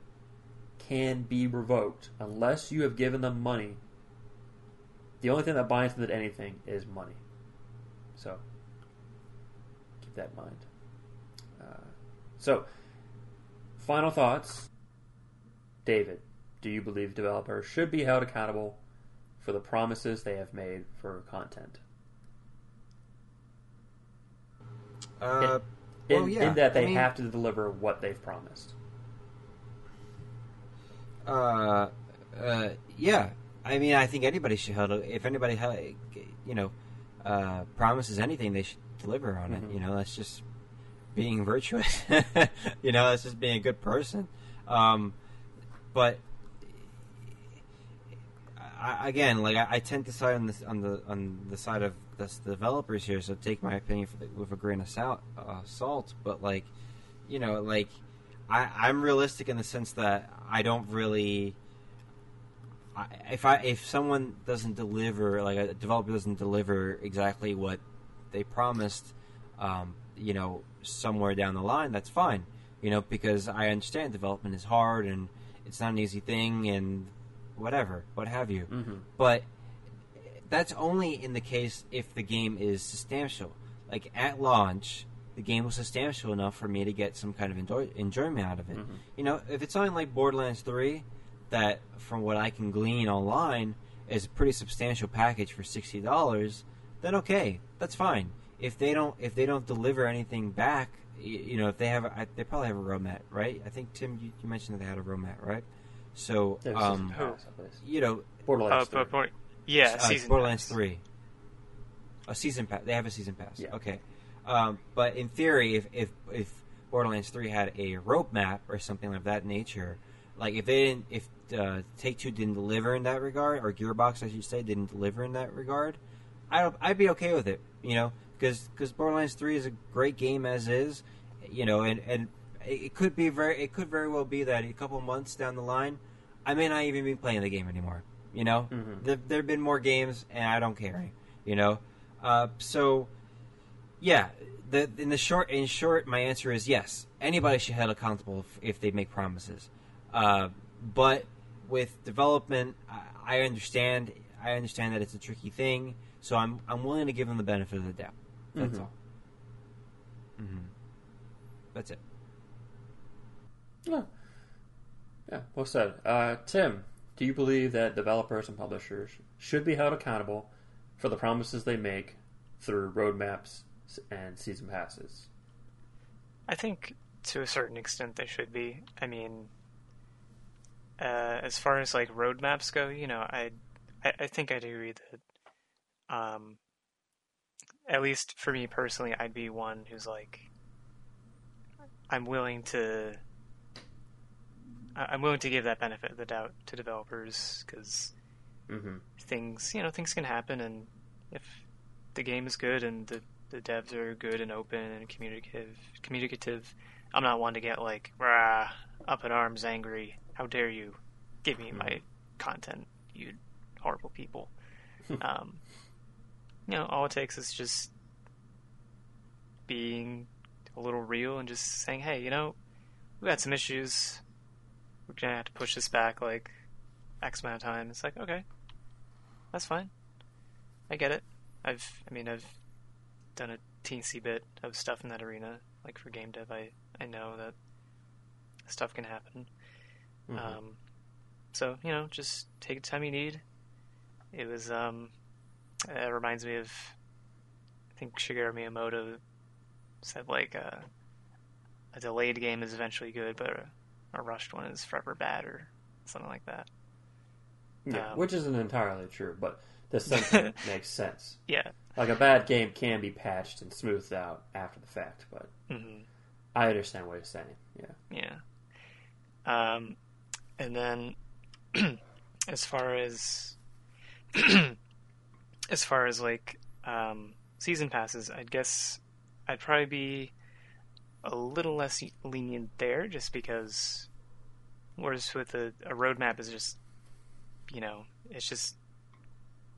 A: can be revoked unless you have given them money. The only thing that binds them to anything is money. So keep that in mind. Uh, so, final thoughts. David, do you believe developers should be held accountable for the promises they have made for content?
B: Uh,
A: In,
B: well, yeah.
A: in that they
B: I mean,
A: have to deliver what they've promised.
B: Uh, uh, yeah. I mean, I think anybody should hold. If anybody, held, you know, uh, promises anything, they should deliver on
A: Mhm.
B: it. You know, that's just being virtuous. [LAUGHS] you know, that's just being a good person. Um, but I, again, like I, I tend to side on this on the on the side of the developers here, so take my opinion for the, with a grain of salt. Uh, salt, but like, you know, like I, I'm realistic in the sense that I don't really. I, if I if someone doesn't deliver, like a developer doesn't deliver exactly what they promised, um, you know, somewhere down the line, that's fine. You know, because I understand development is hard and it's not an easy thing and whatever, what have you.
A: Mm-hmm.
B: But that's only in the case if the game is substantial. Like at launch, the game was substantial enough for me to get some kind of enjoy- enjoyment out of it.
A: Mhm.
B: You know, if it's something like Borderlands 3, that from what I can glean online is a pretty substantial package for sixty dollars, then okay, that's fine. If they don't, if they don't deliver anything back, you, you know, if they have, I, they probably have a roadmap, right? I think Tim, you, you mentioned that they had a roadmap, right? So, um,
C: Who?
A: pass, I believe.
B: you know,
C: Uh,
A: Borderlands.
C: but,
A: 3.
C: but- yeah,
B: uh,
C: season
B: Borderlands
C: pass.
B: Three. A season pass. They have a season pass.
A: Yeah.
B: Okay, um, but in theory, if if if Borderlands Three had a roadmap or something of that nature, like if they didn't, if uh, Take Two didn't deliver in that regard, or Gearbox, as you say, didn't deliver in that regard, I don't, I'd be okay with it. You know, because because Borderlands Three is a great game as is. You know, and and it it could be very, it could very well be that a couple months down the line, I may not even be playing the game anymore. You know,
A: Mhm.
B: there there have been more games, and I don't care. You know, uh, so yeah. The, in the short, in short, my answer is yes. Anybody should held accountable if, if they make promises. Uh, but with development, I, I understand. I understand that it's a tricky thing, so I'm I'm willing to give them the benefit of the doubt. That's
A: Mhm.
B: all. hmm That's it.
A: Yeah. Yeah, well said. Uh, Tim, do you believe that developers and publishers should be held accountable for the promises they make through roadmaps and season passes?
C: I think to a certain extent they should be. I mean, uh, as far as like roadmaps go, you know, I, I, I think I'd agree that, um, at least for me personally, I'd be one who's like, I'm willing to, I- I'm willing to give that benefit of the doubt to developers because
A: Mm-hmm.
C: things, you know, things can happen, and if the game is good and the the devs are good and open and communicative, communicative, I'm not one to get like rah, up in arms, angry. How dare you give me my content, you horrible people. [LAUGHS] um, you know, all it takes is just being a little real and just saying, hey, you know, we got some issues. We're gonna have to push this back like X amount of time. It's like, okay, that's fine. I get it. I've, I mean, I've done a teensy bit of stuff in that arena. Like for game dev, I, I know that stuff can happen.
A: Mhm.
C: Um, so you know, just take the time you need. It was, um, it reminds me of, I think Shigeru Miyamoto said like uh, a delayed game is eventually good, but a, rushed one is forever bad, or something like that.
A: yeah,
C: um,
A: which isn't entirely true, but the [LAUGHS] sentiment makes sense.
C: Yeah.
A: Like a bad game can be patched and smoothed out after the fact, but
C: hmm
A: I understand what you're saying. Yeah.
C: Yeah. Um, and then [CLEARS THROAT] as far as [CLEARS THROAT] as far as like um, season passes, I guess I'd probably be a little less lenient there, just because. Whereas with a, a roadmap is just, you know, it's just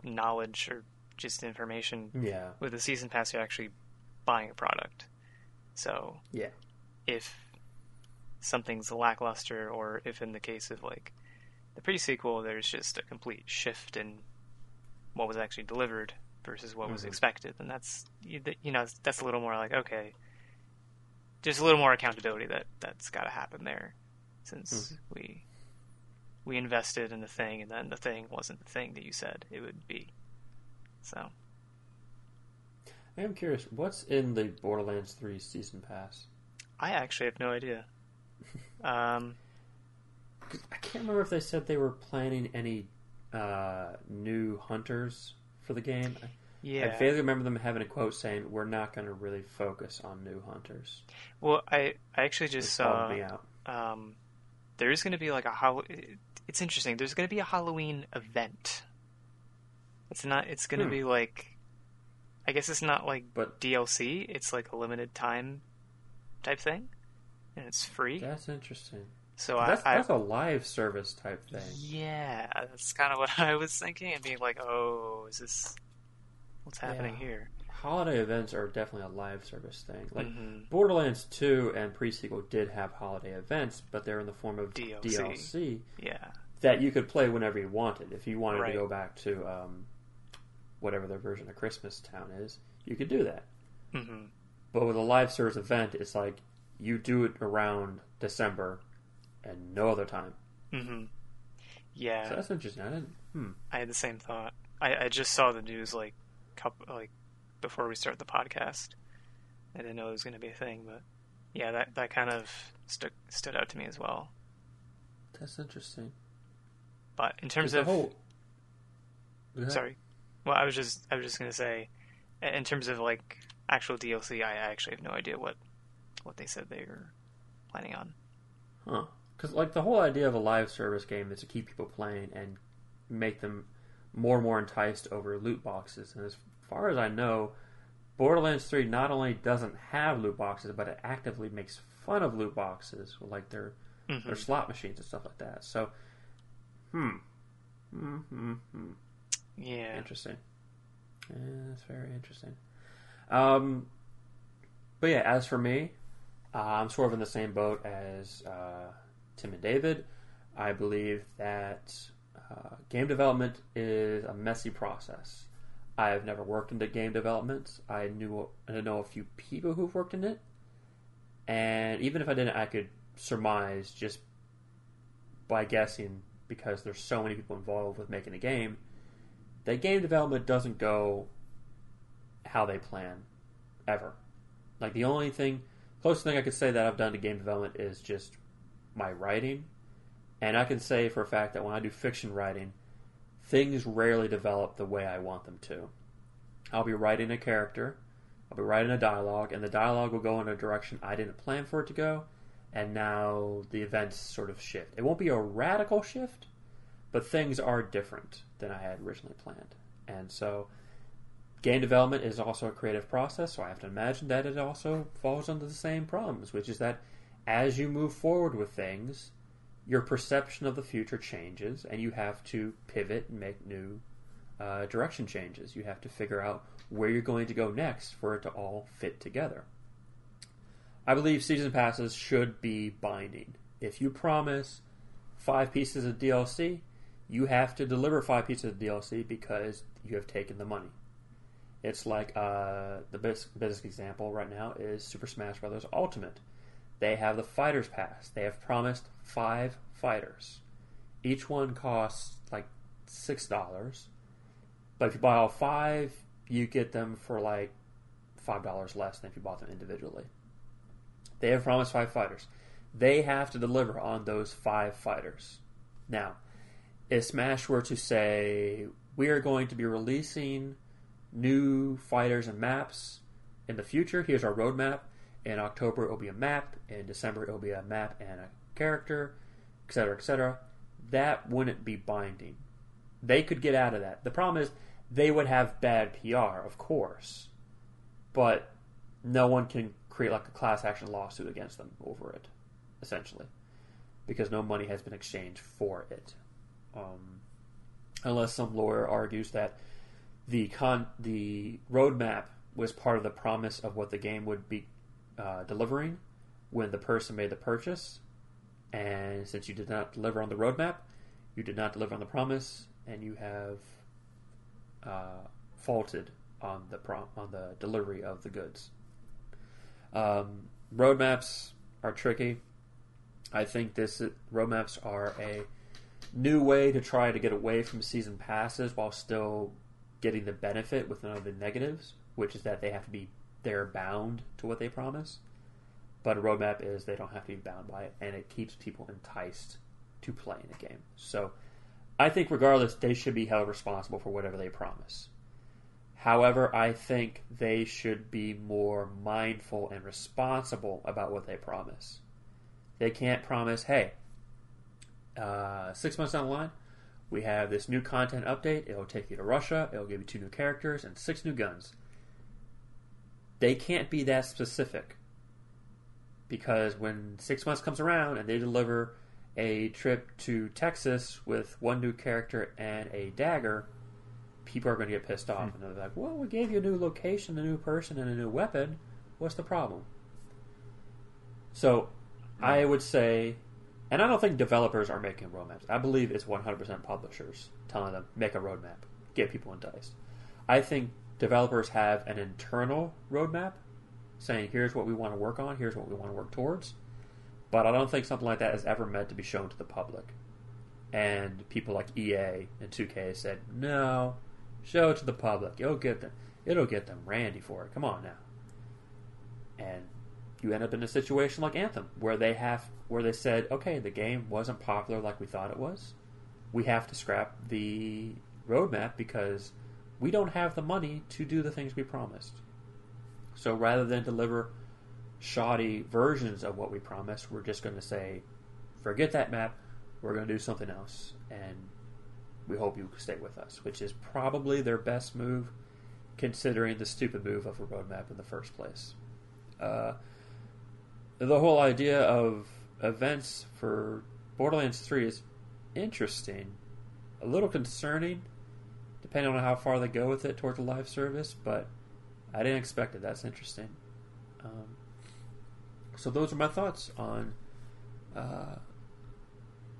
C: knowledge or just information.
A: Yeah.
C: With a season pass, you're actually buying a product. So
A: Yeah.
C: if something's lackluster, or if in the case of like the pre-sequel, there's just a complete shift in what was actually delivered versus what was
A: Mhm.
C: expected, then that's you, you know that's a little more like okay, just a little more accountability that that's got to happen there, since we we invested in the thing and then the thing wasn't the thing that you said it would be. So
A: I am curious, what's in the Borderlands 3 season pass?
C: I actually have no idea. [LAUGHS] Um,
A: I can't remember if they said they were planning any uh, new hunters for the game. I-
C: yeah.
A: I vaguely remember them having a quote saying, "We're not going to really focus on new hunters."
C: Well, I I actually just saw
A: me out.
C: um, there is going to be like a Hall- It's interesting. There's going to be a Halloween event. It's not. It's going to
A: Hmm.
C: be like. I guess it's not like
A: But-
C: DLC. It's like a limited time type thing, and it's free.
A: That's interesting.
C: so
A: That's,
C: I, I
A: that's a live service type thing.
C: yeah, that's kind of what [LAUGHS] I was thinking, and being like, oh, is this what's happening
A: Yeah.
C: here?
A: Holiday events are definitely a live service thing. Like
C: Mhm.
A: Borderlands 2 and pre-sequel did have holiday events, but they're in the form of
C: DLC.
A: DLC
C: Yeah,
A: that you could play whenever you wanted. If you wanted
C: Right.
A: to go back to um, whatever their version of Christmas Town is, you could do that.
C: hmm
A: But with a live service event, it's like you do it around December and no other time.
C: hmm yeah.
A: So that's interesting. I didn't. Hmm.
C: I had the same thought. I, I just saw the news like couple like before we start the podcast. I didn't know it was going to be a thing, but yeah, that that kind of stuck stood out to me as well.
A: That's interesting.
C: But in terms of
A: whole.
C: Sorry, well, I was just I was just going to say, in terms of like actual DLC, I actually have no idea what what they said they were planning on.
A: Huh. Because like the whole idea of a live service game is to keep people playing and make them more and more enticed over loot boxes. And as far as I know, Borderlands 3 not only doesn't have loot boxes, but it actively makes fun of loot boxes like their
C: Mhm.
A: their slot machines and stuff like that. So, hmm, hmm, hmm, hmm.
C: Yeah,
A: interesting. Yeah, that's very interesting. Um, but yeah, as for me, uh, I'm sort of in the same boat as uh, Tim and David. I believe that uh, game development is a messy process. I have never worked into game development. I knew I know a few people who've worked in it, and even if I didn't, I could surmise just by guessing because there's so many people involved with making a game that game development doesn't go how they plan ever. Like the only thing, closest thing I could say that I've done to game development is just my writing, and I can say for a fact that when I do fiction writing, things rarely develop the way I want them to. I'll be writing a character, I'll be writing a dialogue, and the dialogue will go in a direction I didn't plan for it to go, and now the events sort of shift. It won't be a radical shift, but things are different than I had originally planned. And so, game development is also a creative process, so I have to imagine that it also falls under the same problems, which is that as you move forward with things, your perception of the future changes, and you have to pivot and make new uh, direction changes. You have to figure out where you're going to go next for it to all fit together. I believe season passes should be binding. If you promise five pieces of DLC, you have to deliver five pieces of DLC because you have taken the money. It's like uh, the best, best example right now is Super Smash Bros. Ultimate. They have the Fighters Pass. They have promised five fighters. Each one costs like six dollars, but if you buy all five, you get them for like five dollars less than if you bought them individually. They have promised five fighters. They have to deliver on those five fighters. Now, if Smash were to say, we are going to be releasing new fighters and maps in the future, here's our roadmap. In October, it will be a map. In December, it will be a map and a character, etc., etc. That wouldn't be binding. They could get out of that. The problem is, they would have bad PR, of course, but no one can create like a class action lawsuit against them over it, essentially, because no money has been exchanged for it. Um, unless some lawyer argues that the con the roadmap was part of the promise of what the game would be uh, delivering when the person made the purchase. And since you did not deliver on the roadmap, you did not deliver on the promise, and you have uh, faulted on the prom- on the delivery of the goods. Um, roadmaps are tricky. I think this roadmaps are a new way to try to get away from season passes while still getting the benefit with none of the negatives, which is that they have to be they're bound to what they promise. But a roadmap is they don't have to be bound by it, and it keeps people enticed to play in a game. So I think regardless, they should be held responsible for whatever they promise. However, I think they should be more mindful and responsible about what they promise. They can't promise, hey, uh, six months down the line, we have this new content update. It'll take you to Russia. It'll give you two new characters and six new guns. They can't be that specific because when six months comes around and they deliver a trip to Texas with one new character and a dagger, people are going to get pissed off. Hmm. And they're like, well, we gave you a new location, a new person, and a new weapon. What's the problem? So I would say, and I don't think developers are making roadmaps. I believe it's 100% publishers telling them, make a roadmap, get people enticed. I think developers have an internal roadmap saying, here's what we want to work on, here's what we want to work towards. But I don't think something like that is ever meant to be shown to the public. And people like EA and 2K said, no, show it to the public. It'll get them. It'll get them randy for it. Come on now. And you end up in a situation like Anthem, where they have, where they said, okay, the game wasn't popular like we thought it was. We have to scrap the roadmap because we don't have the money to do the things we promised. So rather than deliver shoddy versions of what we promised, we're just going to say, forget that map, we're going to do something else. And we hope you stay with us, which is probably their best move considering the stupid move of a roadmap in the first place. Uh, the whole idea of events for Borderlands 3 is interesting, a little concerning, depending on how far they go with it towards a live service, but I didn't expect it. That's interesting. Um, so those are my thoughts on uh,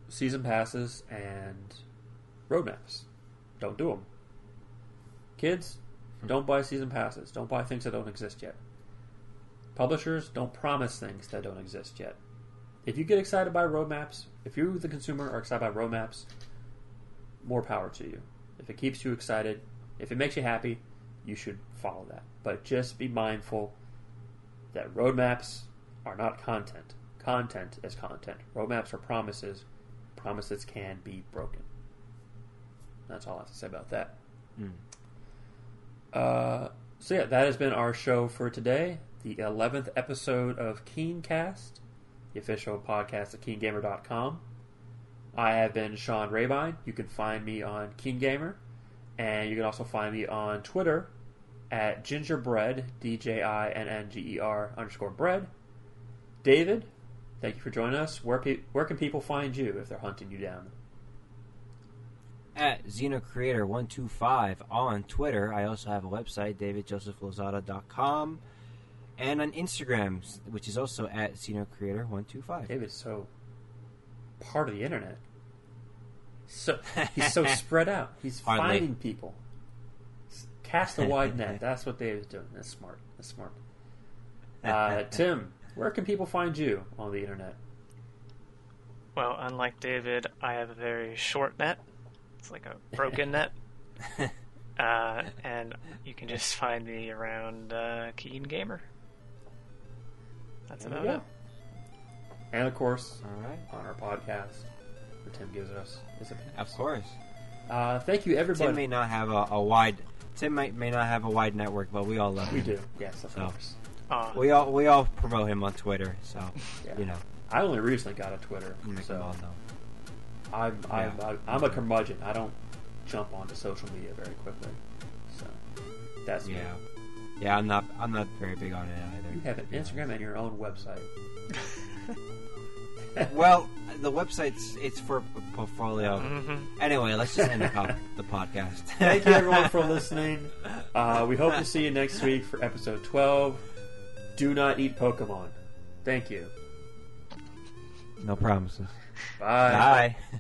A: season passes and roadmaps. Don't do them. Kids, hmm. don't buy season passes. Don't buy things that don't exist yet. Publishers, don't promise things that don't exist yet. If you get excited by roadmaps, if you, the consumer, are excited by roadmaps, more power to you. If it keeps you excited, if it makes you happy, you should follow that. But just be mindful that roadmaps are not content. Content is content. Roadmaps are promises. Promises can be broken. That's all I have to say about that. Mm. Uh, so yeah, that has been our show for today. The 11th episode of Keencast, the official podcast of KeenGamer.com. I have been Sean Rabine. You can find me on Keen Gamer, and you can also find me on Twitter at gingerbread, D J I N N G E R underscore bread. David, thank you for joining us. Where, pe- where can people find you if they're hunting you down?
B: At XenoCreator125 on Twitter. I also have a website, davidjosephLozada.com. And on Instagram, which is also at XenoCreator125.
A: David, so part of the internet. So [LAUGHS] he's so spread out. He's Hardly. finding people. Cast a wide net. [LAUGHS] That's what David's doing. That's smart. That's smart. [LAUGHS] Uh, Tim, where can people find you on the internet?
C: Well, unlike David, I have a very short net. It's like a broken net. Uh, and you can just find me around uh, Keen Gamer. That's there about it.
A: And of course, all right, on our podcast, where Tim gives us his opinion.
B: Of course.
A: Uh, thank you, everybody.
B: Tim may not have a, a, wide. Tim might may not have a wide network, but we all love
A: we
B: him.
A: We do. Yes, of so. course.
B: Uh, we all we all promote him on Twitter, so yeah. you know.
A: I only recently got a Twitter, so I'm I'm, yeah. I'm a curmudgeon. I don't jump onto social media very quickly, so that's
B: yeah.
A: Me.
B: Yeah, I'm not. I'm not very big on it either.
A: You have an Instagram and your own website. [LAUGHS]
B: well, the website's it's for a portfolio.
C: hmm
B: Anyway, let's just end the, [LAUGHS] po- the podcast.
A: Thank you everyone for [LAUGHS] listening. Uh, we hope to see you next week for episode 12. Do not eat Pokemon. Thank you.
B: No promises.
A: Bye.
B: Bye.